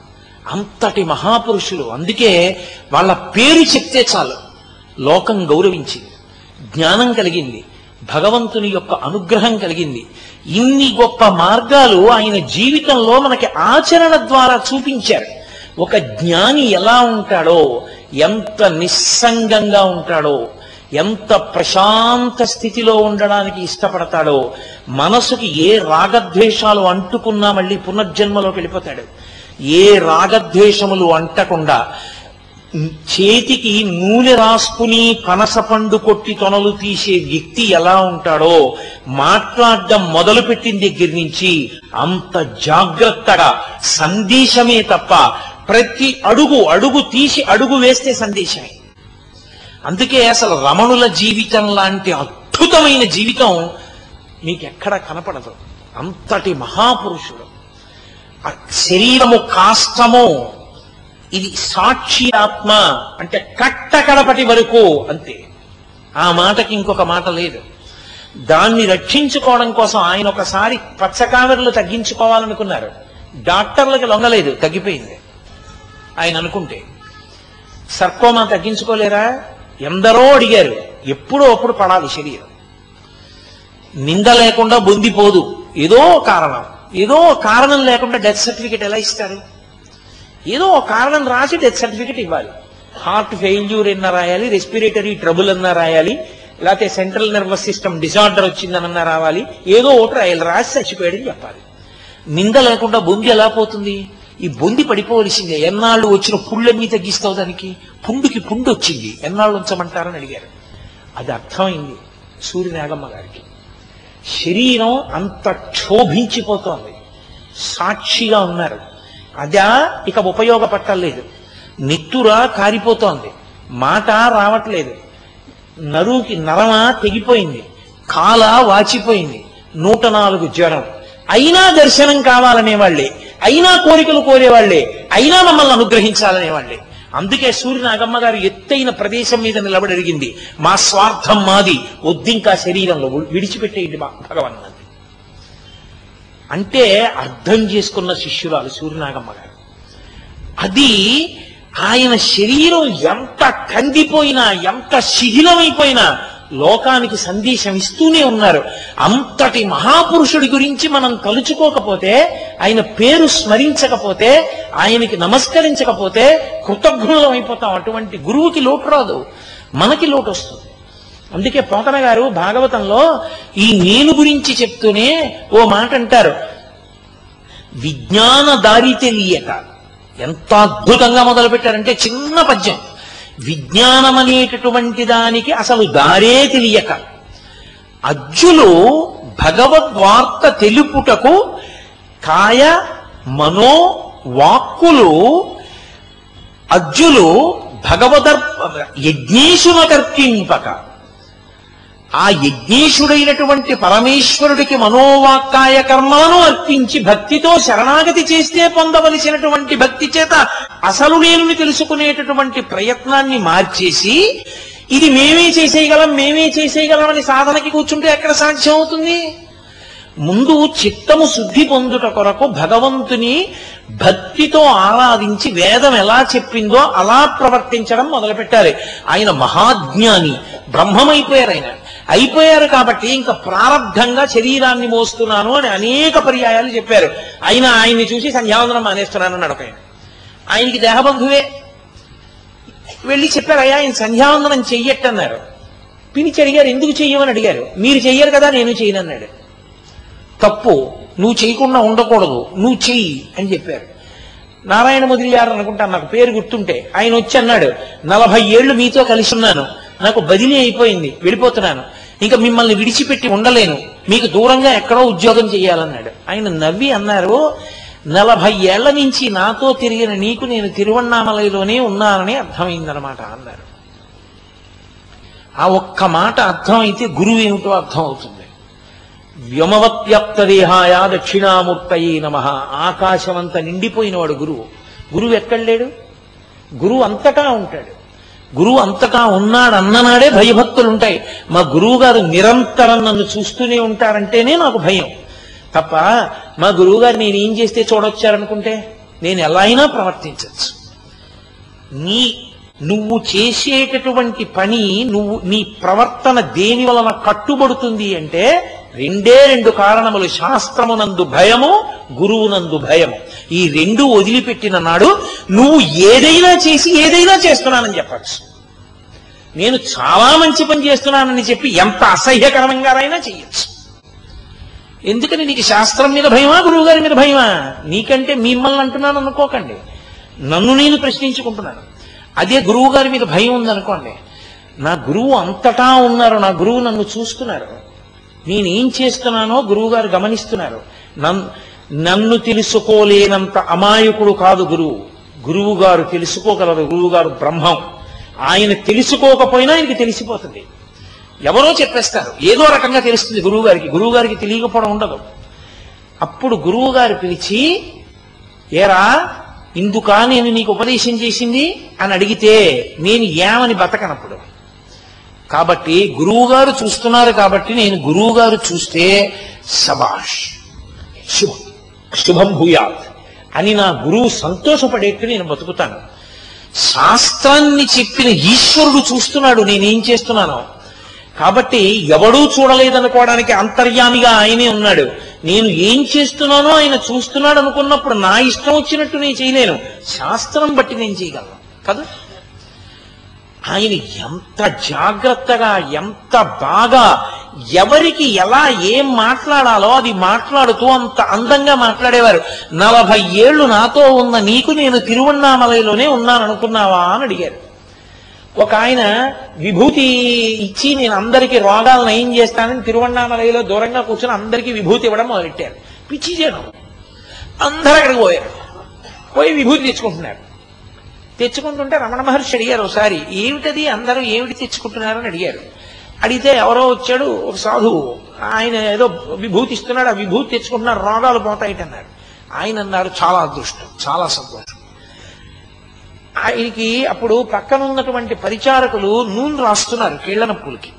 అంతటి మహాపురుషులు. అందుకే వాళ్ళ పేరు చెప్తే చాలు. లోకం గౌరవించింది. జ్ఞానం కలిగింది. భగవంతుని యొక్క అనుగ్రహం కలిగింది. ఇన్ని గొప్ప మార్గాలు ఆయన జీవితంలో మనకి ఆచరణ ద్వారా చూపించారు. ఒక జ్ఞాని ఎలా ఉంటాడో ఎంత నిస్సంగంగా ఉంటాడో ఎంత ప్రశాంత స్థితిలో ఉండడానికి ఇష్టపడతాడో మనసుకి ఏ రాగద్వేషాలు అంటుకున్నా మళ్ళీ పునర్జన్మలోకి వెళ్ళిపోతాడు. ఏ రాగద్వేషములు అంటకుండా చేతికి నూనె రాసుకుని పనస పండు కొట్టి తొనలు తీసే వ్యక్తి ఎలా ఉంటాడో మాట్లాడడం మొదలుపెట్టిన దగ్గర నుంచి అంత జాగ్రత్తగా సందేశమే తప్ప ప్రతి అడుగు అడుగు తీసి అడుగు వేస్తే సందేశమే. అందుకే అసలు రమణుల జీవితం లాంటి అద్భుతమైన జీవితం మీకు కనపడదు. అంతటి మహాపురుషుడు. ఆ శరీరము కాష్టము ఇది సాక్షి ఆత్మ అంటే కట్ట కడపటి వరకు అంతే. ఆ మాటకి ఇంకొక మాట లేదు. దాన్ని రక్షించుకోవడం కోసం ఆయన ఒకసారి పచ్చకామెరలు తగ్గించుకోవాలనుకున్నారు. డాక్టర్లకి లొంగలేదు తగ్గిపోయింది. ఆయన అనుకుంటే సర్కోమా తగ్గించుకోలేరా? ఎందరో అడిగారు. ఎప్పుడో అప్పుడు పడాలి శరీరం. నింద లేకుండా బొందిపోదు. ఏదో కారణం. ఏదో కారణం లేకుండా డెత్ సర్టిఫికేట్ ఎలా ఇస్తారు? ఏదో కారణం రాసి డెత్ సర్టిఫికేట్ ఇవ్వాలి. హార్ట్ ఫెయిల్యూర్ అన్న రాయాలి రెస్పిరేటరీ ట్రబుల్ అన్న రాయాలి లేకపోతే సెంట్రల్ నర్వస్ సిస్టమ్ డిజార్డర్ వచ్చిందనన్నా రావాలి ఏదో ఒకటి రాయాలి. రాసి చచ్చిపోయాడని చెప్పాలి. నింద లేకుండా బొంది ఎలా పోతుంది? ఈ బొంది పడిపోవలసిందే. ఎన్నాళ్ళు వచ్చిన పుళ్ళన్నీ తగ్గిస్తావు దానికి? పుండుకి పుండు వచ్చింది. ఎన్నాళ్ళు ఉంచమంటారని అడిగారు. అది అర్థమైంది సూర్యనాగమ్మ గారికి. శరీరం అంత క్షోభించిపోతోంది. సాక్షిగా ఉన్నారు. అదా ఇక ఉపయోగపట్టలేదు. నిత్తురా కారిపోతోంది. మాట రావట్లేదు. నరుకి నరమా తెగిపోయింది. కాల వాచిపోయింది. నూట నాలుగు జ్వరం అయినా దర్శనం కావాలనేవాళ్ళే అయినా కోరికలు కోరేవాళ్ళే అయినా మమ్మల్ని అనుగ్రహించాలనేవాళ్ళే. అందుకే సూర్యనాగమ్మ గారు ఎత్తైన ప్రదేశం మీద నిలబడి అడిగింది మా స్వార్థం మాది. వద్దింకా శరీరంలో విడిచిపెట్టేయండి మా భగవన్ అంటే అర్థం చేసుకున్న శిష్యురాలు సూర్యనాగమ్మ గారు అది ఆయన శరీరం ఎంత కందిపోయినా ఎంత శిథిలమైపోయినా లోకానికి సందేశం ఇస్తూనే ఉన్నారు. అంతటి మహాపురుషుడి గురించి మనం తలుచుకోకపోతే ఆయన పేరు స్మరించకపోతే ఆయనకి నమస్కరించకపోతే కృతజ్ఞులం అయిపోతాం. అటువంటి గురువుకి లోటు రాదు. మనకి లోటు వస్తుంది. అందుకే పోతన గారు భాగవతంలో ఈ నేను గురించి చెప్తూనే ఓ మాట అంటారు. విజ్ఞాన దారి తెలియక ఎంత అద్భుతంగా మొదలుపెట్టారంటే చిన్న పద్యం. విజ్ఞానం అనేటటువంటి దానికి అసలు దారే తెలియక అజ్జులు భగవద్వార్త తెలుపుటకు కాయ మనో వాక్కులు అజ్జులు భగవదర్ యజ్ఞేశున కర్పింపక ఆ యజ్ఞేశుడైనటువంటి పరమేశ్వరుడికి మనోవాక్కాయ కర్మలను అర్పించి భక్తితో శరణాగతి చేస్తే పొందవలసినటువంటి భక్తి చేత అసలు నేనుని తెలుసుకునేటటువంటి ప్రయత్నాన్ని మార్చేసి ఇది మేమే చేసేయగలం మేమే చేసేయగలం అని సాధనకి కూర్చుంటే ఎక్కడ సాధ్యం అవుతుంది ముందు చిత్తము శుద్ధి పొందుట కొరకు భగవంతుని భక్తితో ఆరాధించి వేదం ఎలా చెప్పిందో అలా ప్రవర్తించడం మొదలుపెట్టాలి ఆయన మహాజ్ఞాని బ్రహ్మమైపోయారు ఆయన అయిపోయారు కాబట్టి ఇంకా ప్రారంభంగా శరీరాన్ని మోస్తున్నాను అని అనేక పర్యాయాలు చెప్పారు. ఆయన ఆయన్ని చూసి సంధ్యావందనం మానేస్తున్నాను అన్నాడు ఆయన. ఆయనకి దేహబంధువే. వెళ్ళి చెప్పారు అయ్యా ఆయన సంధ్యావందనం చెయ్యట్టన్నారు. పిలిచి అడిగారు ఎందుకు చెయ్యమని అడిగారు? మీరు చెయ్యరు కదా నేను చేయనన్నాడు తప్పు. నువ్వు చేయకుండా ఉండకూడదు. నువ్వు చెయ్యి అని చెప్పారు. నారాయణ గారు అనుకుంటా నాకు పేరు గుర్తుంటే ఆయన వచ్చి అన్నాడు నలభై ఏళ్ళు మీతో కలిసి ఉన్నాను. నాకు బదిలీ అయిపోయింది. వెళ్ళిపోతున్నాను. ఇంకా మిమ్మల్ని విడిచిపెట్టి ఉండలేను. మీకు దూరంగా ఎక్కడో ఉద్యోగం చేయాలన్నాడు. ఆయన నవ్వి అన్నారు నలభై ఏళ్ళ నుంచి నాతో తిరిగిన నీకు నేను తిరువണ്ണామలైలోనే ఉన్నానని అర్థమైందనమాట అన్నారు. ఆ ఒక్క మాట అర్థమైతే గురువు ఏమిటో అర్థం అవుతుంది వ్యోమవత్యప్త దేహాయ దక్షిణామూర్తయే నమ. ఆకాశమంత నిండిపోయినవాడు గురువు. గురువు ఎక్కడ లేడు గురువు అంతటా ఉంటాడు. గురువు అంతటా ఉన్నాడు అన్ననాడే భయభక్తులు ఉంటాయి మా గురువు గారు నిరంతరం నన్ను చూస్తూనే ఉంటారంటేనే నాకు భయం. తప్ప మా గురువు గారు నేను ఏం చేస్తే చూడొచ్చారనుకుంటే నేను ఎలా అయినా ప్రవర్తించవచ్చు నీ నువ్వు చేసేటటువంటి పని నువ్వు నీ ప్రవర్తన దేని వలన కట్టుబడుతుంది అంటే రెండే రెండు కారణములు. శాస్త్రమునందు భయము గురువునందు భయము. ఈ రెండు వదిలిపెట్టిన నాడు నువ్వు ఏదైనా చేసి ఏదైనా చేస్తున్నానని చెప్పచ్చు. నేను చాలా మంచి పని చేస్తున్నానని చెప్పి ఎంత అసహ్యకరంగానైనా చేయొచ్చు ఎందుకని నీకు శాస్త్రం మీద భయమా గురువు గారి మీద భయమా? నీకంటే మిమ్మల్ని అంటున్నాను అనుకోకండి. నన్ను నేను ప్రశ్నించుకుంటున్నాను. అదే గురువు గారి మీద భయం ఉందనుకోండి. నా గురువు అంతటా ఉన్నారు నా గురువు నన్ను చూస్తున్నారు. నేనేం చేస్తున్నానో గురువు గారు గమనిస్తున్నారు. నన్- నన్ను తెలుసుకోలేనంత అమాయకుడు కాదు గురువు. గురువు గారు తెలుసుకోగలరు. గురువు గారు బ్రహ్మం. ఆయన తెలుసుకోకపోయినా ఆయనకి తెలిసిపోతుంది. ఎవరో చెప్పేస్తారు. ఏదో రకంగా తెలుస్తుంది గురువు గారికి గురువు గారికి తెలియకపోవడం ఉండదు. అప్పుడు గురువు గారు పిలిచి ఏరా ఇందుకా నేను నీకు ఉపదేశం చేసింది? అని అడిగితే నేను ఏమని బతకనప్పుడు? కాబట్టి గురువు గారు చూస్తున్నారు కాబట్టి నేను గురువు గారు చూస్తే సబాష్ శుభం. శుభం భూయాత్. అని నా గురువు సంతోషపడేట్టు నేను బతుకుతాను. శాస్త్రాన్ని చెప్పిన ఈశ్వరుడు చూస్తున్నాడు నేనేం చేస్తున్నానో. కాబట్టి ఎవడూ చూడలేదనుకోవడానికి అంతర్యామిగా ఆయనే ఉన్నాడు. నేను ఏం చేస్తున్నానో ఆయన చూస్తున్నాడు అనుకున్నప్పుడు నా ఇష్టం వచ్చినట్టు నేను చేయలేను. శాస్త్రం బట్టి నేను చేయగలను. కదా? ఆయన ఎంత జాగ్రత్తగా ఎంత బాగా ఎవరికి ఎలా ఏం మాట్లాడాలో అది మాట్లాడుతూ అంత అందంగా మాట్లాడేవారు. నలభై ఏళ్ళు నాతో ఉన్న నీకు నేను తిరువన్నామలైలోనే ఉన్నాననుకున్నావా అని అడిగారు. ఒక ఆయన విభూతి ఇచ్చి నేను అందరికీ రోగాలు నయం చేస్తానని తిరువన్నామలయలో దూరంగా కూర్చొని అందరికీ విభూతి ఇవ్వడం మొదలెట్టారు. పిచ్చి చేయడం అందరూ అక్కడికి పోయారు. పోయి విభూతి తెచ్చుకుంటున్నారు. తెచ్చుకుంటుంటే రమణ మహర్షి అడిగారు ఒకసారి ఏమిటది? అందరూ ఏమిటి తెచ్చుకుంటున్నారని అడిగారు. అడిగితే ఎవరో వచ్చాడు ఒక సాధువు. ఆయన ఏదో విభూతి ఇస్తున్నాడు ఆ విభూతి తెచ్చుకుంటున్నారు రోగాలు పోతాయిటన్నాడు ఆయన అన్నారు చాలా అదృష్టం చాలా సంతోషం. ఆయనకి అప్పుడు పక్కన ఉన్నటువంటి పరిచారకులు నూనె రాస్తున్నారు కీళ్ళ నొప్పులకి.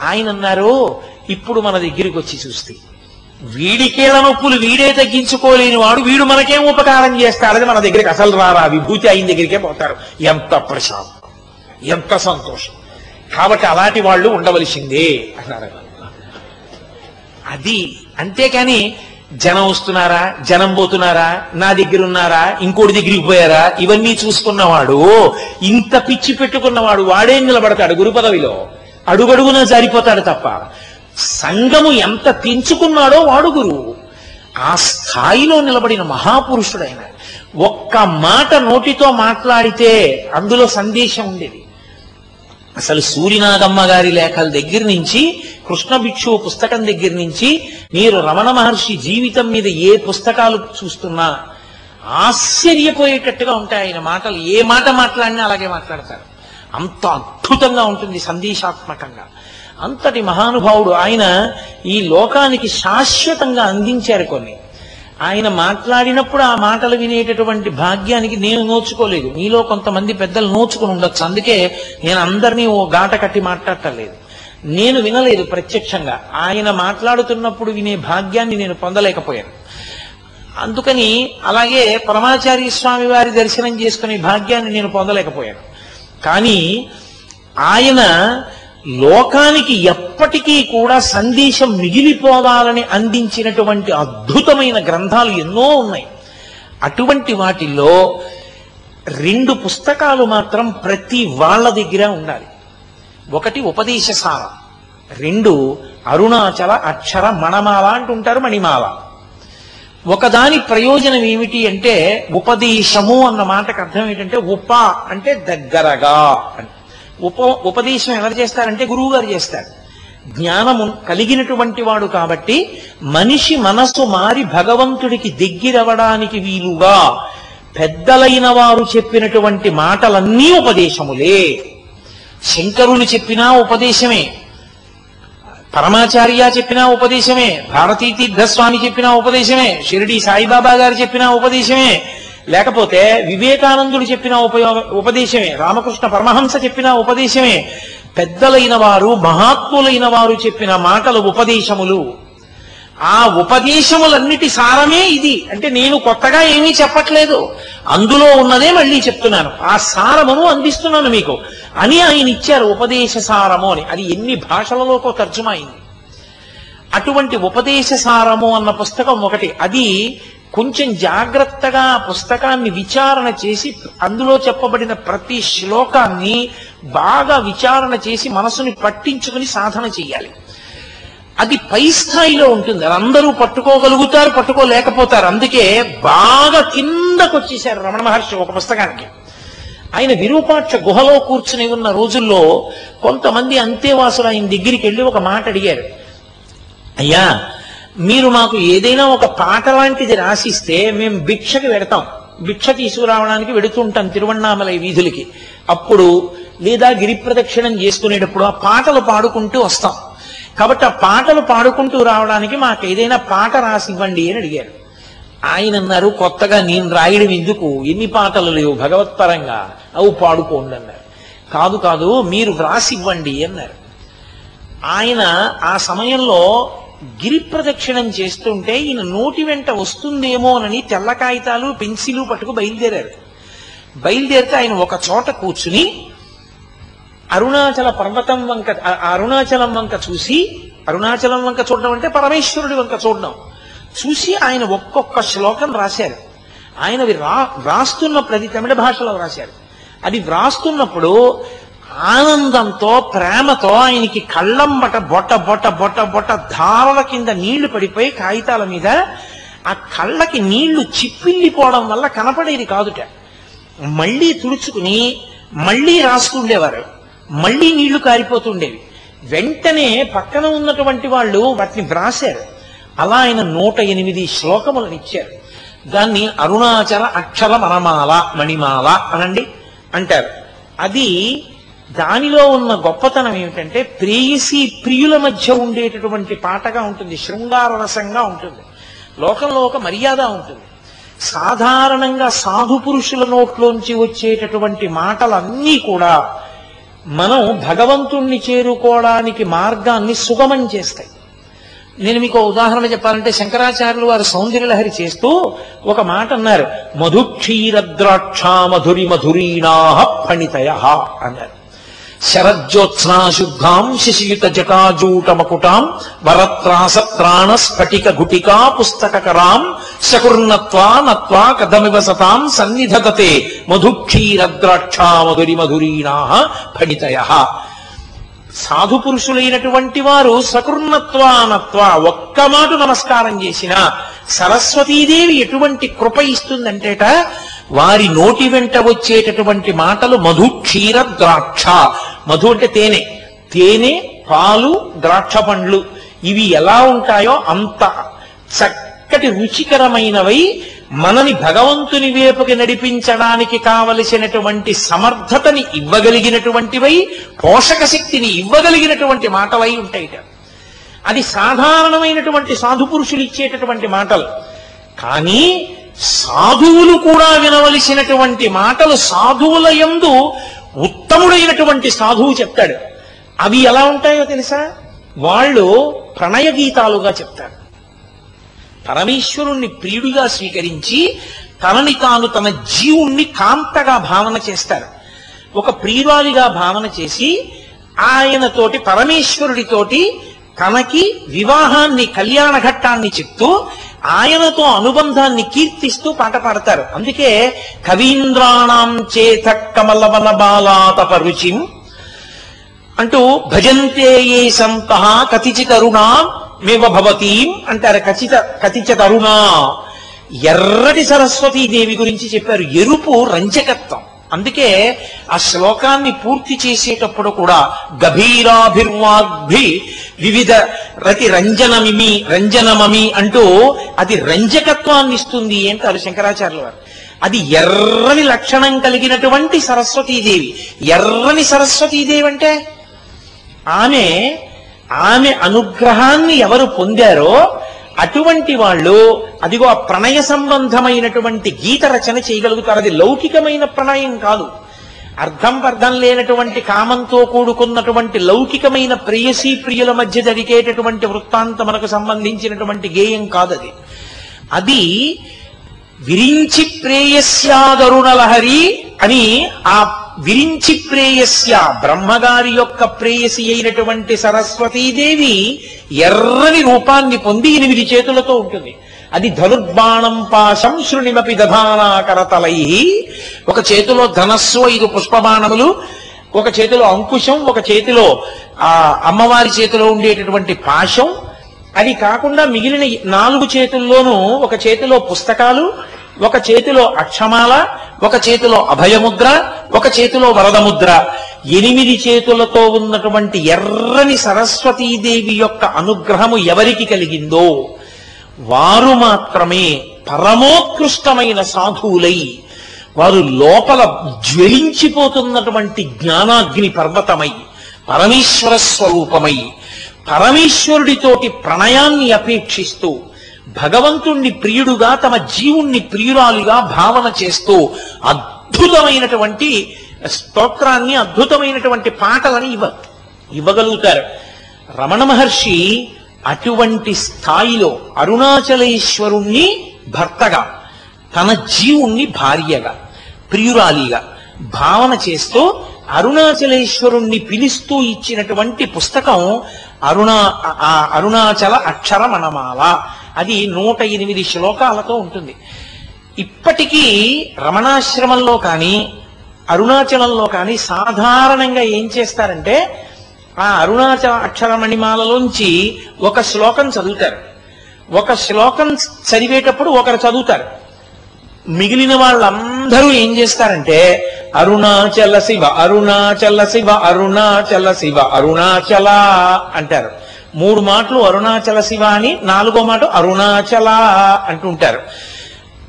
ఆయన అన్నారు ఇప్పుడు మన దగ్గరికి వచ్చి చూస్తే వీడి నొప్పులు వీడే తగ్గించుకోలేని వాడు వీడు మనకేం ఉపకారం చేస్తాడని మన దగ్గరికి అసలు రారా? విభూతి అయిన దగ్గరికే పోతారు. ఎంత ప్రశాంతం. ఎంత సంతోషం. కాబట్టి అలాంటి వాళ్ళు ఉండవలసిందే అన్నారు. అది అంతేకాని జనం వస్తున్నారా? జనం పోతున్నారా? నా దగ్గర ఉన్నారా? ఇంకోటి దగ్గరికి పోయారా? ఇవన్నీ చూసుకున్నవాడు ఇంత పిచ్చి పెట్టుకున్నవాడు వాడే నిలబడతాడు గురు పదవిలో అడుగడుగున జారిపోతాడు తప్ప. సంఘము ఎంత తెంచుకున్నాడో వాడు గురువు. ఆ స్థాయిలో నిలబడిన మహాపురుషుడైన ఒక్క మాట నోటితో మాట్లాడితే అందులో సందేశం ఉండేది. అసలు సూర్యనాగమ్మ గారి లేఖల దగ్గర నుంచి కృష్ణ భిక్షువు పుస్తకం దగ్గర నుంచి మీరు రమణ మహర్షి జీవితం మీద ఏ పుస్తకాలు చూస్తున్నా ఆశ్చర్యపోయేటట్టుగా ఉంటాయి ఆయన మాటలు. ఏ మాట మాట్లాడినా అలాగే మాట్లాడతారు. అంత అద్భుతంగా ఉంటుంది సందేశాత్మకంగా. అంతటి మహానుభావుడు ఆయన ఈ లోకానికి శాశ్వతంగా అందించారు కొన్ని. ఆయన మాట్లాడినప్పుడు ఆ మాటలు వినేటటువంటి భాగ్యానికి నేను నోచుకోలేదు. మీలో కొంతమంది పెద్దలు నోచుకుని ఉండొచ్చు. అందుకే నేను అందరినీ ఓ గాట కట్టి మాట్లాడటలేదు. నేను వినలేదు ప్రత్యక్షంగా. ఆయన మాట్లాడుతున్నప్పుడు వినే భాగ్యాన్ని నేను పొందలేకపోయాను. అందుకని అలాగే పరమాచార్య స్వామి వారి దర్శనం చేసుకునే భాగ్యాన్ని నేను పొందలేకపోయాను. కానీ ఆయన లోకానికి ఎప్పటికీ కూడా సందేశం మిగిలిపోవాలని అందించినటువంటి అద్భుతమైన గ్రంథాలు ఎన్నో ఉన్నాయి. అటువంటి వాటిల్లో రెండు పుస్తకాలు మాత్రం ప్రతి వాళ్ళ దగ్గర ఉండాలి. ఒకటి ఉపదేశసార రెండు అరుణాచల అక్షర మణమాల అంటుంటారు మణిమాల. ఒకదాని ప్రయోజనం ఏమిటి అంటే ఉపదేశము అన్న మాటకు అర్థం ఏంటంటే ఉప అంటే దగ్గరగా అని ఉప ఉపదేశం ఎవరు చేస్తారంటే గురువు గారు చేస్తారు. జ్ఞానము కలిగినటువంటి వాడు కాబట్టి మనిషి మనస్సు మారి భగవంతుడికి దగ్గరవడానికి వీలుగా పెద్దలైన వారు చెప్పినటువంటి మాటలన్నీ ఉపదేశములే. శంకరులు చెప్పినా ఉపదేశమే. పరమాచార్య చెప్పిన ఉపదేశమే. భారతీ తీర్థస్వామి చెప్పిన ఉపదేశమే. షిరిడి సాయిబాబా గారు చెప్పిన ఉపదేశమే. లేకపోతే వివేకానందుడు చెప్పిన ఉపయోగ ఉపదేశమే. రామకృష్ణ పరమహంస చెప్పిన ఉపదేశమే. పెద్దలైన వారు మహాత్ములైన వారు చెప్పిన మాటలు ఉపదేశములు. ఆ ఉపదేశములన్నిటి సారమే ఇది. అంటే నేను కొత్తగా ఏమీ చెప్పట్లేదు. అందులో ఉన్నదే మళ్ళీ చెప్తున్నాను. ఆ సారమును అందిస్తున్నాను మీకు. అని ఆయన ఇచ్చారు ఉపదేశ సారము అని. అది ఎన్ని భాషలలోకో తర్జుమైంది అటువంటి ఉపదేశ సారము అన్న పుస్తకం ఒకటి. అది కొంచెం జాగ్రత్తగా ఆ పుస్తకాన్ని విచారణ చేసి అందులో చెప్పబడిన ప్రతి శ్లోకాన్ని బాగా విచారణ చేసి మనసుని పట్టించుకుని సాధన చేయాలి. అది పై స్థాయిలో ఉంటుంది. అది అందరూ పట్టుకోగలుగుతారు పట్టుకోలేకపోతారు. అందుకే బాగా కిందకు వచ్చేసారు రమణ మహర్షి ఒక పుస్తకానికి. ఆయన విరూపాక్ష గుహలో కూర్చుని ఉన్న రోజుల్లో కొంతమంది అంతేవాసులు ఆయన దగ్గరికి వెళ్ళి ఒక మాట అడిగారు. అయ్యా మీరు మాకు ఏదైనా ఒక పాట లాంటిది రాసిస్తే మేము భిక్షకి పెడతాం. భిక్ష తీసుకురావడానికి వెడుతుంటాం తిరువണ്ണామలై వీధులకి. అప్పుడు లేదా గిరి ప్రదక్షిణం చేసుకునేటప్పుడు ఆ పాటలు పాడుకుంటూ వస్తాం. కాబట్టి ఆ పాటలు పాడుకుంటూ రావడానికి మాకు ఏదైనా పాట రాసి ఇవ్వండి అని అడిగారు. ఆయన అన్నారు కొత్తగా నేను రాయడం ఎందుకు? ఎన్ని పాటలు లేవు భగవత్పరంగా అవు పాడుకోండి అన్నారు. కాదు కాదు మీరు వ్రాసివ్వండి అన్నారు. ఆయన ఆ సమయంలో గిరి ప్రదక్షిణం చేస్తుంటే ఈయన నోటి వెంట వస్తుందేమోనని తెల్ల కాగితాలు పెన్సిలు పట్టుకు బయలుదేరారు. బయలుదేరితే ఆయన ఒక చోట కూర్చుని అరుణాచల పర్వతం వంక అరుణాచలం వంక చూసి అరుణాచలం వంక చూడడం అంటే పరమేశ్వరుడి వంక చూడడం. చూసి ఆయన ఒక్కొక్క శ్లోకం రాశారు. ఆయనవి రా వ్రాస్తున్న ప్రతి తమిళ భాషలో రాశారు. అది వ్రాస్తున్నప్పుడు ఆనందంతో ప్రేమతో ఆయనకి కళ్ళంబట బొట్ట బొట్ట బొట్ట బొట్ట ధారల కింద నీళ్ళు పడిపోయి కాగితాల మీద ఆ కళ్ళకి నీళ్ళు చిప్పిల్లిపోవడం వల్ల కనపడేది కాదుట. మళ్ళీ తుడుచుకుని మళ్ళీ రాస్తుండేవారు మళ్ళీ నీళ్ళు కారిపోతుండేవి వెంటనే పక్కన ఉన్నటువంటి వాళ్ళు వాటిని వ్రాశారు. అలా ఆయన నూట ఎనిమిది శ్లోకములను ఇచ్చారు. దాన్ని అరుణాచల అక్షర మణమాల మణిమాల అనండి అంటారు. అది దానిలో ఉన్న గొప్పతనం ఏమిటంటే ప్రేయసి ప్రియుల మధ్య ఉండేటటువంటి పాటగా ఉంటుంది శృంగార రసంగా ఉంటుంది. లోకంలో ఒక మర్యాద ఉంటుంది. సాధారణంగా సాధు పురుషుల నోట్లోంచి వచ్చేటటువంటి మాటలన్నీ కూడా మనం భగవంతుణ్ణి చేరుకోవడానికి మార్గాన్ని సుగమం చేస్తాయి. నేను మీకు ఉదాహరణ చెప్పాలంటే శంకరాచార్యులు వారు సౌందర్యలహరి చేస్తూ ఒక మాట అన్నారు. మధుక్షీరద్రాక్ష మధురి మధురీణా ఫణితయ అన్నారు. శరజ్యోత్స్నా శిశియుత జటాజూటమకుటాం వరత్రాసత్రాణ స్ఫటిక గుటికా పుస్తకరాం శకుర్ణత్వా నత్వా కథమివ సతాం సన్నిధతతే మధుక్షీరద్రాక్షా మధురి మధురీణా ఫణితయ. సాధు పురుషులైనటువంటి వారు సకృన్నత్వానత్వ ఒక్క మాట నమస్కారం చేసిన సరస్వతీదేవి ఎటువంటి కృప ఇస్తుందంటేట వారి నోటి వెంట వచ్చేటటువంటి మాటలు మధు క్షీర ద్రాక్ష. మధు అంటే తేనె. తేనె పాలు ద్రాక్ష పండ్లు. ఇవి ఎలా ఉంటాయో అంత చక్కటి రుచికరమైనవై మనని భగవంతుని వైపుకి నడిపించడానికి కావలసినటువంటి సమర్థతని ఇవ్వగలిగినటువంటివై పోషక శక్తిని ఇవ్వగలిగినటువంటి మాటలై ఉంటాయి అది సాధారణమైనటువంటి సాధు పురుషులు ఇచ్చేటటువంటి మాటలు. కానీ సాధువులు కూడా వినవలసినటువంటి మాటలు సాధువుల యందు ఉత్తముడైనటువంటి సాధువు చెప్తాడు. అవి ఎలా ఉంటాయో తెలుసా? వాళ్ళు ప్రణయ గీతాలుగా చెప్తారు. పరమేశ్వరుణ్ణి ప్రియుడిగా స్వీకరించి తనని తాను తన జీవుణ్ణి కాంతగా భావన చేస్తారు. ఒక ప్రియురాలిగా భావన చేసి ఆయనతోటి పరమేశ్వరుడితోటి తనకి వివాహాన్ని కళ్యాణ ఘట్టాన్ని చెప్తూ ఆయనతో అనుబంధాన్ని కీర్తిస్తూ పాట పాడతారు. అందుకే కవీంద్రాణం చేత కమలవన బాలాతప రుచిం అంటూ భజంతే ఏ సంత కతిచి మేవ భవతీం అంటారు. కచిత కతిచతరుణ ఎర్రటి సరస్వతీదేవి గురించి చెప్పారు. ఎరుపు రంజకత్వం. అందుకే ఆ శ్లోకాన్ని పూర్తి చేసేటప్పుడు కూడా గభీరాభిర్వాగ్భి వివిధ రతి రంజనమిమి రంజనమమి అంటూ అది రంజకత్వాన్ని ఇస్తుంది అంటారు శంకరాచార్యుల వారు? అది ఎర్రని లక్షణం కలిగినటువంటి సరస్వతీదేవి. ఎర్రని సరస్వతీదేవి అంటే ఆమె ఆమె అనుగ్రహాన్ని ఎవరు పొందారో అటువంటి వాళ్ళు అదిగో ఆ ప్రణయ సంబంధమైనటువంటి గీత రచన చేయగలుగుతారు. అది లౌకికమైన ప్రణయం కాదు. అర్థం పర్థం లేనటువంటి కామంతో కూడుకున్నటువంటి లౌకికమైన ప్రేయసీ ప్రియుల మధ్య జరిగేటటువంటి వృత్తాంతమునకు సంబంధించినటువంటి గేయం కాదు అది. అది విరించి ప్రేయస్యాదరుణలహరి అని ఆ విరించి ప్రేయస్య బ్రహ్మగారి యొక్క ప్రేయసి అయినటువంటి సరస్వతీదేవి ఎర్రని రూపాన్ని పొంది ఎనిమిది చేతులతో ఉంటుంది. అది ధనుర్బాణం పాశం శృణిమపి దధానాకరతలై. ఒక చేతిలో ధనస్సు ఐదు పుష్పబాణములు ఒక చేతిలో అంకుశం ఒక చేతిలో ఆ అమ్మవారి చేతిలో ఉండేటటువంటి పాశం. అది కాకుండా మిగిలిన నాలుగు చేతుల్లోనూ ఒక చేతిలో పుస్తకాలు ఒక చేతిలో అక్షమాల ఒక చేతిలో అభయముద్ర ఒక చేతిలో వరదముద్ర. ఎనిమిది చేతులతో ఉన్నటువంటి ఎర్రని సరస్వతీదేవి యొక్క అనుగ్రహము ఎవరికి కలిగిందో? వారు మాత్రమే పరమోత్కృష్టమైన సాధువులై వారు లోపల జ్వలించిపోతున్నటువంటి జ్ఞానాగ్ని పర్వతమై పరమేశ్వర స్వరూపమై పరమేశ్వరుడితోటి ప్రణయాన్ని అపేక్షిస్తూ భగవంతుణ్ణి ప్రియుడుగా తమ జీవుణ్ణి ప్రియురాలుగా భావన చేస్తూ అద్భుతమైనటువంటి స్తోత్రాన్ని అద్భుతమైనటువంటి పాటలని ఇవ్వ ఇవ్వగలుగుతారు. రమణ మహర్షి అటువంటి స్థాయిలో అరుణాచలేశ్వరుణ్ణి భర్తగా తన జీవుణ్ణి భార్యగా ప్రియురాలిగా భావన చేస్తూ అరుణాచలేశ్వరుణ్ణి పిలుస్తూ ఇచ్చినటువంటి పుస్తకం అరుణా అరుణాచల అక్షర మనమాల అది నూట ఎనిమిది శ్లోకాలతో ఉంటుంది. ఇప్పటికీ రమణాశ్రమంలో కానీ అరుణాచలంలో కానీ సాధారణంగా ఏం చేస్తారంటే ఆ అరుణాచల అక్షరమణిమాలలోంచి ఒక శ్లోకం చదువుతారు. ఒక శ్లోకం చదివేటప్పుడు ఒకరు చదువుతారు. మిగిలిన వాళ్ళందరూ ఏం చేస్తారంటే అరుణాచల శివ అరుణాచల శివ అరుణాచల శివ అరుణాచల అంటారు. మూడు మాటలు అరుణాచల శివ అని నాలుగో మాట అరుణాచల అంటుంటారు.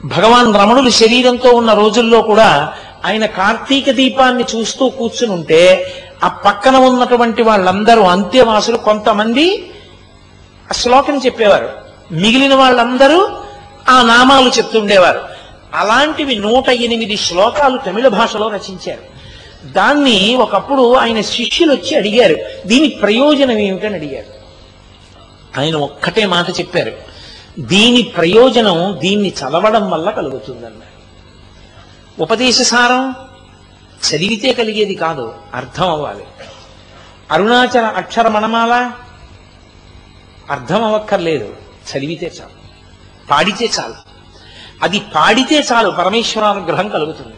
భగవాన్ రమణులు శరీరంతో ఉన్న రోజుల్లో కూడా ఆయన కార్తీక దీపాన్ని చూస్తూ కూర్చుని ఉంటే ఆ పక్కన ఉన్నటువంటి వాళ్ళందరూ అంత్యవాసులు కొంతమంది ఆ శ్లోకం చెప్పేవారు. మిగిలిన వాళ్ళందరూ ఆ నామాలు చెప్తుండేవారు. అలాంటివి నూట ఎనిమిది శ్లోకాలు తమిళ భాషలో రచించారు. దాన్ని ఒకప్పుడు ఆయన శిష్యులు వచ్చి అడిగారు దీని ప్రయోజనం ఏమిటని అడిగారు. ఆయన ఒక్కటే మాట చెప్పారు. దీని ప్రయోజనం దీన్ని చదవడం వల్ల కలుగుతుందన్నారు. ఉపదేశ సారం చదివితే కలిగేది కాదు అర్థం అవ్వాలి. అరుణాచల అక్షర మణమాల అర్థం అవ్వక్కర్లేదు చదివితే చాలు. పాడితే చాలు. అది పాడితే చాలు పరమేశ్వరానుగ్రహం కలుగుతుంది.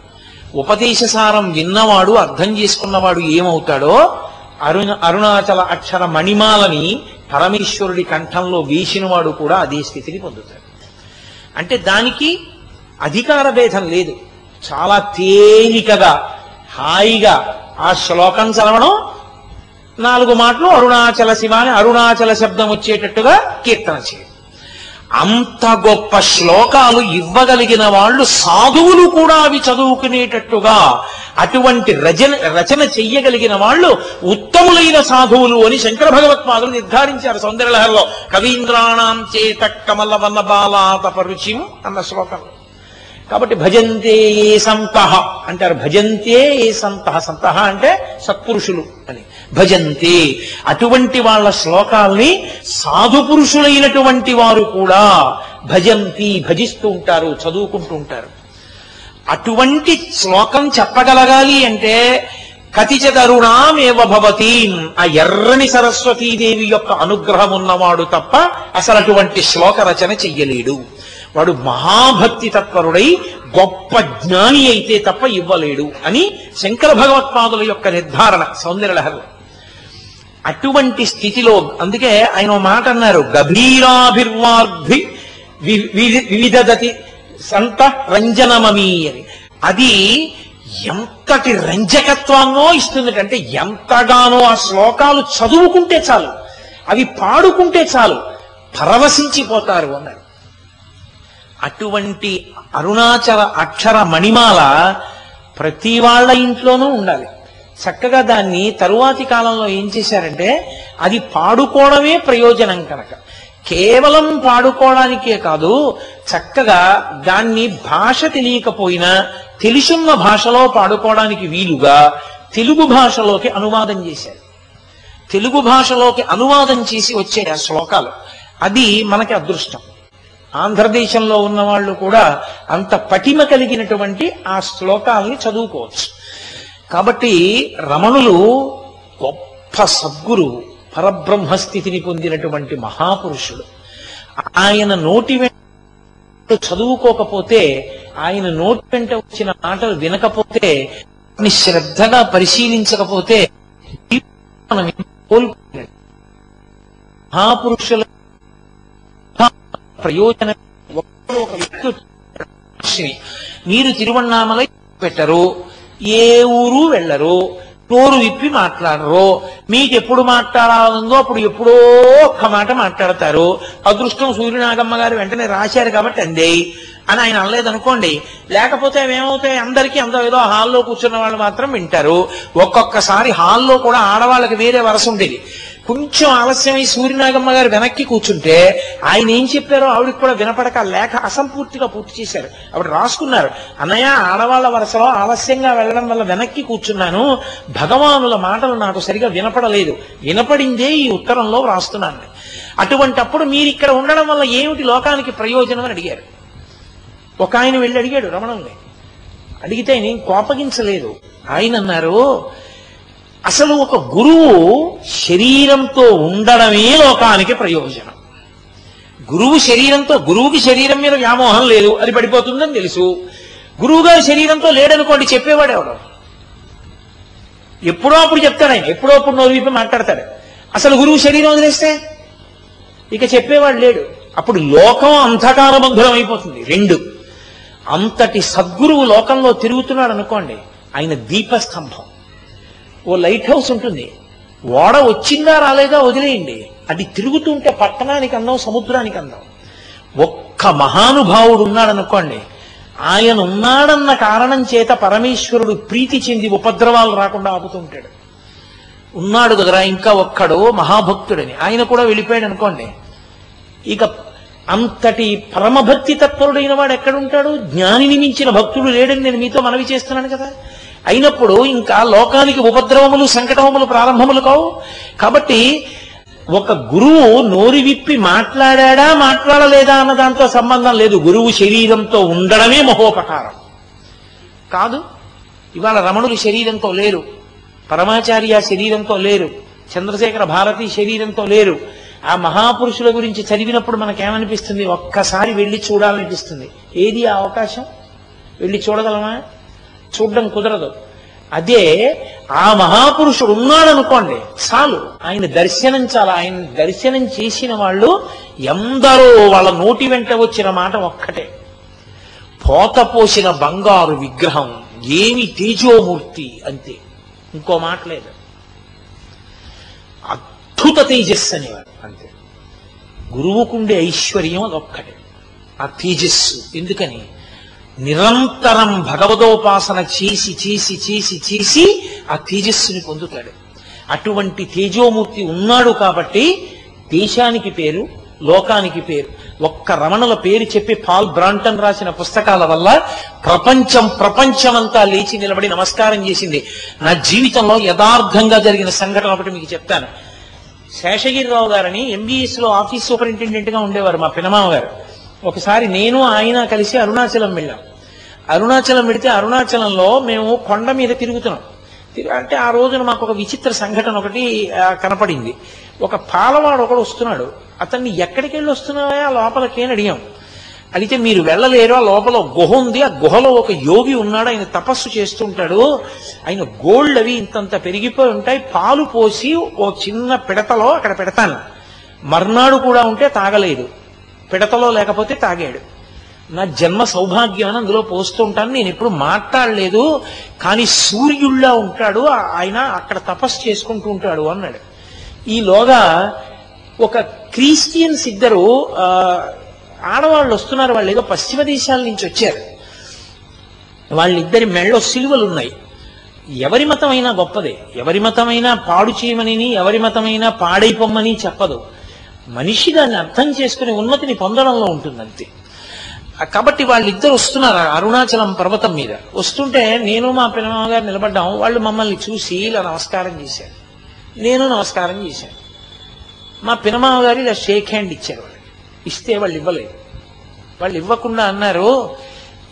ఉపదేశ సారం విన్నవాడు అర్థం చేసుకున్నవాడు ఏమవుతాడో అరుణ అరుణాచల అక్షర మణిమాలని పరమేశ్వరుడి కంఠంలో వేసినవాడు కూడా అదే స్థితిని పొందుతాడు. అంటే దానికి అధికార భేదం లేదు. చాలా తేలికగా హాయిగా ఆ శ్లోకం చదవడం నాలుగు మాటలు అరుణాచల శివ అని అరుణాచల శబ్దం వచ్చేటట్టుగా కీర్తన చేయడం అంత గొప్ప శ్లోకాలు ఇవ్వగలిగిన వాళ్ళు సాధువులు కూడా అవి చదువుకునేటట్టుగా అటువంటి రచన రచన చెయ్యగలిగిన వాళ్ళు ఉత్తములైన సాధువులు అని శంకర భగవత్పాదులు నిర్ధారించారు సౌందర్యలహరిలో. కవీంద్రాణం చేత కమల వల్ల బాలాత పరుచిం అన్న శ్లోకంలో కాబట్టి భజంతే ఏ సంత అంటారు. భజంతే ఏ సంత. సంత అంటే సత్పురుషులు అని. భజంతే. అటువంటి వాళ్ళ శ్లోకాల్ని సాధు పురుషులైనటువంటి వారు కూడా భజంతి భజిస్తూ ఉంటారు చదువుకుంటూ ఉంటారు. అటువంటి శ్లోకం చెప్పగలగాలి అంటే కతిచతరుణామేవ భవతి. ఆ ఎర్రని సరస్వతీదేవి యొక్క అనుగ్రహం ఉన్నవాడు తప్ప అసలు అటువంటి శ్లోక రచన చెయ్యలేడు. వాడు మహాభక్తి తత్పరుడై గొప్ప జ్ఞాని అయితే తప్ప ఇవ్వలేడు అని శంకర భగవత్పాదుల యొక్క నిర్ధారణ సౌందర్యలహరి అటువంటి స్థితిలో అందుకే ఆయన మాట అన్నారు గభీరాభిర్వార్ధి వివిధదతి సంత రంజనమమీ అని. అది ఎంతటి రంజకత్వాన్నో ఇస్తుంది అంటే ఎంతగానో ఆ శ్లోకాలు చదువుకుంటే చాలు అవి పాడుకుంటే చాలు పరవశించిపోతారు అన్నారు. అటువంటి అరుణాచల అక్షర మణిమాల ప్రతి వాళ్ళ ఇంట్లోనూ ఉండాలి. చక్కగా దాన్ని తరువాతి కాలంలో ఏం చేశారంటే అది పాడుకోవడమే ప్రయోజనం కనుక. కేవలం పాడుకోవడానికే కాదు చక్కగా దాన్ని భాష తెలియకపోయినా తెలుసున్న భాషలో పాడుకోవడానికి వీలుగా తెలుగు భాషలోకి అనువాదం చేశారు. తెలుగు భాషలోకి అనువాదం చేసి వచ్చే శ్లోకాలు. అది మనకి అదృష్టం. ఆంధ్రదేశంలో ఉన్న వాళ్ళు కూడా అంత పటిమ కలిగినటువంటి ఆ శ్లోకాల్ని చదువుకోవచ్చు కాబట్టి రమణులు గొప్ప సద్గురు పరబ్రహ్మ స్థితిని పొందినటువంటి మహాపురుషుడు ఆయన నోటి వెంట చదువుకోకపోతే ఆయన నోటి వెంట వచ్చిన మాటలు వినకపోతే శ్రద్ధగా పరిశీలించకపోతే మనం కోల్పోయినట్టు. మహాపురుషుల ప్రయోజనం ఒక వ్యక్తి మీరు తిరువన్నామలై పెట్టరు ఏ ఊరు వెళ్ళరు నోరు విప్పి మాట్లాడరు. మీకు ఎప్పుడు మాట్లాడాలందో అప్పుడు ఎప్పుడో ఒక్క మాట మాట్లాడతారు. అదృష్టం సూర్యనాగమ్మ గారు వెంటనే రాశారు కాబట్టి అందే. అని ఆయన అనలేదనుకోండి. లేకపోతే ఏమవుతాయి అందరికీ అందరూ ఏదో హాల్లో కూర్చున్న వాళ్ళు మాత్రం వింటారు. ఒక్కొక్కసారి హాల్లో కూడా ఆడవాళ్ళకి వేరే వరస ఉండేది. కొంచెం ఆలస్యమై సూర్యనాగమ్మ గారు వెనక్కి కూర్చుంటే ఆయన ఏం చెప్పారో ఆవిడకి కూడా వినపడక లేఖ అసంపూర్తిగా పూర్తి చేశారు. ఆవిడ రాసుకున్నారు అన్నయ్య ఆడవాళ్ళ వరుసలో ఆలస్యంగా వెళ్ళడం వల్ల వెనక్కి కూర్చున్నాను. భగవానుల మాటలు నాకు సరిగా వినపడలేదు. వినపడిందే ఈ ఉత్తరంలో వ్రాస్తున్నాను. అటువంటప్పుడు మీరు ఇక్కడ ఉండడం వల్ల ఏమిటి లోకానికి ప్రయోజనం అని అడిగారు. ఒక ఆయన వెళ్ళి అడిగాడు రమణుల్ని అడిగితే నేను కోపగించలేదు. ఆయన అన్నారు అసలు ఒక గురువు శరీరంతో ఉండడమే లోకానికి ప్రయోజనం. గురువు శరీరంతో గురువుకి శరీరం మీద వ్యామోహం లేదు అది పడిపోతుందని తెలుసు. గురువు గారి శరీరంతో లేడనుకోండి చెప్పేవాడు ఎవడు? ఎప్పుడో అప్పుడు చెప్తాడు ఆయన ఎప్పుడో అప్పుడు నోరు విప్పి మాట్లాడతాడు. అసలు గురువు శరీరం వదిలేస్తే? ఇక చెప్పేవాడు లేడు. అప్పుడు లోకం అంధకారబంధురం అయిపోతుంది రెండు. అంతటి సద్గురువు లోకంలో తిరుగుతున్నాడు అనుకోండి ఆయన దీపస్తంభం. ఓ లైట్ హౌస్ ఉంటుంది. ఓడ వచ్చిందా రాలేదా వదిలేయండి. అది తిరుగుతుంటే పట్టణానికి అందం సముద్రానికి అందం. ఒక్క మహానుభావుడు ఉన్నాడనుకోండి ఆయన ఉన్నాడన్న కారణం చేత పరమేశ్వరుడు ప్రీతి చెంది ఉపద్రవాలు రాకుండా ఆపుతుంటాడు. ఉన్నాడు కదరా ఇంకా ఒక్కడు మహాభక్తుడని. ఆయన కూడా వెళ్ళిపోయాడు అనుకోండి ఇక అంతటి పరమభక్తి తత్పరుడైన వాడు ఎక్కడుంటాడు? జ్ఞానిని మించిన భక్తుడు లేడని నేను మీతో మనవి చేస్తున్నాను కదా. అయినప్పుడు ఇంకా లోకానికి ఉపద్రవములు సంకటములు ప్రారంభములు కావు. కాబట్టి ఒక గురువు నోరి విప్పి మాట్లాడా మాట్లాడలేదా అన్న దాంతో సంబంధం లేదు. గురువు శరీరంతో ఉండడమే మహోపకారం. కాదు ఇవాళ రమణులు శరీరంతో లేరు. పరమాచార్య శరీరంతో లేరు. చంద్రశేఖర భారతి శరీరంతో లేరు. ఆ మహాపురుషుల గురించి చదివినప్పుడు మనకేమనిపిస్తుంది? ఒక్కసారి వెళ్ళి చూడాలనిపిస్తుంది. ఏది ఆ అవకాశం? వెళ్ళి చూడగలమా? చూడడం కుదరదు. అదే ఆ మహాపురుషుడు ఉన్నాడనుకోండి చాలు. ఆయన దర్శనం చాలు ఆయన దర్శనం చేసిన వాళ్ళు ఎందరో వాళ్ళ నోటి వెంట వచ్చిన మాట ఒక్కటే. పోత పోసిన బంగారు విగ్రహం ఏమి తేజోమూర్తి అంతే. ఇంకో మాట లేదు. అద్భుత తేజస్సు అనేవారు అంతే. గురువుకుండే ఐశ్వర్యం అదొక్కటే. ఆ తేజస్సు. ఎందుకని? నిరంతరం భగవదోపాసన చేసి చేసి చేసి చేసి ఆ తేజస్సుని పొందుతాడు. అటువంటి తేజోమూర్తి ఉన్నాడు కాబట్టి దేశానికి పేరు లోకానికి పేరు. ఒక్క రమణుల పేరు చెప్పి పాల్ బ్రాంటన్ రాసిన పుస్తకాల వల్ల ప్రపంచం ప్రపంచమంతా లేచి నిలబడి నమస్కారం చేసింది. నా జీవితంలో యథార్థంగా జరిగిన సంఘటన ఒకటి మీకు చెప్తాను. శేషగిరిరావు గారని ఎంబీఎస్లో ఆఫీస్ సూపరింటెండెంట్గా ఉండేవారు మా పినమామ గారు ఒకసారి నేను ఆయన కలిసి అరుణాచలం వెళ్ళాం. అరుణాచలం పెడితే అరుణాచలంలో మేము కొండ మీద తిరుగుతున్నాం. అంటే ఆ రోజున మాకు ఒక విచిత్ర సంఘటన ఒకటి కనపడింది. ఒక పాలవాడు ఒకడు వస్తున్నాడు. అతన్ని ఎక్కడికి వెళ్ళి వస్తున్నావా లోపలికి అని అడిగాం. అడిగితే మీరు వెళ్ళలేరు ఆ లోపల గుహ ఉంది. ఆ గుహలో ఒక యోగి ఉన్నాడు. ఆయన తపస్సు చేస్తుంటాడు ఆయన గోల్డ్ అవి ఇంతంత పెరిగిపోయి ఉంటాయి. పాలు పోసి ఓ చిన్న పిడతలో అక్కడ పెడతాను. మర్నాడు కూడా ఉంటే తాగలేదు. పిడతలో లేకపోతే తాగాడు. నా జన్మ సౌభాగ్యం అని అందులో పోస్తుంటాను నేను ఎప్పుడు మాట్లాడలేదు కానీ సూర్యుళ్ళ ఉంటాడు. ఆయన అక్కడ తపస్సు చేసుకుంటూ ఉంటాడు అన్నాడు. ఈలోగా ఒక క్రిస్టియన్స్ ఇద్దరు ఆడవాళ్ళు వస్తున్నారు. వాళ్ళు ఏదో పశ్చిమ దేశాల నుంచి వచ్చారు. వాళ్ళిద్దరి మెళ్ళో సిలువలు ఉన్నాయి ఎవరి మతమైనా గొప్పదే. ఎవరి మతమైనా పాడు చేయమని ఎవరి మతమైనా పాడైపోమ్మని చెప్పదు. మనిషి దాన్ని అర్థం చేసుకుని ఉన్నతిని పొందడంలో ఉంటుంది అంతే కాబట్టి వాళ్ళిద్దరు వస్తున్నారు అరుణాచలం పర్వతం మీద. వస్తుంటే నేను మా పిల్లమ్మ గారు నిలబడ్డాం. వాళ్ళు మమ్మల్ని చూసి ఇలా నమస్కారం చేశారు. నేను నమస్కారం చేశాను. మా పినమామ గారు ఇలా షేక్ హ్యాండ్ ఇచ్చారు వాళ్ళకి. ఇస్తే వాళ్ళు ఇవ్వలేదు. వాళ్ళు ఇవ్వకుండా అన్నారు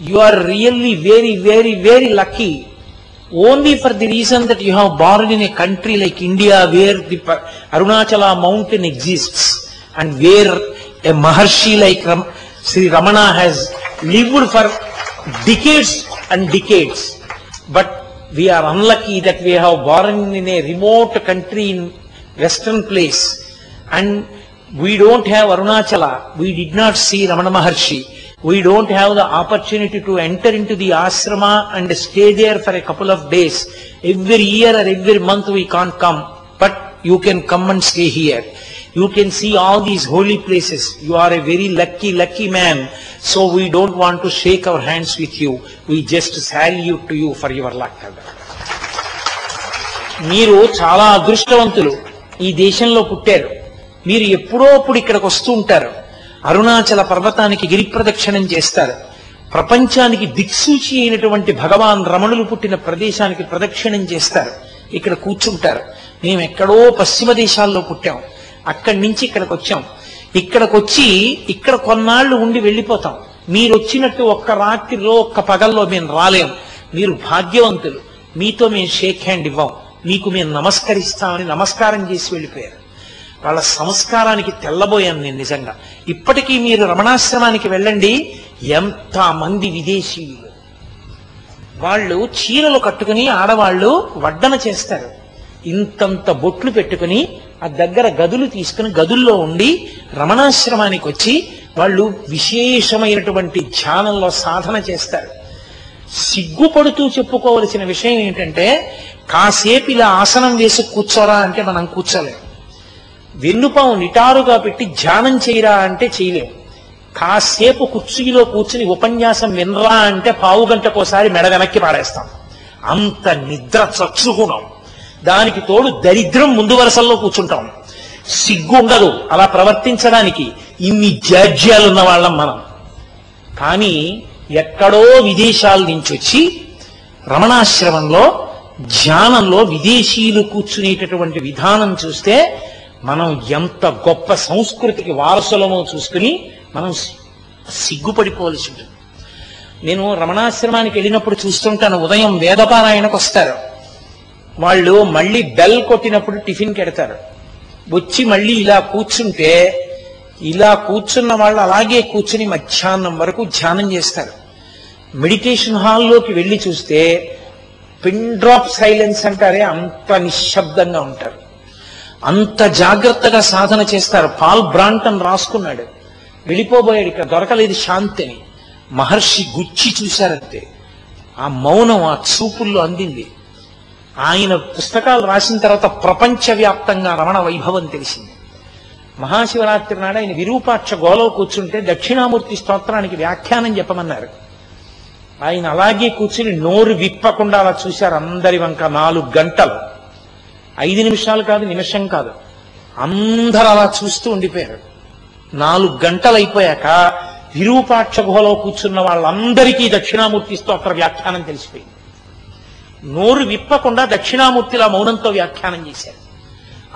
you are really very very very lucky only for the reason that you have born in a country like India where the Arunachala mountain exists and where a maharshi like Sri Ramana has lived for decades and decades. But we are unlucky that we have born in a remote country in western place. And we don't have Arunachala. We did not see Ramana Maharshi. We don't have the opportunity to enter into the ashrama and stay there for a couple of days. Every year or every month we can't come. But you can come and stay here. You can see all these holy places. You are a very lucky, lucky man. So we don't want to shake our hands with you. We just salute to you for your luck. మీరు చాలా అదృష్టవంతులు ఈ దేశంలో పుట్టారు మీరు ఎప్పుడో అప్పుడు ఇక్కడికి వస్తూ ఉంటారు అరుణాచల పర్వతానికి గిరి ప్రదక్షిణం చేస్తారు ప్రపంచానికి దిక్సూచి అయినటువంటి భగవాన్ రమణులు పుట్టిన ప్రదేశానికి ప్రదక్షిణం చేస్తారు ఇక్కడ కూర్చుంటారు మేము ఎక్కడో పశ్చిమ దేశాల్లో పుట్టాం అక్కడి నుంచి ఇక్కడికి వచ్చాం. ఇక్కడికి వచ్చి ఇక్కడ కొన్నాళ్ళు ఉండి వెళ్ళిపోతాం. మీరు వచ్చినట్టు ఒక్క రాత్రిలో ఒక్క పగల్లో మేము రాలేం. మీరు భాగ్యవంతులు. మీతో మేము షేక్ హ్యాండ్ ఇవ్వం. మీకు మేము నమస్కరిస్తామని నమస్కారం చేసి వెళ్ళిపోయారు. వాళ్ళ సంస్కారానికి తెల్లబోయాను నేను నిజంగా. ఇప్పటికీ మీరు రమణాశ్రమానికి వెళ్ళండి. ఎంత మంది విదేశీయులు. వాళ్ళు చీరలు కట్టుకుని ఆడవాళ్ళు వడ్డన చేస్తారు. ఇంతంత బొట్లు పెట్టుకుని ఆ దగ్గర గదులు తీసుకుని గదుల్లో ఉండి రమణాశ్రమానికి వచ్చి వాళ్ళు విశేషమైనటువంటి ధ్యానంలో సాధన చేస్తారు. సిగ్గుపడుతూ చెప్పుకోవలసిన విషయం ఏంటంటే కాసేపు ఇలా ఆసనం వేసి కూర్చోరా అంటే మనం కూర్చోలేం. వెన్నుపాము నిటారుగా పెట్టి ధ్యానం చేయరా అంటే చేయలేం. కాసేపు కుర్చీలో కూర్చుని ఉపన్యాసం వినరా అంటే పావు గంటకోసారి మెడ వెనక్కి పాడేస్తాం అంత నిద్ర చచ్చుకున్నాం దానికి తోడు దరిద్రం ముందు వరుసల్లో కూర్చుంటాం. సిగ్గు ఉండదు. అలా ప్రవర్తించడానికి ఇన్ని జాడ్యాలున్న వాళ్ళం మనం. కానీ ఎక్కడో విదేశాల నుంచి వచ్చి రమణాశ్రమంలో ధ్యానంలో విదేశీయులు కూర్చునేటటువంటి విధానం చూస్తే మనం ఎంత గొప్ప సంస్కృతికి వారసులమో చూసుకుని మనం సిగ్గుపడిపోవలసి ఉంటుంది. నేను రమణాశ్రమానికి వెళ్ళినప్పుడు చూస్తుంటాను. ఉదయం వేదపారాయణకు వస్తారు. వాళ్ళు మళ్ళీ బెల్ కొట్టినప్పుడు టిఫిన్ కెడతారు. వచ్చి మళ్ళీ ఇలా కూర్చుంటే ఇలా కూర్చున్న వాళ్ళు అలాగే కూర్చుని మధ్యాహ్నం వరకు ధ్యానం చేస్తారు. మెడిటేషన్ హాల్లోకి వెళ్ళి చూస్తే పిన్ డ్రాప్ సైలెన్స్ అంటారే అంత నిశ్శబ్దంగా ఉంటారు. అంత జాగ్రత్తగా సాధన చేస్తారు. పాల్ బ్రాంటన్ రాసుకున్నాడు. వెళ్ళిపోబోయాడు ఇక్కడ. దొరకలేదు శాంతిని. మహర్షి గుచ్చి చూశారంతే. ఆ మౌనం ఆ చూపుల్లో అందింది. ఆయన పుస్తకాలు రాసిన తర్వాత ప్రపంచవ్యాప్తంగా రమణ వైభవం తెలిసింది. మహాశివరాత్రి నాడు ఆయన విరూపాక్ష గోలో కూర్చుంటే దక్షిణామూర్తి స్తోత్రానికి వ్యాఖ్యానం చెప్పమన్నారు. ఆయన అలాగే కూర్చుని నోరు విప్పకుండా అలా చూశారు అందరి వంక నాలుగు గంటలు. ఐదు నిమిషాలు కాదు నిమిషం కాదు. అందరు అలా చూస్తూ ఉండిపోయారు. నాలుగు గంటలు అయిపోయాక విరూపాక్ష గుహలో కూర్చున్న వాళ్ళందరికీ దక్షిణామూర్తి స్తోత్ర వ్యాఖ్యానం తెలిసిపోయింది. నోరు విప్పకుండా దక్షిణామూర్తిలా మౌనంతో వ్యాఖ్యానం చేశారు.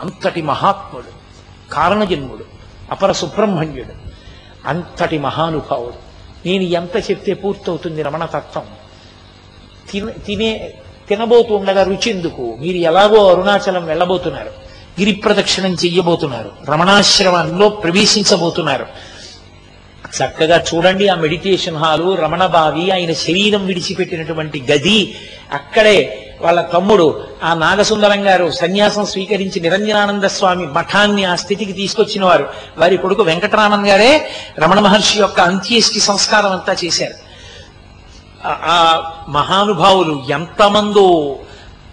అంతటి మహాత్ముడు కారణజన్ముడు అపర సుబ్రహ్మణ్యుడు అంతటి మహానుభావుడు. నేను ఎంత చెప్తే పూర్తవుతుంది రమణ తత్వం. తిన తినే తినబోతూ ఉండగా రుచెందుకు. మీరు ఎలాగో అరుణాచలం వెళ్ళబోతున్నారు. గిరి ప్రదక్షిణం చెయ్యబోతున్నారు. రమణాశ్రమంలో ప్రవేశించబోతున్నారు. చక్కగా చూడండి ఆ మెడిటేషన్ హాలు రమణ బావి ఆయన శరీరం విడిచిపెట్టినటువంటి గది. అక్కడే వాళ్ళ తమ్ముడు ఆ నాగసుందరం గారు సన్యాసం స్వీకరించి నిరంజనానంద స్వామి మఠాన్ని ఆ స్థితికి తీసుకొచ్చిన వారు వారి కొడుకు వెంకటరామన్ గారే రమణ మహర్షి యొక్క అంత్యేష్టి సంస్కారం అంతా చేశారు. ఆ- మహానుభావులు ఎంతమందో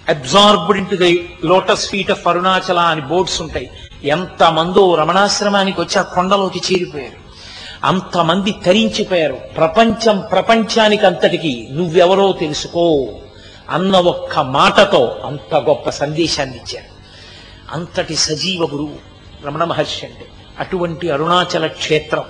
absorbed into the lotus feet of Arunachala అని బోర్డ్స్ ఉంటాయి. ఎంతమందో రమణాశ్రమానికి వచ్చి ఆ కొండలోకి చేరిపోయారు. అంతమంది తరించిపోయారు. ప్రపంచం ప్రపంచానికి అంతటికి నువ్వెవరో తెలుసుకో అన్న ఒక్క మాటతో అంత గొప్ప సందేశాన్ని ఇచ్చారు అంతటి సజీవ గురువు రమణ మహర్షి అంటే. అటువంటి అరుణాచల క్షేత్రం.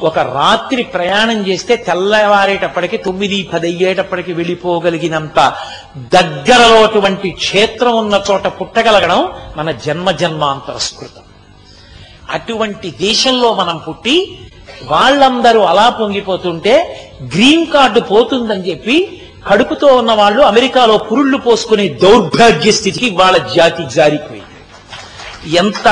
ఒక రాత్రి ప్రయాణం చేస్తే తెల్లవారేటప్పటికి తొమ్మిది పది అయ్యేటప్పటికి వెళ్ళిపోగలిగినంత దగ్గరలో అటువంటి క్షేత్రం ఉన్న చోట పుట్టగలగడం మన జన్మ జన్మాంతర స్మృతం. అటువంటి దేశంలో మనం పుట్టి వాళ్ళందరూ అలా పొంగిపోతుంటే గ్రీన్ కార్డు పోతుందని చెప్పి కడుపుతో ఉన్న వాళ్ళు అమెరికాలో పురుళ్ళు పోసుకునే దౌర్భాగ్య స్థితికి వాళ్ళ జాతి జారిపోయింది. ఎంత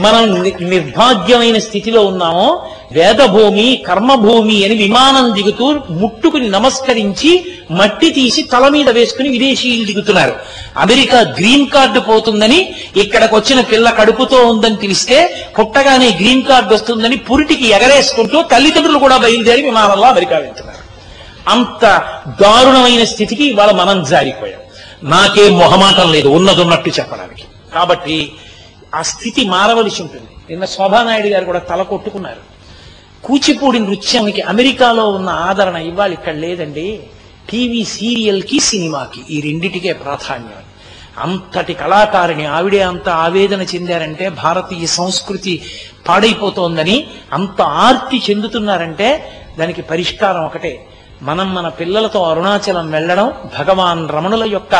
మనం నిర్భాగ్యమైన స్థితిలో ఉన్నామో వేదభూమి కర్మభూమి అని విమానం దిగుతూ ముట్టుకుని నమస్కరించి మట్టి తీసి తల మీద వేసుకుని విదేశీయులు దిగుతున్నారు. అమెరికా గ్రీన్ కార్డు పోతుందని ఇక్కడికి వచ్చిన పిల్ల కడుపుతో ఉందని తెలిస్తే పుట్టగానే గ్రీన్ కార్డు వస్తుందని పురిటికి ఎగరేసుకుంటూ తల్లిదండ్రులు కూడా బయలుదేరి విమానంలో అమెరికా వెళ్తున్నారు. అంత దారుణమైన స్థితికి ఇవాళ మనం జారిపోయాం. నాకే మొహమాటం లేదు ఉన్నదన్నట్టు చెప్పడానికి. కాబట్టి ఆ స్థితి మారవలసి ఉంటుంది. నిన్న శోభానాయుడు గారు కూడా తల కొట్టుకున్నారు. కూచిపూడి నృత్యానికి అమెరికాలో ఉన్న ఆదరణ ఇవ్వాలి ఇక్కడ లేదండి. టీవీ సీరియల్కి సినిమాకి ఈ రెండిటికే ప్రాధాన్యం. అంతటి కళాకారిణి ఆవిడే అంత ఆవేదన చెందారంటే భారతీయ సంస్కృతి పాడైపోతోందని అంత ఆర్తి చెందుతున్నారంటే దానికి పరిష్కారం ఒకటే. మనం మన పిల్లలతో అరుణాచలం వెళ్ళడం భగవాన్ రమణుల యొక్క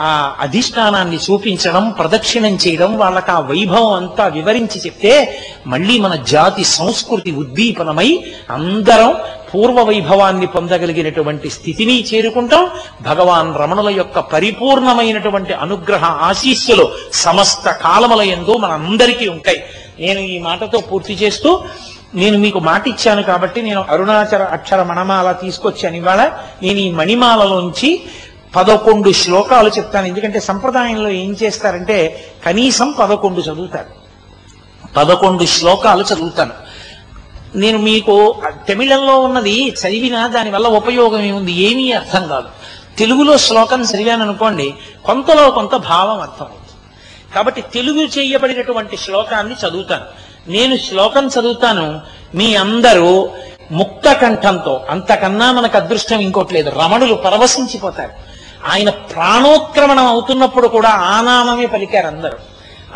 ఆ అధిష్టానాన్ని చూపించడం ప్రదక్షిణం చేయడం వాళ్ళకి ఆ వైభవం అంతా వివరించి చెప్తే మళ్ళీ మన జాతి సంస్కృతి ఉద్దీపనమై అందరం పూర్వ వైభవాన్ని పొందగలిగినటువంటి స్థితిని చేరుకుంటాం. భగవాన్ రమణుల యొక్క పరిపూర్ణమైనటువంటి అనుగ్రహ ఆశీస్సులు సమస్త కాలముల ఎందు మనందరికీ ఉంటాయి. నేను ఈ మాటతో పూర్తి చేస్తూ నేను మీకు మాట ఇచ్చాను కాబట్టి నేను అరుణాచల అక్షర మణమాల తీసుకొచ్చాను ఇవాళ. నేను ఈ మణిమాలలోంచి పదకొండు శ్లోకాలు చెప్తాను. ఎందుకంటే సంప్రదాయంలో ఏం చేస్తారంటే కనీసం పదకొండు చదువుతారు. పదకొండు శ్లోకాలు చదువుతాను నేను మీకు తమిళంలో ఉన్నది చదివినా దానివల్ల ఉపయోగం ఏముంది? ఏమీ అర్థం కాదు. తెలుగులో శ్లోకం చదివాను అనుకోండి కొంతలో కొంత భావం అర్థమవుతుంది కాబట్టి తెలుగు చేయబడినటువంటి శ్లోకాన్ని చదువుతాను. నేను శ్లోకం చదువుతాను మీ అందరూ ముక్త కంఠంతో అంతకన్నా మనకు అదృష్టం ఇంకోట్లేదు రమణులు పరవశించిపోతారు. ఆయన ప్రాణోత్క్రమణం అవుతున్నప్పుడు కూడా ఆనామమే పలికారు అందరూ.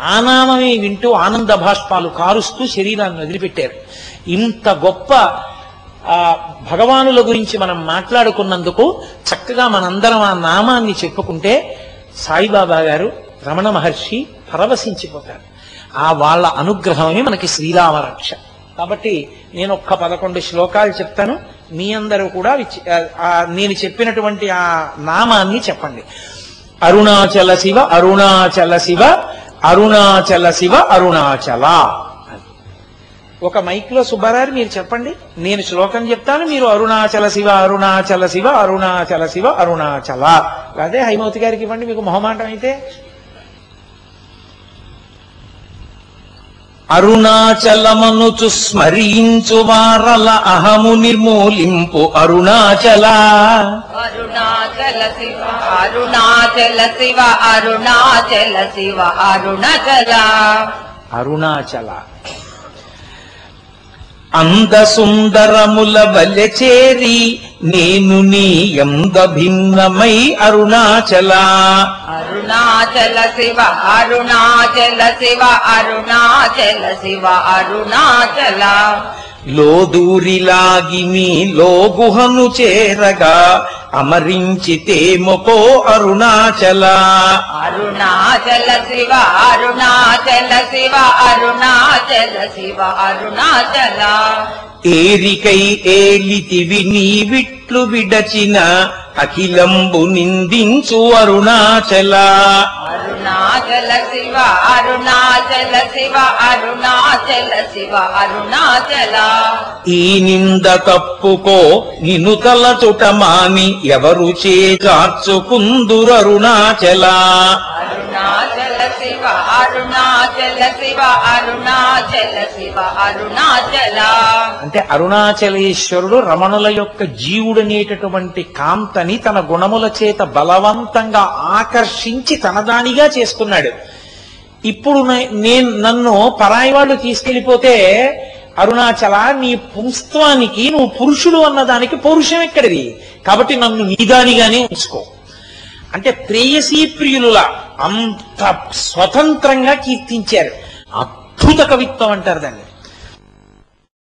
ఆనామమే వింటూ ఆనంద భాష్పాలు కారుస్తూ శరీరాన్ని వదిలిపెట్టారు. ఇంత గొప్ప ఆ భగవానుల గురించి మనం మాట్లాడుకున్నందుకు చక్కగా మనందరం ఆ నామాన్ని చెప్పుకుంటే సాయిబాబా గారు రమణ మహర్షి పరవశించిపోతారు. ఆ వాళ్ళ అనుగ్రహమే మనకి శ్రీరామ రక్ష కాబట్టి నేను ఒక్క పదకొండు శ్లోకాలు చెప్తాను. మీ అందరూ కూడా నేను చెప్పినటువంటి ఆ నామాన్ని చెప్పండి. అరుణాచల శివ అరుణాచల శివ అరుణాచల శివ అరుణాచల. ఒక మైక్లో సుబ్బారావు మీరు చెప్పండి. నేను శ్లోకం చెప్తాను మీరు అరుణాచల శివ అరుణాచల శివ అరుణాచల శివ అరుణాచల. అదే హైమవతి గారికి ఇవ్వండి మీకు మొహమాటం అయితే. అరుణాచలమనుచు స్మరించు వారల అహము నిర్మూలింపు అరుణాచల. అరుణాచల శివ అరుణాచల శివ అరుణాచల శివ అరుణాచల. అరుణాచల. అందసుందరముల సుందరముల చేరి నేను నీ ఎంద భిన్నమై అరుణాచలా. అరుణాచల శివ అరుణాచల శివ అరుణాచల శివ అరుణాచల. లోదూరిలాగి మీలో గుహను చేరగా అమరించితేమొకో అరుణాచల. అరుణాచల శివ అరుణాచల శివ అరుణాచల శివ అరుణాచల. ఏరికై ఏలితివి నీ విట్లు విడచిన అఖిలంబు నిందించు అరుణాచల. అరుణాచల శివ అరుణాచల శివ అరుణాచల శివ అరుణాచల. ఈ నింద తప్పుకో నిను తలచుట మాని ఎవరు చేజార్చుకుందురరుణాచల అరుణాచల శివ అరుణాచల శివ అరుణాచల శివ అరుణాచల. అంటే అరుణాచలేశ్వరుడు రమణుల యొక్క జీవుడనేటటువంటి కాంతని తన గుణముల చేత బలవంతంగా ఆకర్షించి తనదానిగా చేసుకున్నాడు ఇప్పుడు నేను నన్ను పరాయి వాళ్ళు తీసుకెళ్ళిపోతే అరుణాచల నీ పుంస్త్వానికి నువ్వు పురుషుడు అన్నదానికి పౌరుషం ఎక్కడిది? కాబట్టి నన్ను నీదానిగానే ఉంచుకో. అంటే ప్రేయసీ ప్రియునుల అంత స్వతంత్రంగా కీర్తించారు. అద్భుత కవిత్వం అంటారు దాన్ని.